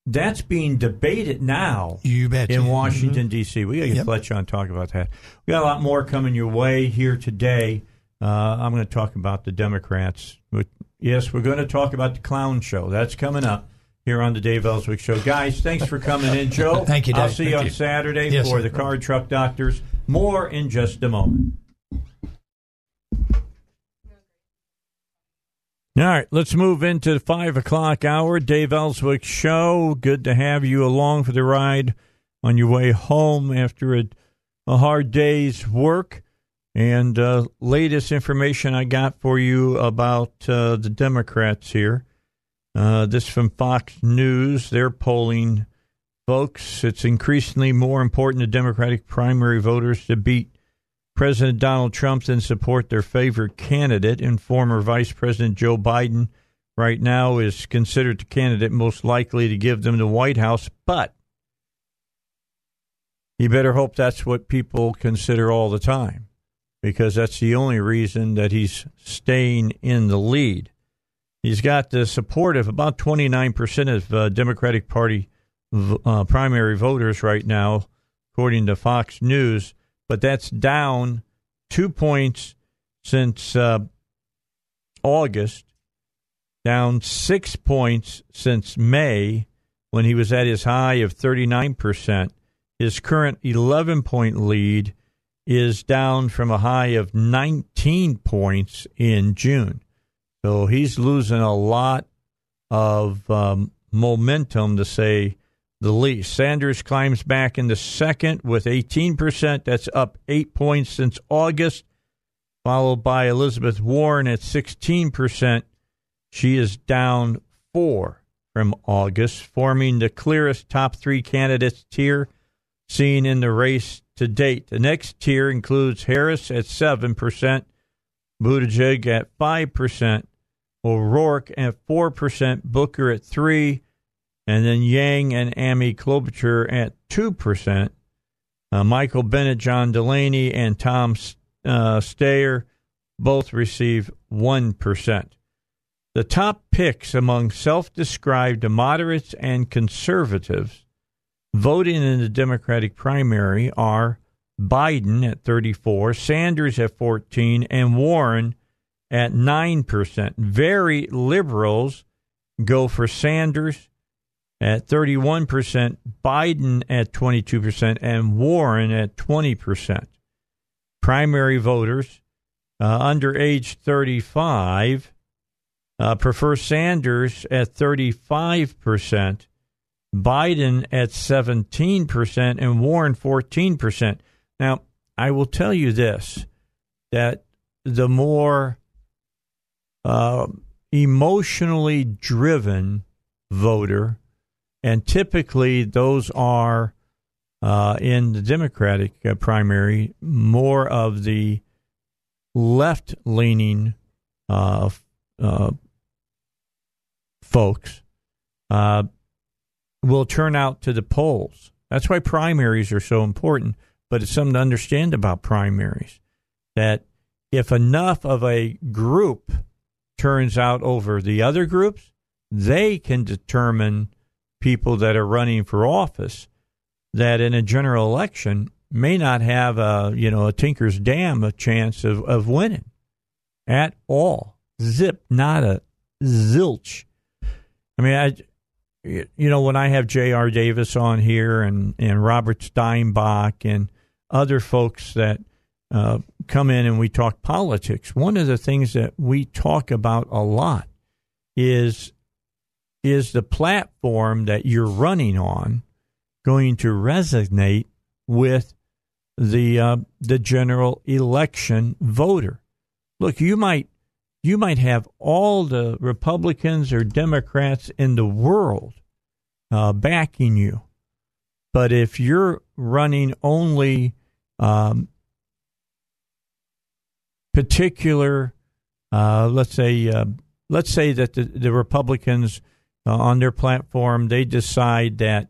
That's being debated now You bet. in you. Washington D.C. We got to get Yep. Fletcher on talk about that. We got a lot more coming your way here today. Uh, I'm going to talk about the Democrats. Yes, we're going to talk about the clown show. That's coming up here on the Dave Elswick Show. Guys, thanks for coming in, Joe. [laughs] Thank you, I'll Dave. see you on you. Saturday Yes, for sir. the Card Truck Doctors. More in just a moment. All right, let's move into the five o'clock hour. Dave Elswick Show. Good to have you along for the ride on your way home after a, a hard day's work. And uh, latest information I got for you about uh, the Democrats here. Uh, this from Fox News. They're polling folks. It's increasingly more important to Democratic primary voters to beat President Donald Trump than support their favorite candidate. And former Vice President Joe Biden right now is considered the candidate most likely to give them the White House. But you better hope that's what people consider all the time because that's the only reason that he's staying in the lead. He's got the support of about 29% of uh, Democratic Party uh, primary voters right now, according to Fox News, but that's down two points since uh, August, down six points since May when he was at his high of 39%. His current 11 point lead is down from a high of 19 points in June. So he's losing a lot of um, momentum, to say the least. Sanders climbs back into second with 18%. That's up eight points since August, followed by Elizabeth Warren at 16%. She is down four from August, forming the clearest top three candidates tier seen in the race to date. The next tier includes Harris at 7%, Buttigieg at 5%, O'Rourke at 4%, Booker at 3 and then Yang and Amy Klobuchar at 2%. Uh, Michael Bennet, John Delaney, and Tom uh, Steyer both receive 1%. The top picks among self described moderates and conservatives voting in the Democratic primary are Biden at 34, Sanders at 14, and Warren at 9%. Very liberals go for Sanders at 31%, Biden at 22%, and Warren at 20%. Primary voters uh, under age 35 uh, prefer Sanders at 35%, Biden at 17%, and Warren 14%. Now, I will tell you this that the more uh, emotionally driven voter, and typically those are uh, in the Democratic uh, primary more of the left leaning uh, uh, folks uh, will turn out to the polls. That's why primaries are so important. But it's something to understand about primaries that if enough of a group turns out over the other groups, they can determine people that are running for office that in a general election may not have a you know a tinker's dam a chance of, of winning at all zip not a zilch i mean i you know when i have j.r davis on here and and robert Steinbuch and other folks that uh, come in and we talk politics one of the things that we talk about a lot is is the platform that you're running on going to resonate with the uh, the general election voter? Look, you might you might have all the Republicans or Democrats in the world uh, backing you, but if you're running only um, particular, uh, let's say, uh, let's say that the, the Republicans uh, on their platform they decide that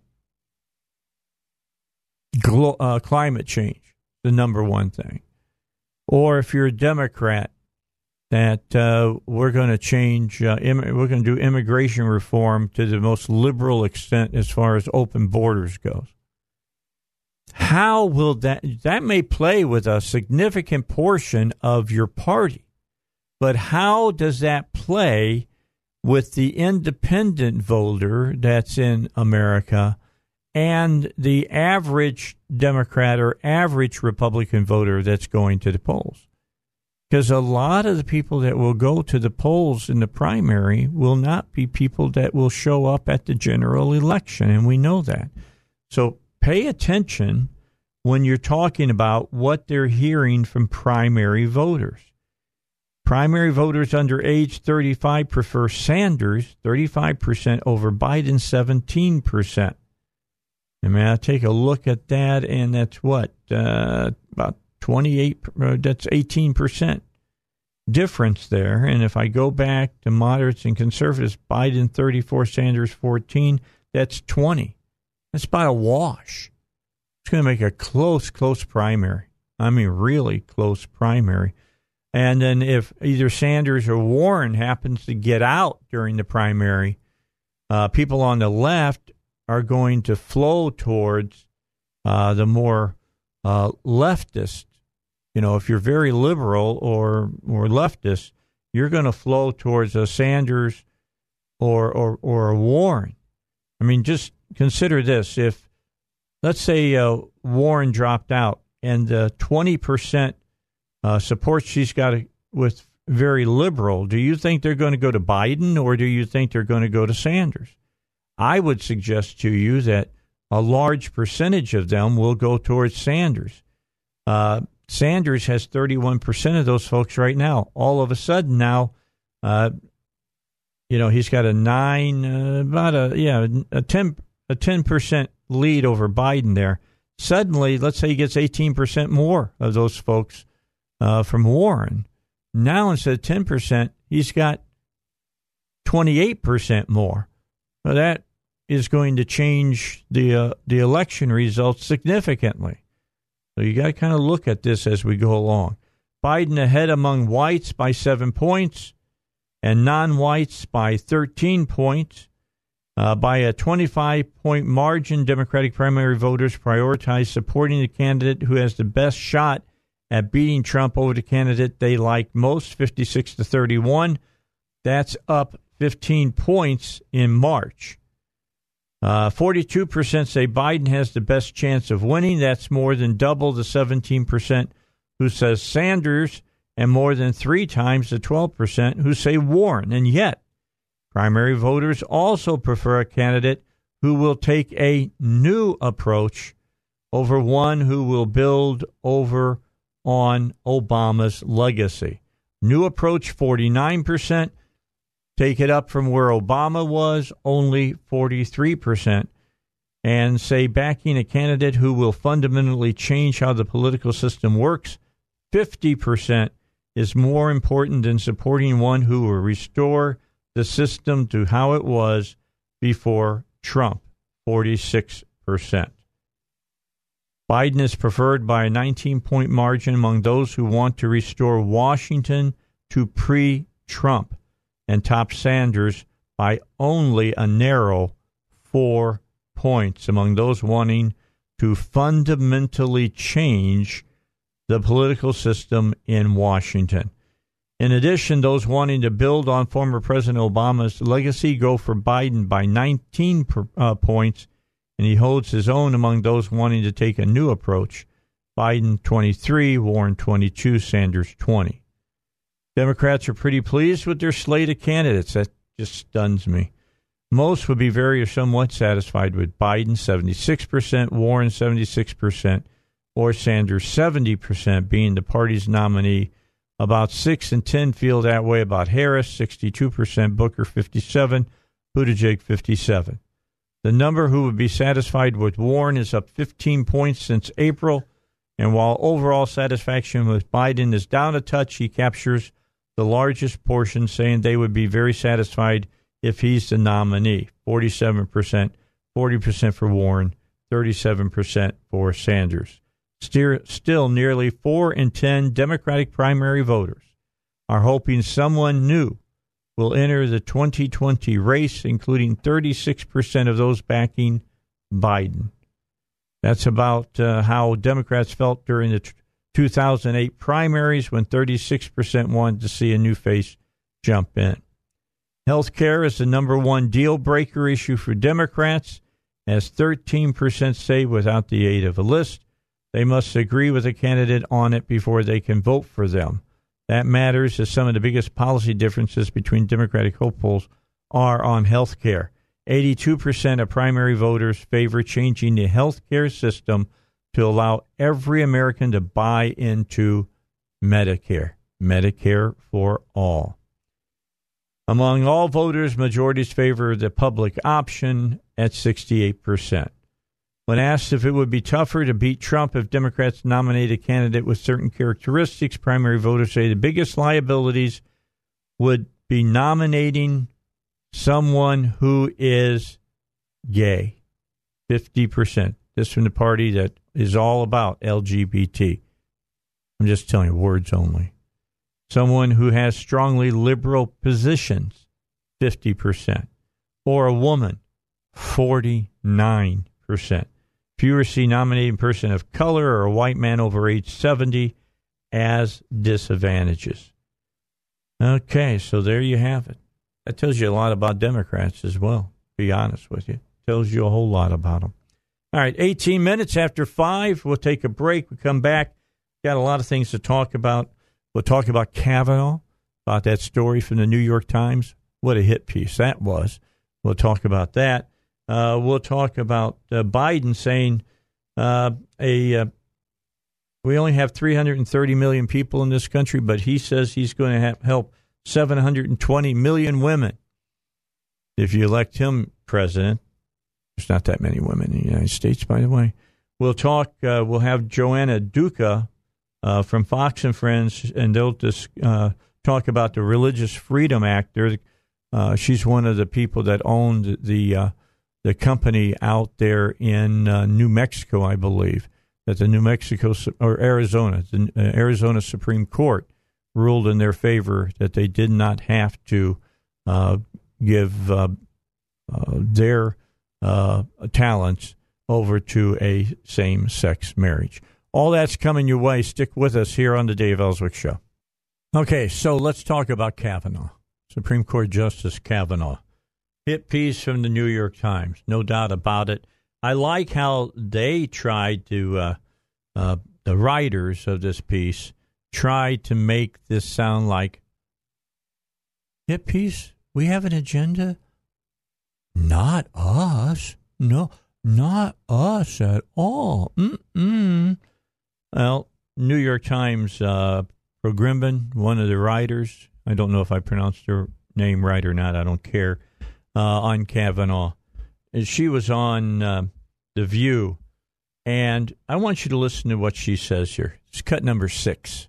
glo- uh, climate change the number one thing, or if you're a Democrat that uh, we're going to change, uh, Im- we're going to do immigration reform to the most liberal extent as far as open borders goes. How will that that may play with a significant portion of your party, but how does that play with the independent voter that's in America and the average Democrat or average Republican voter that's going to the polls? Because a lot of the people that will go to the polls in the primary will not be people that will show up at the general election, and we know that. So pay attention when you're talking about what they're hearing from primary voters. Primary voters under age 35 prefer Sanders, 35% over Biden, 17%. I mean, I take a look at that, and that's what? Uh, about 28, uh, that's 18% difference there. And if I go back to moderates and conservatives, Biden 34, Sanders 14, that's 20. That's about a wash. It's going to make a close, close primary. I mean, really close primary. And then if either Sanders or Warren happens to get out during the primary, uh, people on the left are going to flow towards uh, the more uh, leftist. You know, if you're very liberal or or leftist, you're going to flow towards a Sanders or or or a Warren. I mean, just consider this: if let's say uh, Warren dropped out and the twenty percent uh, support she's got with very liberal, do you think they're going to go to Biden or do you think they're going to go to Sanders? I would suggest to you that a large percentage of them will go towards Sanders. Uh, Sanders has 31% of those folks right now. All of a sudden now, uh, you know, he's got a nine, uh, about a, yeah, a 10, a 10% lead over Biden there. Suddenly, let's say he gets 18% more of those folks uh, from Warren. Now, instead of 10%, he's got 28% more. Well, that is going to change the uh, the election results significantly. So you got to kind of look at this as we go along. Biden ahead among whites by seven points, and non-whites by 13 points. Uh, by a 25 point margin, Democratic primary voters prioritize supporting the candidate who has the best shot at beating Trump over the candidate they like most, 56 to 31. That's up 15 points in March. Uh, 42% say Biden has the best chance of winning. That's more than double the 17% who says Sanders and more than three times the 12% who say Warren. And yet, primary voters also prefer a candidate who will take a new approach over one who will build over on Obama's legacy. New approach 49%. Take it up from where Obama was, only 43%. And say backing a candidate who will fundamentally change how the political system works, 50% is more important than supporting one who will restore the system to how it was before Trump, 46%. Biden is preferred by a 19 point margin among those who want to restore Washington to pre Trump and top Sanders by only a narrow four points among those wanting to fundamentally change the political system in Washington. In addition, those wanting to build on former President Obama's legacy go for Biden by 19 per, uh, points and he holds his own among those wanting to take a new approach. Biden 23, Warren 22, Sanders 20. Democrats are pretty pleased with their slate of candidates. That just stuns me. Most would be very or somewhat satisfied with Biden 76%, Warren 76%, or Sanders 70% being the party's nominee. About 6 and 10 feel that way about Harris 62%, Booker 57, Buttigieg 57. The number who would be satisfied with Warren is up 15 points since April. And while overall satisfaction with Biden is down a touch, he captures the largest portion, saying they would be very satisfied if he's the nominee 47%, 40% for Warren, 37% for Sanders. Still, nearly 4 in 10 Democratic primary voters are hoping someone new will enter the 2020 race, including 36% of those backing Biden. That's about uh, how Democrats felt during the 2008 primaries when 36% wanted to see a new face jump in. Health care is the number one deal breaker issue for Democrats, as 13% say without the aid of a list, they must agree with a candidate on it before they can vote for them. That matters as some of the biggest policy differences between Democratic hopefuls are on health care. 82% of primary voters favor changing the health care system to allow every American to buy into Medicare, Medicare for all. Among all voters, majorities favor the public option at 68%. When asked if it would be tougher to beat Trump if Democrats nominate a candidate with certain characteristics, primary voters say the biggest liabilities would be nominating someone who is gay. 50%. This from the party that is all about LGBT. I'm just telling you, words only. Someone who has strongly liberal positions, 50%. Or a woman, 49%. Fewer see nominating person of color or a white man over age 70 as disadvantages. Okay, so there you have it. That tells you a lot about Democrats as well, be honest with you. Tells you a whole lot about them. All right, 18 minutes after 5. We'll take a break. We come back. Got a lot of things to talk about. We'll talk about Kavanaugh, about that story from the New York Times. What a hit piece that was. We'll talk about that. Uh, we'll talk about uh, Biden saying uh, a uh, we only have 330 million people in this country, but he says he's going to help 720 million women. If you elect him president, there's not that many women in the United States, by the way. We'll talk. Uh, we'll have Joanna Duka uh, from Fox and Friends, and they'll just uh, talk about the Religious Freedom Act. Uh, she's one of the people that owned the uh, the company out there in uh, New Mexico, I believe, that the New Mexico or Arizona, the Arizona Supreme Court ruled in their favor that they did not have to give their uh, talents over to a same sex marriage. All that's coming your way. Stick with us here on the Dave Elswick Show. Okay, so let's talk about Kavanaugh, Supreme Court Justice Kavanaugh. Hit piece from the New York Times, no doubt about it. I like how they tried to, uh, uh, the writers of this piece tried to make this sound like hit piece. We have an agenda. Not us. No, not us at all. Mm-mm. Well, New York Times, uh, Progrimben, one of the writers, I don't know if I pronounced her name right or not, I don't care, uh, on Kavanaugh. She was on uh, The View, and I want you to listen to what she says here. It's cut number six.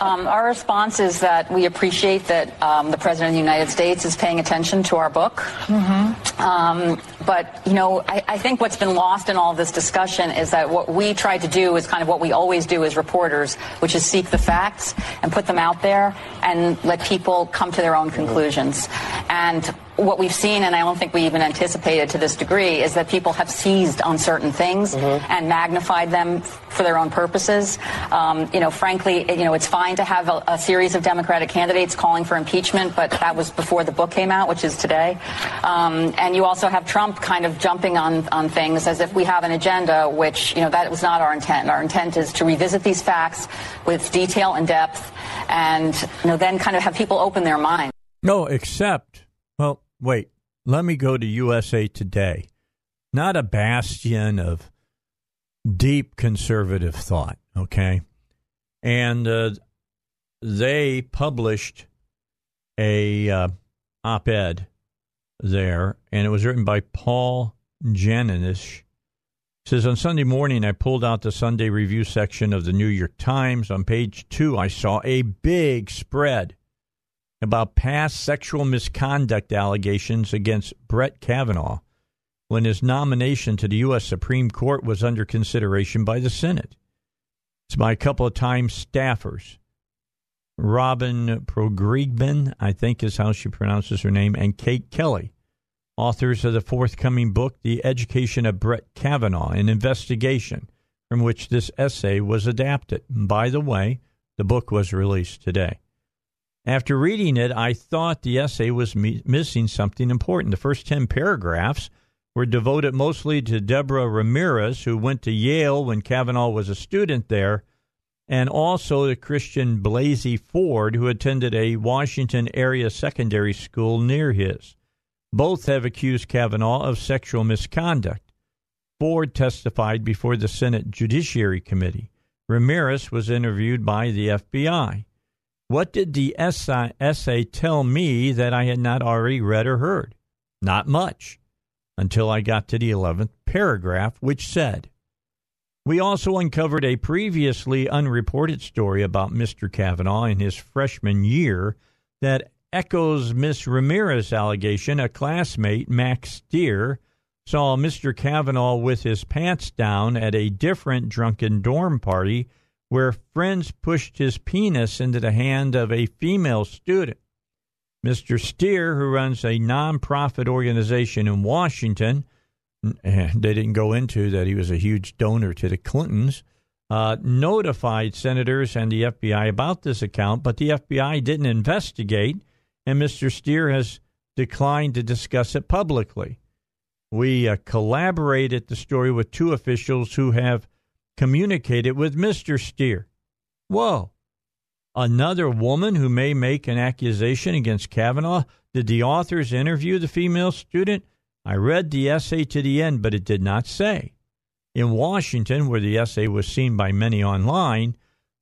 Um, our response is that we appreciate that um, the President of the United States is paying attention to our book. Mm-hmm. Um, but, you know, I, I, think what's been lost in all this discussion is that what we try to do is kind of what we always do as reporters, which is seek the facts and put them out there and let people come to their own conclusions. And what we've seen, and I don't think we even anticipated to this degree, is that people have seized on certain things mm-hmm. and magnified them for their own purposes. Um, you know, frankly, you know, it's fine to have a, a, series of Democratic candidates calling for impeachment, but that was before the book came out, which is today. Um, and you also have Trump kind of jumping on, on things as if we have an agenda, which, you know, that was not our intent. Our intent is to revisit these facts with detail and depth and, you know, then kind of have people open their minds. No, except, well, wait, let me go to USA Today. Not a bastion of deep conservative thought, okay? And uh, they published a uh, op ed there, and it was written by Paul Janisch says on Sunday morning, I pulled out the Sunday review section of the New York Times. On page two, I saw a big spread about past sexual misconduct allegations against Brett Kavanaugh when his nomination to the U.S. Supreme Court was under consideration by the Senate. It's by a couple of Times staffers. Robin Progrigben, I think is how she pronounces her name, and Kate Kelly authors of the forthcoming book, The Education of Brett Kavanaugh, an investigation from which this essay was adapted. By the way, the book was released today. After reading it, I thought the essay was mi- missing something important. The first 10 paragraphs were devoted mostly to Deborah Ramirez, who went to Yale when Kavanaugh was a student there, and also to Christian Blasey Ford, who attended a Washington area secondary school near his. Both have accused Kavanaugh of sexual misconduct. Ford testified before the Senate Judiciary Committee. Ramirez was interviewed by the FBI. What did the essay tell me that I had not already read or heard? Not much, until I got to the 11th paragraph, which said, We also uncovered a previously unreported story about Mr. Kavanaugh in his freshman year that echoes Miss Ramirez's allegation. A classmate, Max Stier, saw Mr. Kavanaugh with his pants down at a different drunken dorm party where friends pushed his penis into the hand of a female student. Mr. Stier, who runs a nonprofit organization in Washington, and they didn't go into that he was a huge donor to the Clintons, uh, notified senators and the FBI about this account, but the FBI didn't investigate and Mr. Stier has declined to discuss it publicly. We uh, collaborated the story with two officials who have communicated with Mr. Stier. Whoa. Another woman who may make an accusation against Kavanaugh? Did the authors interview the female student? I read the essay to the end, but it did not say. In Washington, where the essay was seen by many online,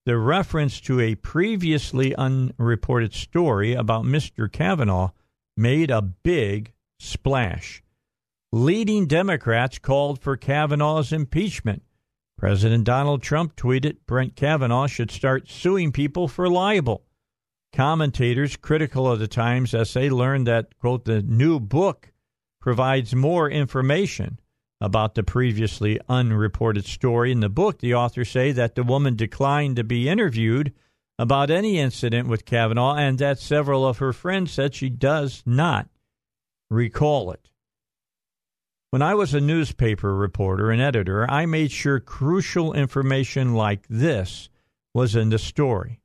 the reference to a previously unreported story about Mr. Kavanaugh made a big splash. Leading Democrats called for Kavanaugh's impeachment. President Donald Trump tweeted Brent Kavanaugh should start suing people for libel. Commentators critical of the Times essay learned that, quote, the new book provides more information about the previously unreported story. In the book, the authors say that the woman declined to be interviewed about any incident with Kavanaugh and that several of her friends said she does not recall it. When I was a newspaper reporter and editor, I made sure crucial information like this was in the story.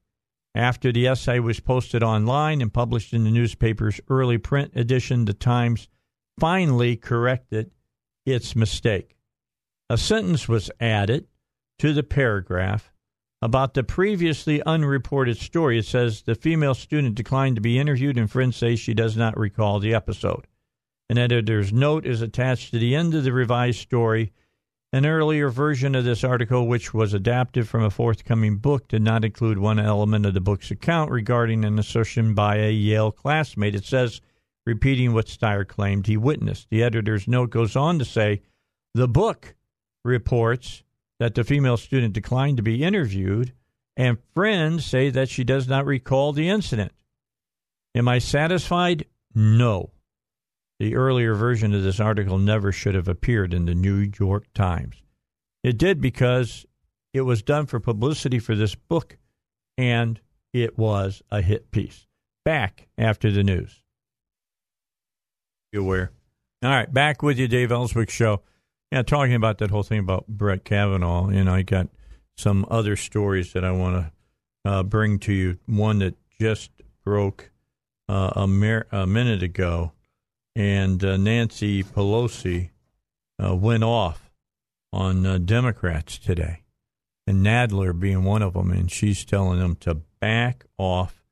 After the essay was posted online and published in the newspaper's early print edition, the Times finally corrected its mistake. A sentence was added to the paragraph about the previously unreported story. It says the female student declined to be interviewed, and friends say she does not recall the episode. An editor's note is attached to the end of the revised story. An earlier version of this article, which was adapted from a forthcoming book, did not include one element of the book's account regarding an assertion by a Yale classmate. It says repeating what Stier claimed he witnessed. The editor's note goes on to say the book reports that the female student declined to be interviewed, and friends say that she does not recall the incident. Am I satisfied? No. The earlier version of this article never should have appeared in the New York Times. It did because it was done for publicity for this book, and it was a hit piece. Back after the news You aware. All right, back with you, Dave Elswick Show. Yeah, talking about that whole thing about Brett Kavanaugh, and I got some other stories that I want to uh, bring to you. One that just broke uh, a, mer- a, minute ago, and uh, Nancy Pelosi uh, went off on uh, Democrats today, and Nadler being one of them, and she's telling them to back off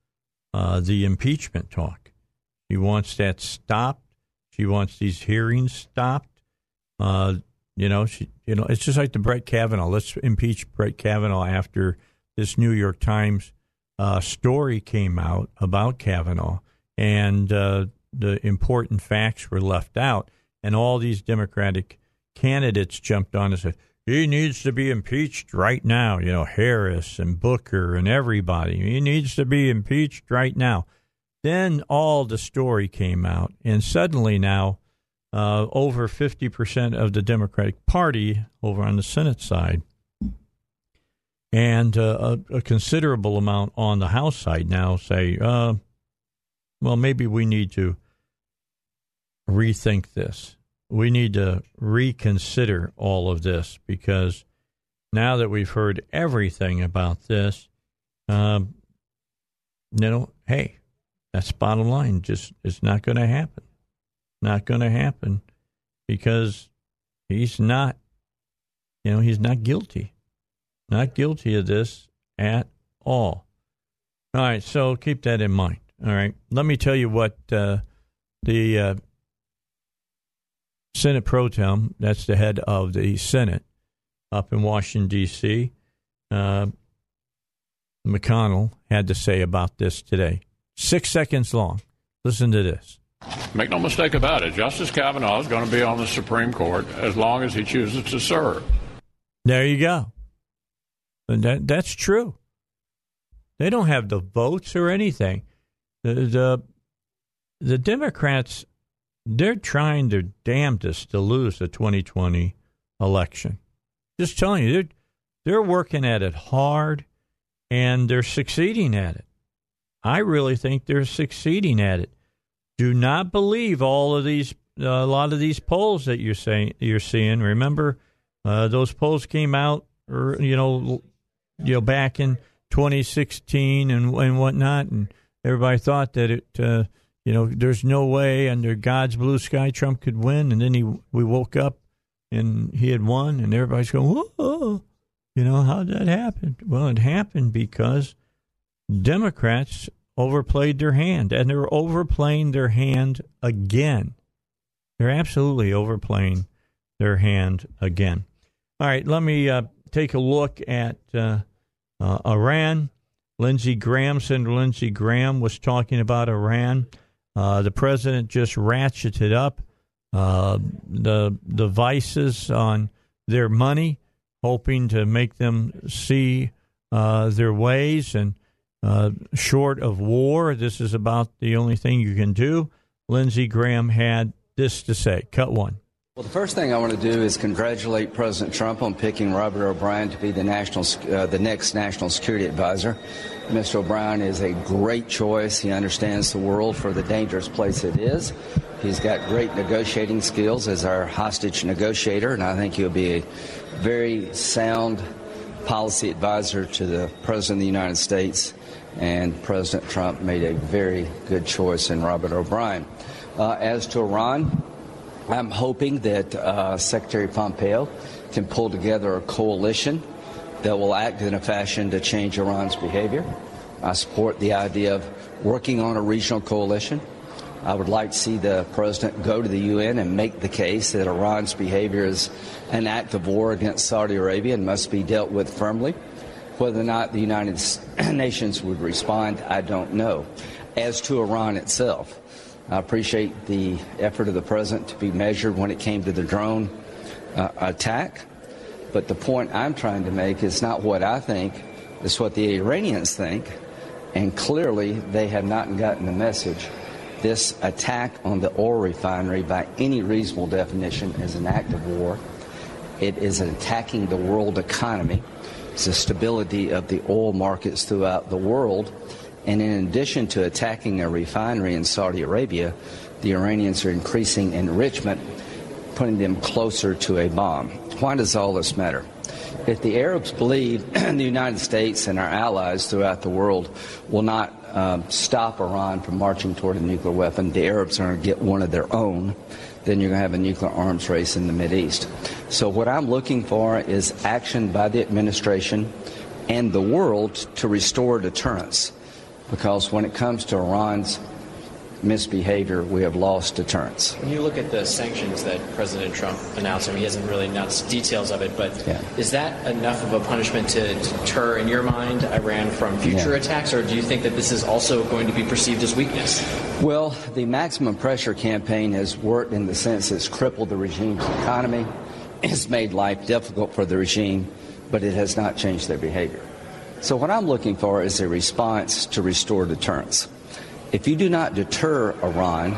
uh, the impeachment talk. She wants that stopped she wants these hearings stopped. Uh, you know, she, you know, it's just like the Brett Kavanaugh. Let's impeach Brett Kavanaugh after this New York Times uh, story came out about Kavanaugh, and the important facts were left out, and all these Democratic candidates jumped on and said he needs to be impeached right now. You know, Harris and Booker and everybody. He needs to be impeached right now. Then all the story came out, and suddenly now, uh, over 50% of the Democratic Party over on the Senate side, and uh, a, a, considerable amount on the House side now say, uh, well, maybe we need to rethink this we need to reconsider all of this because now that we've heard everything about this, um, you know, hey, that's bottom line. Just it's not going to happen. Not going to happen because he's not, you know, he's not guilty. Not guilty of this at all. All right, so keep that in mind. All right, let me tell you what uh, the uh, Senate Pro Tem, that's the head of the Senate up in Washington, D.C., uh, McConnell had to say about this today. Six seconds long. Listen to this. Make no mistake about it, Justice Kavanaugh is going to be on the Supreme Court as long as he chooses to serve. There you go. And that, that's true. They don't have the votes or anything. The, the, the Democrats they're trying their damnedest to lose the 2020 election. Just telling you, they're, they're working at it hard and they're succeeding at it. I really think they're succeeding at it. Do not believe all of these, uh, a lot of these polls that you're saying you're seeing. Remember, uh, those polls came out, er, you know, you know, back in 2016 and and whatnot, and everybody thought that it uh, you know, there's no way under God's blue sky Trump could win. And then he, we woke up and he had won, and everybody's going, whoa, you know, how did that happen? Well, it happened because Democrats overplayed their hand, and they're overplaying their hand again. They're absolutely overplaying their hand again. All right, let me uh, take a look at uh, uh, Iran. Lindsey Graham, Senator Lindsey Graham was talking about Iran. Uh, the president just ratcheted up uh, the the vices on their money, hoping to make them see uh, their ways. And uh, short of war, this is about the only thing you can do. Lindsey Graham had this to say. Cut one. Well, the first thing I want to do is congratulate President Trump on picking Robert O'Brien to be the national, uh, the next national security advisor. Mr. O'Brien is a great choice. He understands the world for the dangerous place it is. He's got great negotiating skills as our hostage negotiator, and I think he'll be a very sound policy advisor to the President of the United States. And President Trump made a very good choice in Robert O'Brien. Uh, as to Iran, I'm hoping that uh, Secretary Pompeo can pull together a coalition that will act in a fashion to change Iran's behavior. I support the idea of working on a regional coalition. I would like to see the president go to the UN and make the case that Iran's behavior is an act of war against Saudi Arabia and must be dealt with firmly. Whether or not the United [clears throat] Nations would respond, I don't know. As to Iran itself, I appreciate the effort of the president to be measured when it came to the drone uh, attack. But the point I'm trying to make is not what I think, it's what the Iranians think. And clearly, they have not gotten the message. This attack on the oil refinery, by any reasonable definition, is an act of war. It is attacking the world economy. It's the stability of the oil markets throughout the world. And in addition to attacking a refinery in Saudi Arabia, the Iranians are increasing enrichment, putting them closer to a bomb. Why does all this matter? If the Arabs believe [clears throat] the United States and our allies throughout the world will not um, stop Iran from marching toward a nuclear weapon, the Arabs are going to get one of their own, then you're going to have a nuclear arms race in the Mideast. So, what I'm looking for is action by the administration and the world to restore deterrence. Because when it comes to Iran's misbehavior, we have lost deterrence. When you look at the sanctions that President Trump announced, I mean, he hasn't really announced details of it, but yeah. is that enough of a punishment to, deter, in your mind, Iran from future yeah. attacks, or do you think that this is also going to be perceived as weakness? Well, the maximum pressure campaign has worked in the sense it's crippled the regime's economy, it's made life difficult for the regime, but it has not changed their behavior. So, what I'm looking for is a response to restore deterrence. If you do not deter Iran,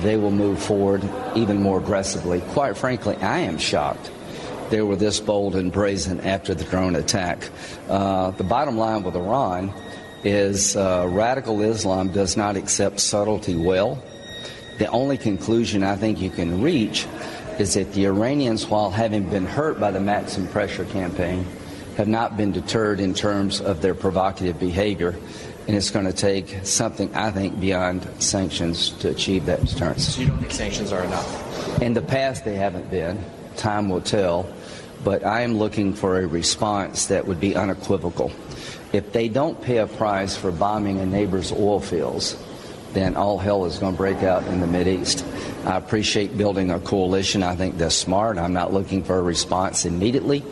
they will move forward even more aggressively. Quite frankly, I am shocked they were this bold and brazen after the drone attack. Uh, the bottom line with Iran is uh, radical Islam does not accept subtlety well. The only conclusion I think you can reach is that the Iranians, while having been hurt by the maximum pressure campaign, have not been deterred in terms of their provocative behavior. And it's going to take something, I think, beyond sanctions to achieve that deterrence. So you don't think sanctions are enough? In the past, they haven't been. Time will tell. But I am looking for a response that would be unequivocal. If they don't pay a price for bombing a neighbor's oil fields, then all hell is going to break out in the Mideast. I appreciate building a coalition. I think that's smart. I'm not looking for a response immediately,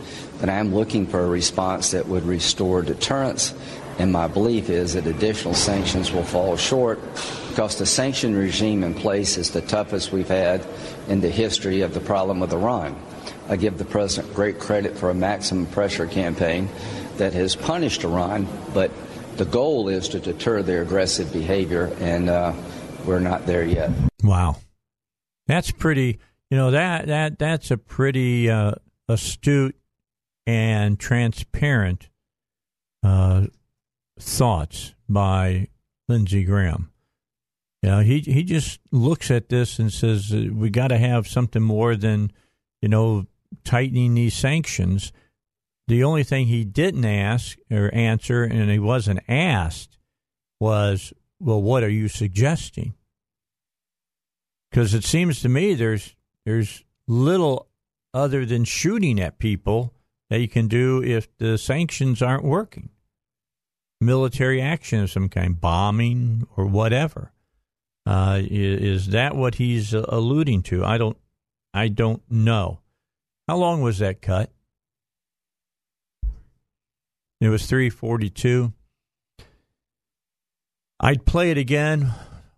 but I am looking for a response that would restore deterrence. And my belief is that additional sanctions will fall short because the sanction regime in place is the toughest we've had in the history of the problem with Iran. I give the president great credit for a maximum pressure campaign that has punished Iran, but the goal is to deter their aggressive behavior, and uh, we're not there yet. Wow, that's pretty. You know that that that's a pretty uh, astute and transparent uh, thoughts by Lindsey Graham. You know, he he just looks at this and says uh, we got to have something more than you know tightening these sanctions. The only thing he didn't ask or answer, and he wasn't asked, was, "Well, what are you suggesting?" Because it seems to me there's there's little other than shooting at people that you can do if the sanctions aren't working. Military action of some kind, bombing or whatever. Uh, is, that what he's alluding to? I don't, I don't know. How long was that cut? It was 342. I'd play it again.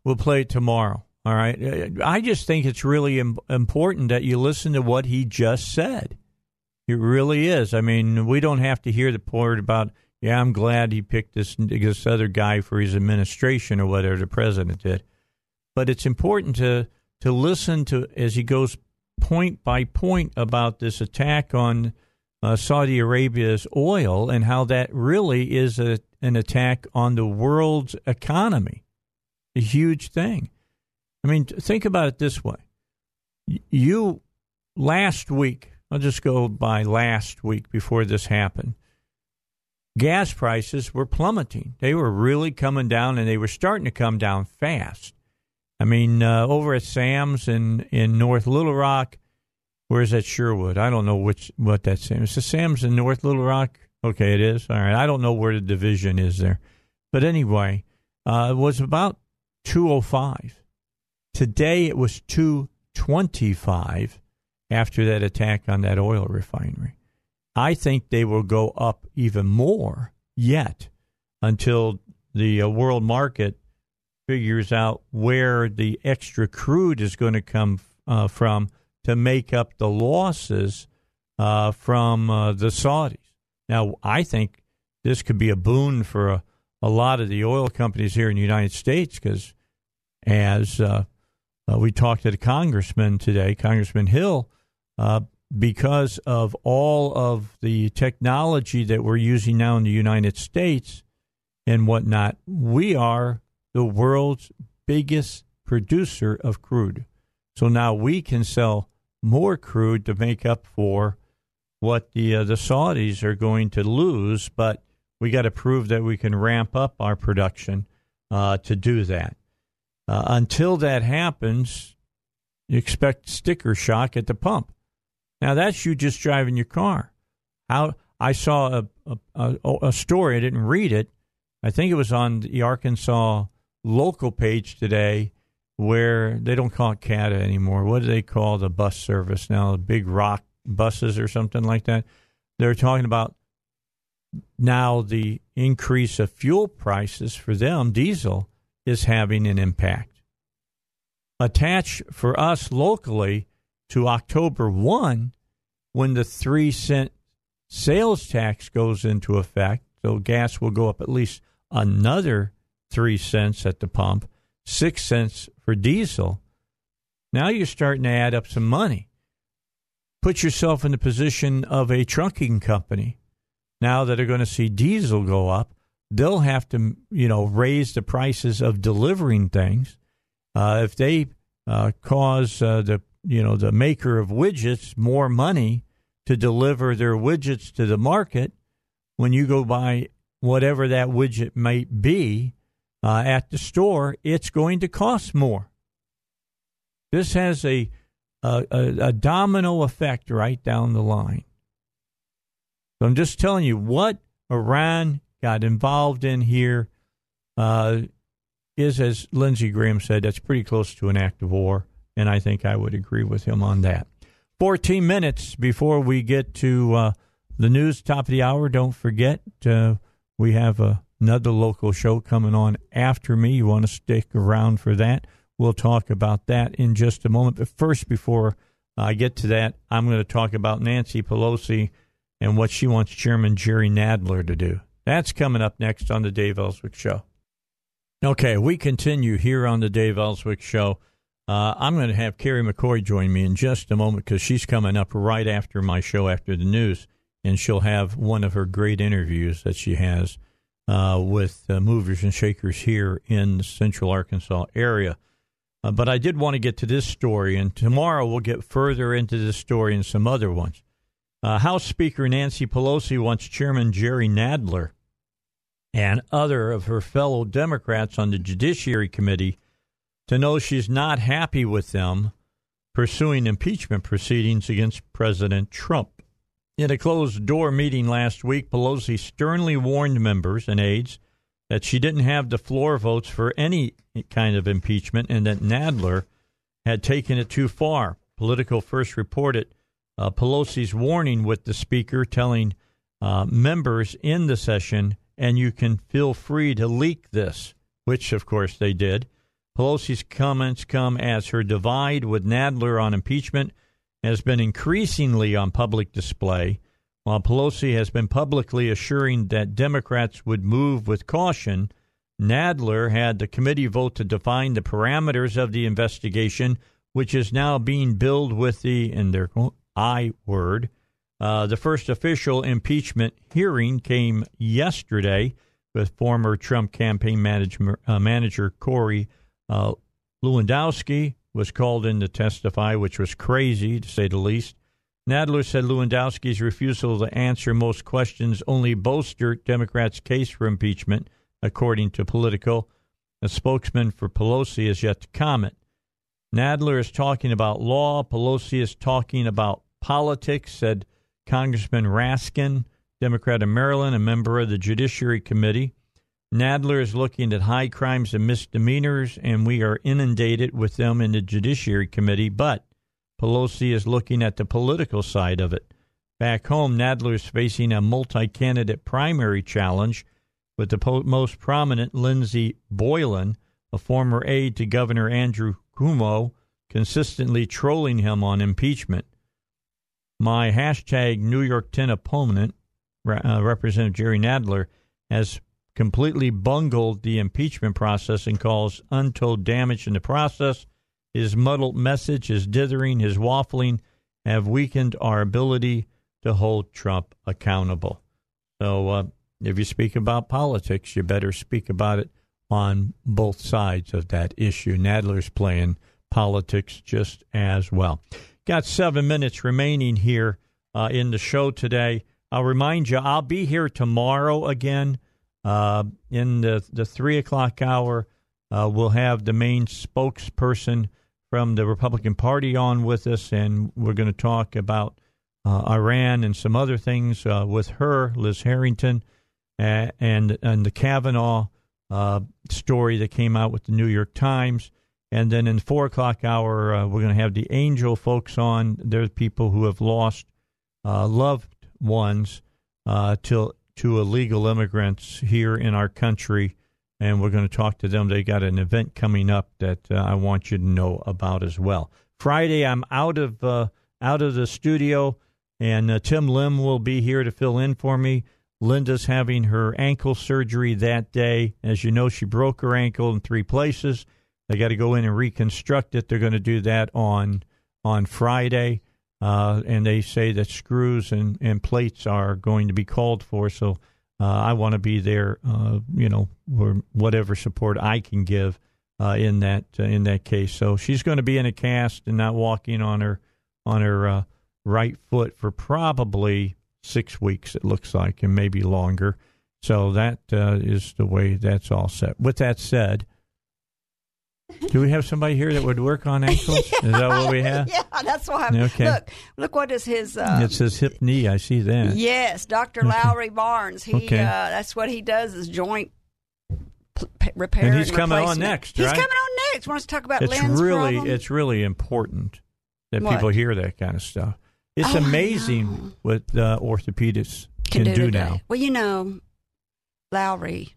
We'll play it tomorrow. All right. I just think it's really Im- important that you listen to what he just said. It really is. I mean, we don't have to hear the part about, yeah, I'm glad he picked this this other guy for his administration or whatever the president did. But it's important to to listen to as he goes point by point about this attack on uh, Saudi Arabia's oil and how that really is a, an attack on the world's economy. A huge thing. I mean, think about it this way. You, last week, I'll just go by last week before this happened, gas prices were plummeting. They were really coming down and they were starting to come down fast. I mean, uh, over at Sam's in, in North Little Rock, where's that Sherwood? I don't know which what that's Sam. Is the Sam's in North Little Rock? Okay, it is. All right. I don't know where the division is there. But anyway, uh, it was about 205. Today it was 225 after that attack on that oil refinery. I think they will go up even more yet until the uh, world market figures out where the extra crude is going to come uh, from to make up the losses uh, from uh, the Saudis. Now, I think this could be a boon for a, a lot of the oil companies here in the United States because, as uh, uh, we talked to the congressman today, Congressman Hill, because of all of the technology that we're using now in the United States and whatnot, we are the world's biggest producer of crude. So now we can sell more crude to make up for what the uh, the Saudis are going to lose, but we got to prove that we can ramp up our production uh, to do that. Uh, until that happens, you expect sticker shock at the pump. Now that's you just driving your car. How I saw a, a, a story. I didn't read it. I think it was on the Arkansas local page today, where they don't call it CATA anymore. What do they call the bus service now? The big rock buses or something like that. They're talking about now the increase of fuel prices for them, diesel, is having an impact. Attached for us locally to October 1 when the three cent sales tax goes into effect, so gas will go up at least another three cents at the pump, six cents for diesel. Now you're starting to add up some money. Put yourself in the position of a trucking company. Now that they're going to see diesel go up, they'll have to, you know, raise the prices of delivering things. Uh, if they uh, cause uh, the, you know, the maker of widgets more money to deliver their widgets to the market, when you go buy whatever that widget might be uh, at the store, it's going to cost more. This has a, a, a domino effect right down the line. So I'm just telling you what Iran got involved in here uh, is, as Lindsey Graham said, that's pretty close to an act of war, and I think I would agree with him on that. 14 minutes before we get to uh, the news, top of the hour. Don't forget, uh, we have another local show coming on after me. You want to stick around for that? We'll talk about that in just a moment. But first, before I get to that, I'm going to talk about Nancy Pelosi and what she wants Chairman Jerry Nadler to do. That's coming up next on the Dave Elswick Show. Okay, we continue here on the Dave Elswick Show. Uh, I'm going to have Carrie McCoy join me in just a moment because she's coming up right after my show after the news, and she'll have one of her great interviews that she has uh, with uh, movers and shakers here in the central Arkansas area. Uh, but I did want to get to this story, and tomorrow we'll get further into this story and some other ones. Uh, House Speaker Nancy Pelosi wants Chairman Jerry Nadler and other of her fellow Democrats on the Judiciary Committee to know she's not happy with them pursuing impeachment proceedings against President Trump. In a closed door meeting last week, Pelosi sternly warned members and aides that she didn't have the floor votes for any kind of impeachment and that Nadler had taken it too far. Politico first reported uh, Pelosi's warning with the speaker telling uh, members in the session, and you can feel free to leak this, which of course they did. Pelosi's comments come as her divide with Nadler on impeachment has been increasingly on public display, while Pelosi has been publicly assuring that Democrats would move with caution. Nadler had the committee vote to define the parameters of the investigation, which is now being billed with the, in their I word. Uh, the first official impeachment hearing came yesterday with former Trump campaign manager, uh, manager Corey uh, Lewandowski was called in to testify, which was crazy to say the least. Nadler said Lewandowski's refusal to answer most questions only bolstered Democrats' case for impeachment, according to Politico. A spokesman for Pelosi has yet to comment. Nadler is talking about law. Pelosi is talking about politics, said Congressman Raskin, Democrat of Maryland, a member of the Judiciary Committee. Nadler is looking at high crimes and misdemeanors, and we are inundated with them in the Judiciary Committee, but Pelosi is looking at the political side of it. Back home, Nadler is facing a multi candidate primary challenge with the po- most prominent Lindsey Boylan, a former aide to Governor Andrew Cuomo, consistently trolling him on impeachment my hashtag New York 10 opponent, uh, Representative Jerry Nadler, has completely bungled the impeachment process and caused untold damage in the process. His muddled message, his dithering, his waffling have weakened our ability to hold Trump accountable. So, uh, if you speak about politics, you better speak about it on both sides of that issue. Nadler's playing politics just as well. Got seven minutes remaining here uh, in the show today. I'll remind you, I'll be here tomorrow again uh, in the, the three o'clock hour. Uh, we'll have the main spokesperson from the Republican Party on with us, and we're going to talk about uh, Iran and some other things uh, with her, Liz Harrington, and and the Kavanaugh uh, story that came out with the New York Times. And then in the four o'clock hour, uh, we're going to have the angel folks on. There's people who have lost loved ones uh, to, illegal immigrants here in our country. And we're going to talk to them. They got an event coming up that uh, I want you to know about as well. Friday, I'm out of uh, out of the studio. And uh, Tim Lim will be here to fill in for me. Linda's having her ankle surgery that day. As you know, she broke her ankle in three places. They got to go in and reconstruct it. They're going to do that on on Friday, uh, and they say that screws and, and plates are going to be called for. So uh, I want to be there, uh, you know, or whatever support I can give uh, in that uh, in that case. So she's going to be in a cast and not walking on her on her uh, right foot for probably six weeks. It looks like, and maybe longer. So that is the way that's all set. With that said, [laughs] do we have somebody here that would work on ankles? [laughs] Is that what we have? [laughs] yeah, that's why. I'm, Okay. Look, look what is his. Uh, it says hip knee. I see that. Yes, Dr. Lowry Barnes. He Okay. uh, that's what he does is joint p- repair. And he's coming on next, He's coming on next. Want us to talk about it's really problem? it's really important that What? people hear that kind of stuff. It's Oh, amazing what uh, orthopedists can, do, do, now. Well, you know, Lowry.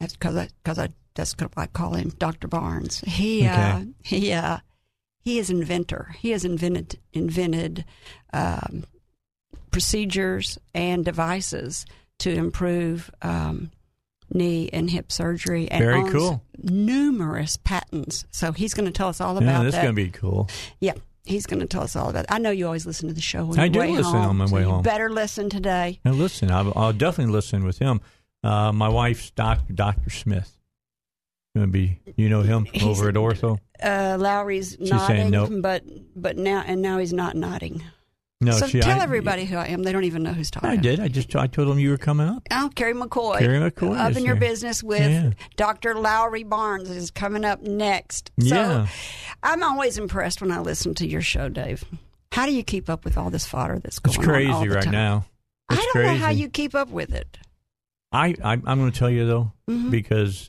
That's because I because I that's 'cause I call him Dr. Barnes. He uh, he uh, he is inventor. He has invented invented um, procedures and devices to improve um, knee and hip surgery. And Very owns cool. Numerous patents. So he's going to tell us all Yeah, about that's that. going to be cool. Yeah, he's going to tell us all about it. I know you always listen to the show on I do way listen home, on my so way you home. better listen today. Now listen, I'll, I'll definitely listen with him. Uh, my wife's doctor, Doctor Smith. To be, you know him He's- over at Ortho. Uh, Lowry's She's nodding, saying nope. but but now and now he's not nodding. No, so she, tell I, everybody who I am. They don't even know who's talking. I did. I just I told him you were coming up. Oh, Carrie McCoy. Carrie McCoy Up in your business with Yeah. Dr. Lowry Barnes is coming up next. Yeah. So I'm always impressed when I listen to your show, Dave. How do you keep up with all this fodder that's going It's crazy on right time? now. It's I don't crazy. know how you keep up with it. I, I I'm going to tell you though, Mhm. because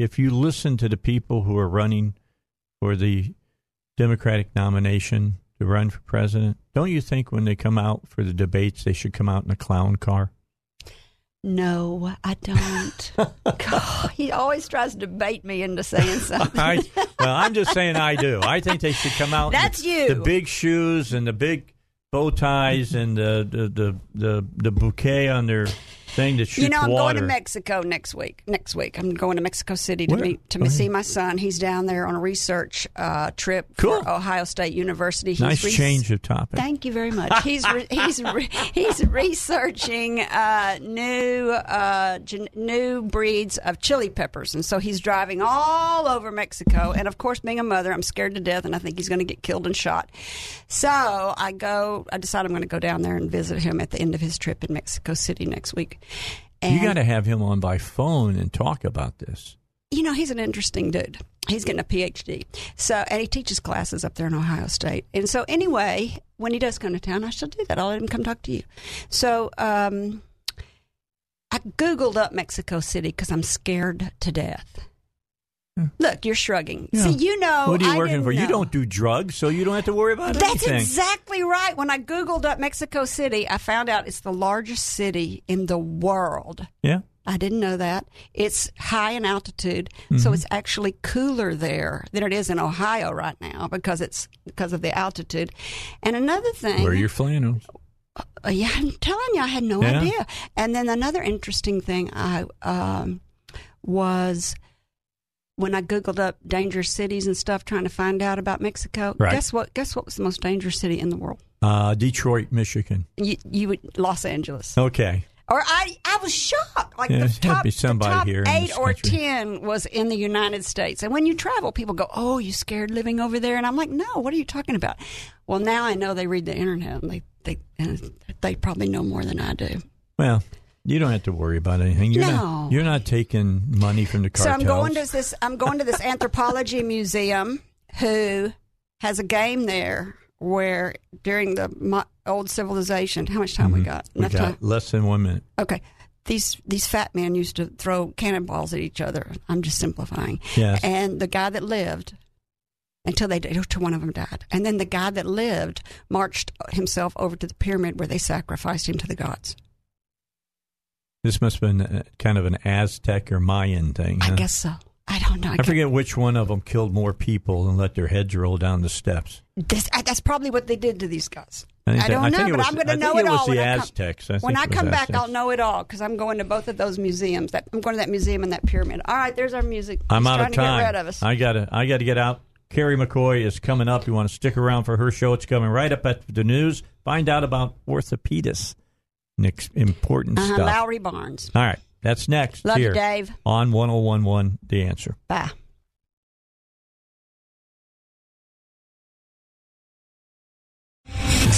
if you listen to the people who are running for the Democratic nomination to run for president, don't you think when they come out for the debates they should come out in a clown car? No, I don't. [laughs] God, he always tries to bait me into saying something. [laughs] I, well, I'm just saying I do. I think they should come out. in That's the, you. The big shoes and the big bow ties and the the the the, the bouquet on their thing that shoots You know, I'm water. going to Mexico next week. Next week, I'm going to Mexico City to Where? meet to see my son. He's down there on a research uh, trip Cool. for Ohio State University. He's nice re- change of topic. Thank you very much. He's re- [laughs] he's re- he's researching uh, new uh, gen- new breeds of chili peppers, and so he's driving all over Mexico. And of course, being a mother, I'm scared to death, and I think he's going to get killed and shot. So I go. I decide I'm going to go down there and visit him at the end of his trip in Mexico City next week. And you got to have him on by phone and talk about this. you know, he's an interesting dude. He's getting a PhD. So, and he teaches classes up there in Ohio State. And so, anyway, when he does come to town, I shall do that. I'll let him come talk to you. So, um, I Googled up Mexico City because I'm scared to death. Look, you're shrugging. Yeah. See, you know. what are you I working for? You don't do drugs, so you don't have to worry about it. That's anything. exactly right. When I Googled up Mexico City, I found out it's the largest city in the world. yeah. I didn't know that. It's high in altitude, so Mhm. it's actually cooler there than it is in Ohio right now because it's because of the altitude. And another thing, Wear your flannels. uh, yeah, I'm telling you, I had no Yeah. idea. And then another interesting thing I um, was when I googled up dangerous cities and stuff, trying to find out about Mexico. Right. Guess what? Guess what was the most dangerous city in the world? Uh, Detroit, Michigan. You, you would Los Angeles. Okay. Or I, I was shocked. Like Yeah, the top, be somebody the top here eight or country. ten was in the United States. And when you travel, people go, "Oh, you scared living over there?" And I'm like, "No, what are you talking about?" Well, now I know they read the internet and they they and they probably know more than I do. Well, you don't have to worry about anything. You're No. not. You're not taking money from the cartels. So. I'm going to this. I'm going to this anthropology [laughs] museum, who has a game there where during the old civilization. How much time we got? Mm-hmm. We Enough got time. less than one minute. Okay. These these fat men used to throw cannonballs at each other. I'm just simplifying. Yes. And the guy that lived until they until one of them died, and then the guy that lived marched himself over to the pyramid where they sacrificed him to the gods. This must have been uh, kind of an Aztec or Mayan thing. I guess so. I don't know. I forget which one of them killed more people and let their heads roll down the steps. This, uh, that's probably what they did to these guys. I I, that- don't I know, think but was- I'm going to know it it, was all the when I come- when I come back, I'll know it all because I'm going to both of those museums. That I'm going to that museum and that pyramid. All right, there's our music. I'm He's out trying of to time. get rid of us. I gotta I gotta get out. Carrie McCoy is coming up. You want to stick around for her show? It's coming right up at the news. Find out about orthopedists. Important Uh-huh, stuff. Lowry Barnes. All right, that's next. Love you, Dave. On 1011, The Answer. Bye.